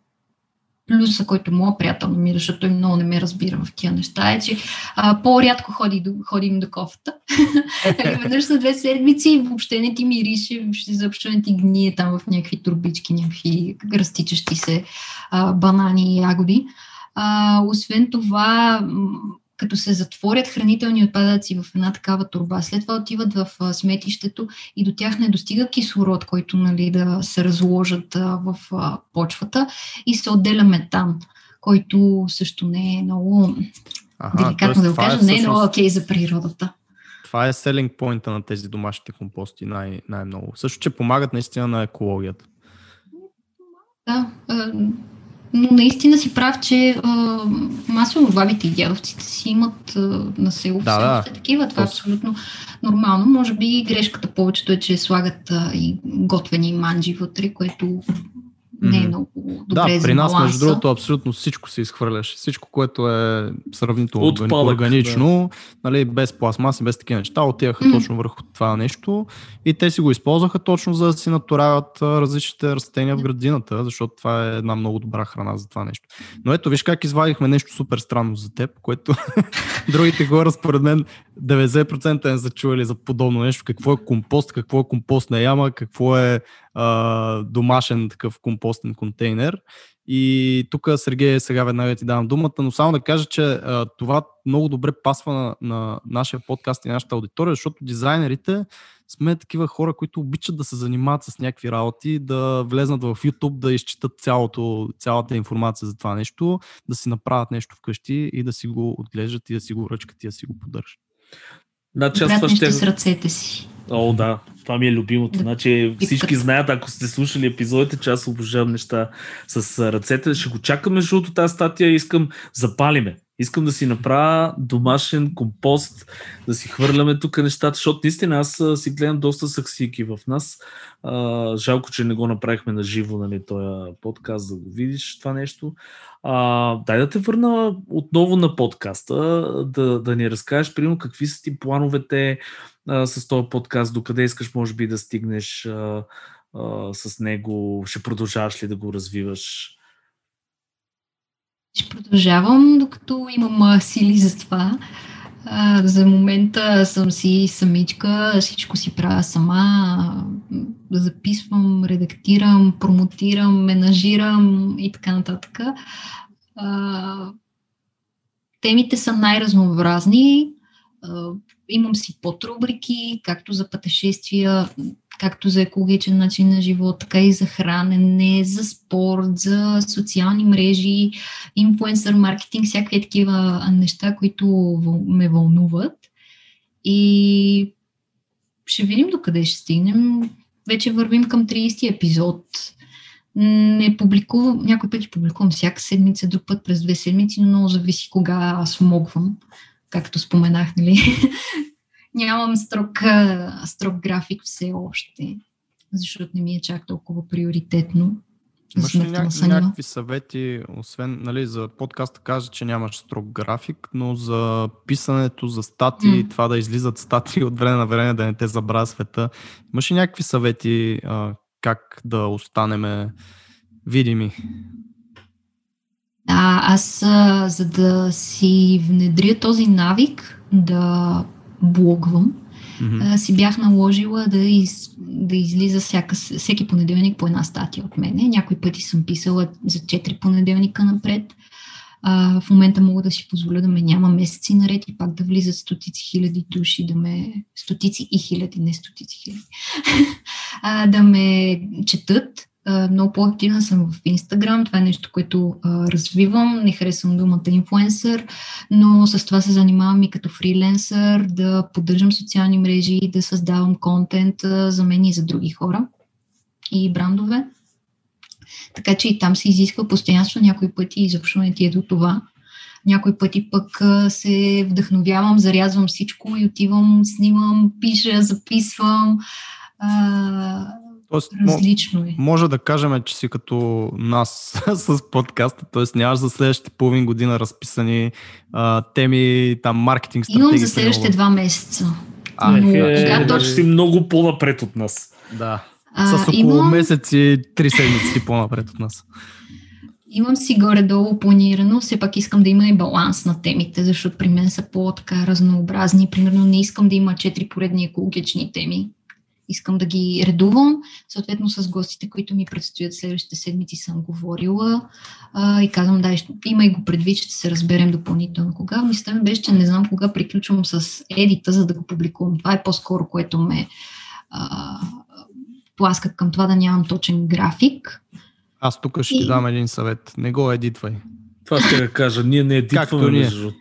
плюса, който моят приятел намира, защото той много не ме разбира в тия неща, е, че а, по-рядко ходи, ходим до кофта. [laughs] Нали, веднъж на две седмици и въобще не ти мирише, въобще заобщо не ти гние там в някакви турбички, някакви разтичащи се а, банани и ягоди. А, освен това, като се затворят хранителни отпадъци в една такава турба, след това отиват в сметището и до тях не достига кислород, който нали, да се разложат в почвата и се отделя метан, който също не е много Аха, деликатно да го кажа, е не е много окей okay за природата. Това е селинг поинта на тези домашните компости най- най-много. Също, че помагат наистина на екологията. Да, но наистина си прав, че а, масово бабите и дядовците си имат а, на село да, да. такива. Това е абсолютно нормално. Може би грешката повечето е, че слагат а, и готвени манджи вътре, което не е много добре Да, при нас, баланса. между другото, абсолютно всичко се изхвърляш. Всичко, което е сравнително Отпадък, органично, да. нали, без пластмаси, без такива неща, отиваха mm. точно върху това нещо и те си го използваха точно за да си натуряват различните растения в градината, защото това е една много добра храна за това нещо. Но ето, виж как извадихме нещо супер странно за теб, което [laughs] другите хора, според мен, 90% не са чували за подобно нещо. Какво е компост, какво е компостна яма, какво е а, домашен такъв компостен контейнер. И тук, Сергей, сега веднага ти давам думата, но само да кажа, че а, това много добре пасва на, на нашия подкаст и нашата аудитория, защото дизайнерите сме такива хора, които обичат да се занимават с някакви работи, да влезнат в YouTube, да изчитат цялото, цялата информация за това нещо, да си направят нещо вкъщи и да си го отглеждат и да си го ръчкат и да си го поддържат. Да, че аз ще... с ръцете си. О, да. Това ми е любимото. Значи, всички знаят, ако сте слушали епизодите, че аз обожавам неща с ръцете. Ще го чакаме, защото тази статия искам запалиме. Искам да си направя домашен компост, да си хвърляме тук нещата, защото наистина аз си гледам доста саксики в нас. А, жалко, че не го направихме на живо, нали, този подкаст, да го видиш това нещо. А, дай да те върна отново на подкаста, да, да ни разкажеш, примерно, какви са ти плановете а, с този подкаст, докъде искаш, може би, да стигнеш а, а, с него, ще продължаваш ли да го развиваш? Ще продължавам, докато имам сили за това. А, за момента съм си самичка, всичко си правя сама, записвам, редактирам, промотирам, менажирам и така нататък. А, темите са най-разнообразни. Имам си подрубрики, както за пътешествия, както за екологичен начин на живот, така и за хранене, за спорт, за социални мрежи, инфуенсър маркетинг, всякакви такива неща, които ме вълнуват. И ще видим докъде ще стигнем. Вече вървим към 30 епизод. Не публикувам, някой пъти публикувам всяка седмица, друг път през две седмици, но много зависи кога аз могвам, както споменах, нали? [laughs] нямам строг, строг график все още, защото не ми е чак толкова приоритетно. Имаш ли ня- някакви съвети, освен нали, за подкаста кажа, че нямаш строг график, но за писането, за статии, mm. това да излизат статии от време на време, да не те забравя света. Имаш ли някакви съвети а, как да останеме видими? Да, аз а, за да си внедря този навик да блогвам, mm-hmm. си бях наложила да, из, да излиза всяка, всеки понеделник по една статия от мене. Някои пъти съм писала за 4 понеделника напред. А, в момента мога да си позволя да ме няма месеци наред и пак да влизат стотици хиляди души, да ме... Стотици и хиляди, не стотици хиляди. [laughs] а, да ме четат, много по-активна съм в Инстаграм. Това е нещо, което а, развивам. Не харесвам думата инфуенсър, но с това се занимавам и като фриленсър, да поддържам социални мрежи, да създавам контент а, за мен и за други хора и брандове. Така че и там се изисква постоянство, някои пъти изобщо не ти е до това. Някои пъти пък се вдъхновявам, зарязвам всичко и отивам, снимам, пиша, записвам. А, Тоест, Различно е. Може да кажем, че си като нас [laughs] с подкаста, т.е. нямаш за следващите половин година разписани а, теми, там маркетинг стратегии. Имам за следващите два месеца. А, но, е, да, точно... си много по-напред от нас. Да. А, с около имам... месец и три седмици по-напред от нас. Имам си горе-долу планирано, все пак искам да има и баланс на темите, защото при мен са по-така разнообразни. Примерно не искам да има 4 поредни екологични теми искам да ги редувам. Съответно с гостите, които ми предстоят следващите седмици съм говорила а, и казвам, да, има и го предвид, ще се разберем допълнително. Кога мисля ми беше, че не знам кога приключвам с едита, за да го публикувам. Това е по-скоро, което ме а, пласка към това да нямам точен график. Аз тук ще и... ти дам един съвет. Не го едитвай. Това ще да кажа. Ние не едитваме между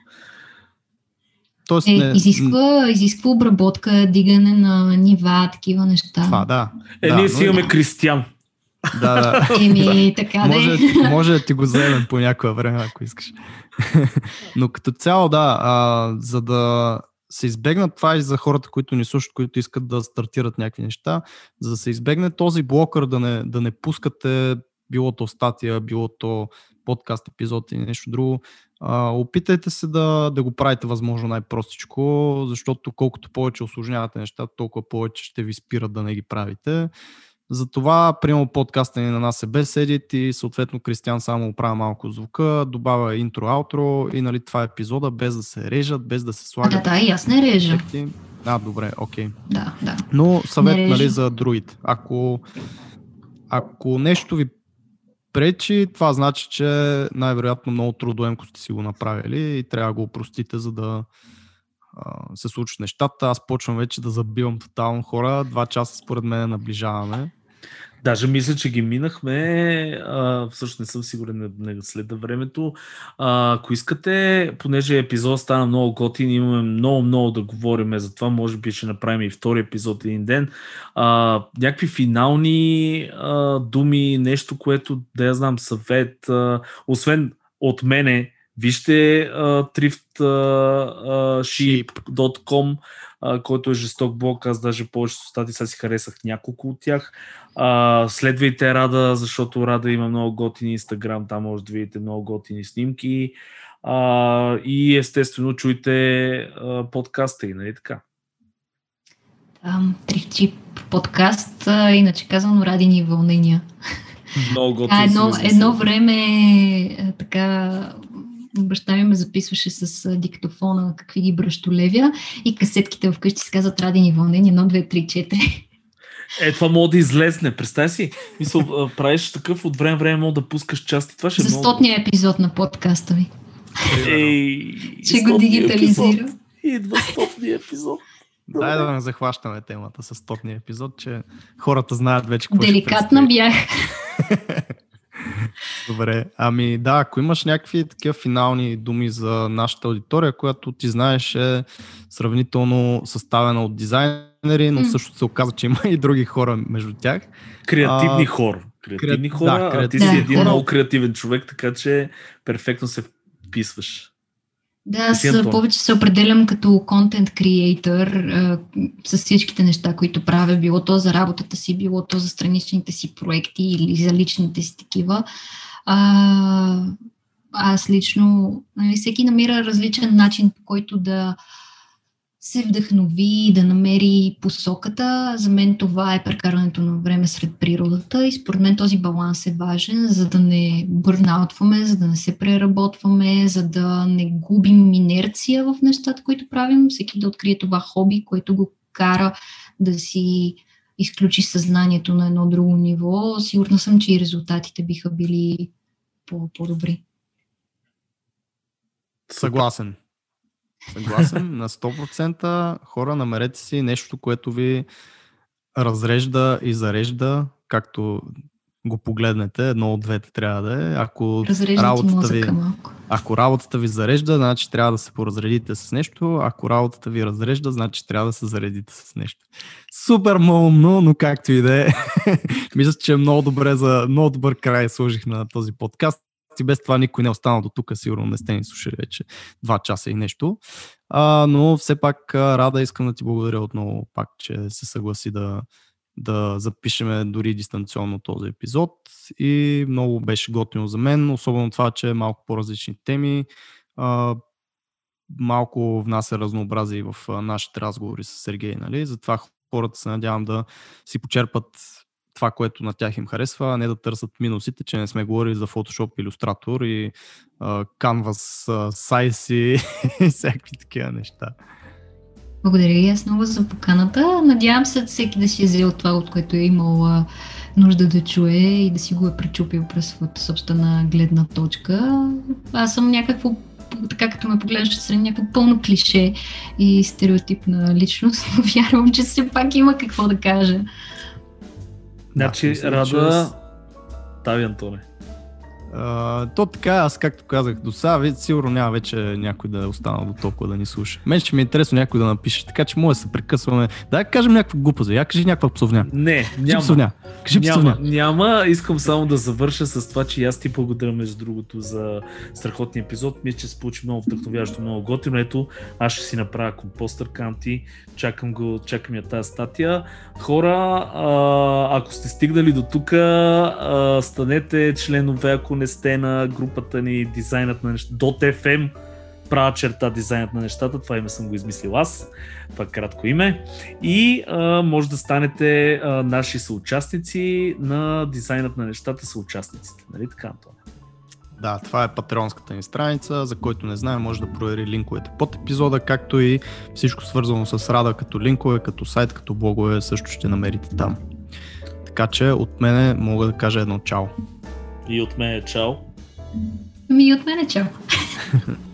Тоест, е, не... изисква, изисква обработка, дигане на нива, такива неща. Това, да. Е, да, ние си имаме да. Кристиян. Да, да. Еми, така може, да може да ти го вземем по някое време, ако искаш. [laughs] Но като цяло, да, а, за да се избегнат това и за хората, които ни слушат, които искат да стартират някакви неща, за да се избегне този блокър да не, да не пускате било то статия, било то подкаст епизод или нещо друго, а, опитайте се да, да го правите възможно най-простичко, защото колкото повече осложнявате нещата, толкова повече ще ви спират да не ги правите. Затова, приема подкаста ни на нас е без едит и съответно Кристиан само оправя малко звука, добавя интро-аутро и нали, това е епизода без да се режат, без да се слагат. Да, да, и аз не режа. А, добре, окей. Да, да. Но съвет нали, за другите. Ако, ако нещо ви пречи, това значи, че най-вероятно много трудоемко сте си го направили и трябва да го упростите, за да а, се случат нещата. Аз почвам вече да забивам тотално хора. Два часа според мен наближаваме. Даже мисля, че ги минахме. А, всъщност не съм сигурен, не, не следа времето. А, ако искате, понеже епизод стана много готин, имаме много-много да говорим за това, може би ще направим и втори епизод един ден. А, някакви финални а, думи, нещо, което да я знам, съвет, а, освен от мене, вижте uh, thriftship.com, uh, който е жесток блог. Аз даже повечето стати сега си харесах няколко от тях. Uh, следвайте Рада, защото Рада има много готини инстаграм, там може да видите много готини снимки. Uh, и естествено чуйте uh, подкаста и, нали така? Трифчип подкаст, иначе казано Радини вълнения. Много готино. едно, едно време така баща ми ме записваше с диктофона какви ги бръщолевя и касетките вкъщи се казват Радини вълнени 1, 2, 3, 4. Е, това мога да излезне. Представи си, мисъл, правиш такъв от време време мога да пускаш части. Това ще За стотния много... епизод на подкаста ви. Ей, ще го дигитализира. Идва стотния епизод. [laughs] Дай да не захващаме темата с стотния епизод, че хората знаят вече какво Деликатна бях. [laughs] [laughs] Добре, ами да, ако имаш някакви такива финални думи за нашата аудитория, която ти знаеш е сравнително съставена от дизайнери, но също се оказа, че има и други хора между тях. Креативни а, хора. Креативни хора, да, креативни а ти си един хора. много креативен човек, така че перфектно се вписваш. Да, аз повече се определям като контент креатор с всичките неща, които правя, било то за работата си, било то за страничните си проекти или за личните си такива. А, аз лично, нали, всеки намира различен начин, по който да се вдъхнови, да намери посоката. За мен това е прекарването на време сред природата и според мен този баланс е важен, за да не бърнаутваме, за да не се преработваме, за да не губим инерция в нещата, които правим. Всеки да открие това хоби, което го кара да си изключи съзнанието на едно друго ниво. Сигурна съм, че и резултатите биха били по-добри. Съгласен. Съгласен на 100%. Хора, намерете си нещо, което ви разрежда и зарежда, както го погледнете, едно от двете трябва да е. Ако работата, ви, ако работата ви зарежда, значи трябва да се поразредите с нещо. Ако работата ви разрежда, значи трябва да се заредите с нещо. Супер малумно, но както и да е. [laughs] Мисля, че е много добре за много добър край сложих на този подкаст и без това никой не е останал до тук, сигурно не сте ни слушали вече два часа и нещо. А, но все пак рада искам да ти благодаря отново пак, че се съгласи да, да запишеме дори дистанционно този епизод и много беше готино за мен, особено това, че е малко по-различни теми. А, малко внася разнообразие в нашите разговори с Сергей, нали? Затова хората се надявам да си почерпат това, което на тях им харесва, а не да търсят минусите, че не сме говорили за Photoshop, иллюстратор и uh, Canvas, uh, Size и [laughs] всякакви такива неща. Благодаря и аз много за поканата. Надявам се всеки да си е взел това, от което е имал нужда да чуе и да си го е пречупил през своята собствена гледна точка. Аз съм някакво така като ме погледнеш отстрани, някакво пълно клише и стереотипна личност, но [laughs] вярвам, че все пак има какво да кажа. Значи, да, Рада... Тави, Антоне. Uh, то така, аз както казах до сега, сигурно няма вече някой да е останал до толкова да ни слуша. Мен ще ми е интересно някой да напише, така че може да се прекъсваме. Да кажем някаква глупа, я кажи някаква псовня. Не, няма. Псовня. Кажи няма, псовня. няма, искам само да завърша с това, че аз ти благодаря между другото за страхотния епизод. Мисля, че се получи много вдъхновящо, много готино. Ето, аз ще си направя компостър канти, чакам го, чакам я тази статия. Хора, а, ако сте стигнали до тук, станете членове, ако не не сте на групата ни Дизайнът на нещата, .fm, права черта Дизайнът на нещата, това име съм го измислил аз, това е кратко име. И а, може да станете а, наши съучастници на Дизайнът на нещата, съучастниците. Нали така, Антоне? Да, това е патреонската ни страница, за който не знае, може да провери линковете под епизода, както и всичко свързано с Рада, като линкове, като сайт, като блогове, също ще намерите там. Така че от мене мога да кажа едно чао. И от мен е чао. Ми и от мен е чао. [laughs]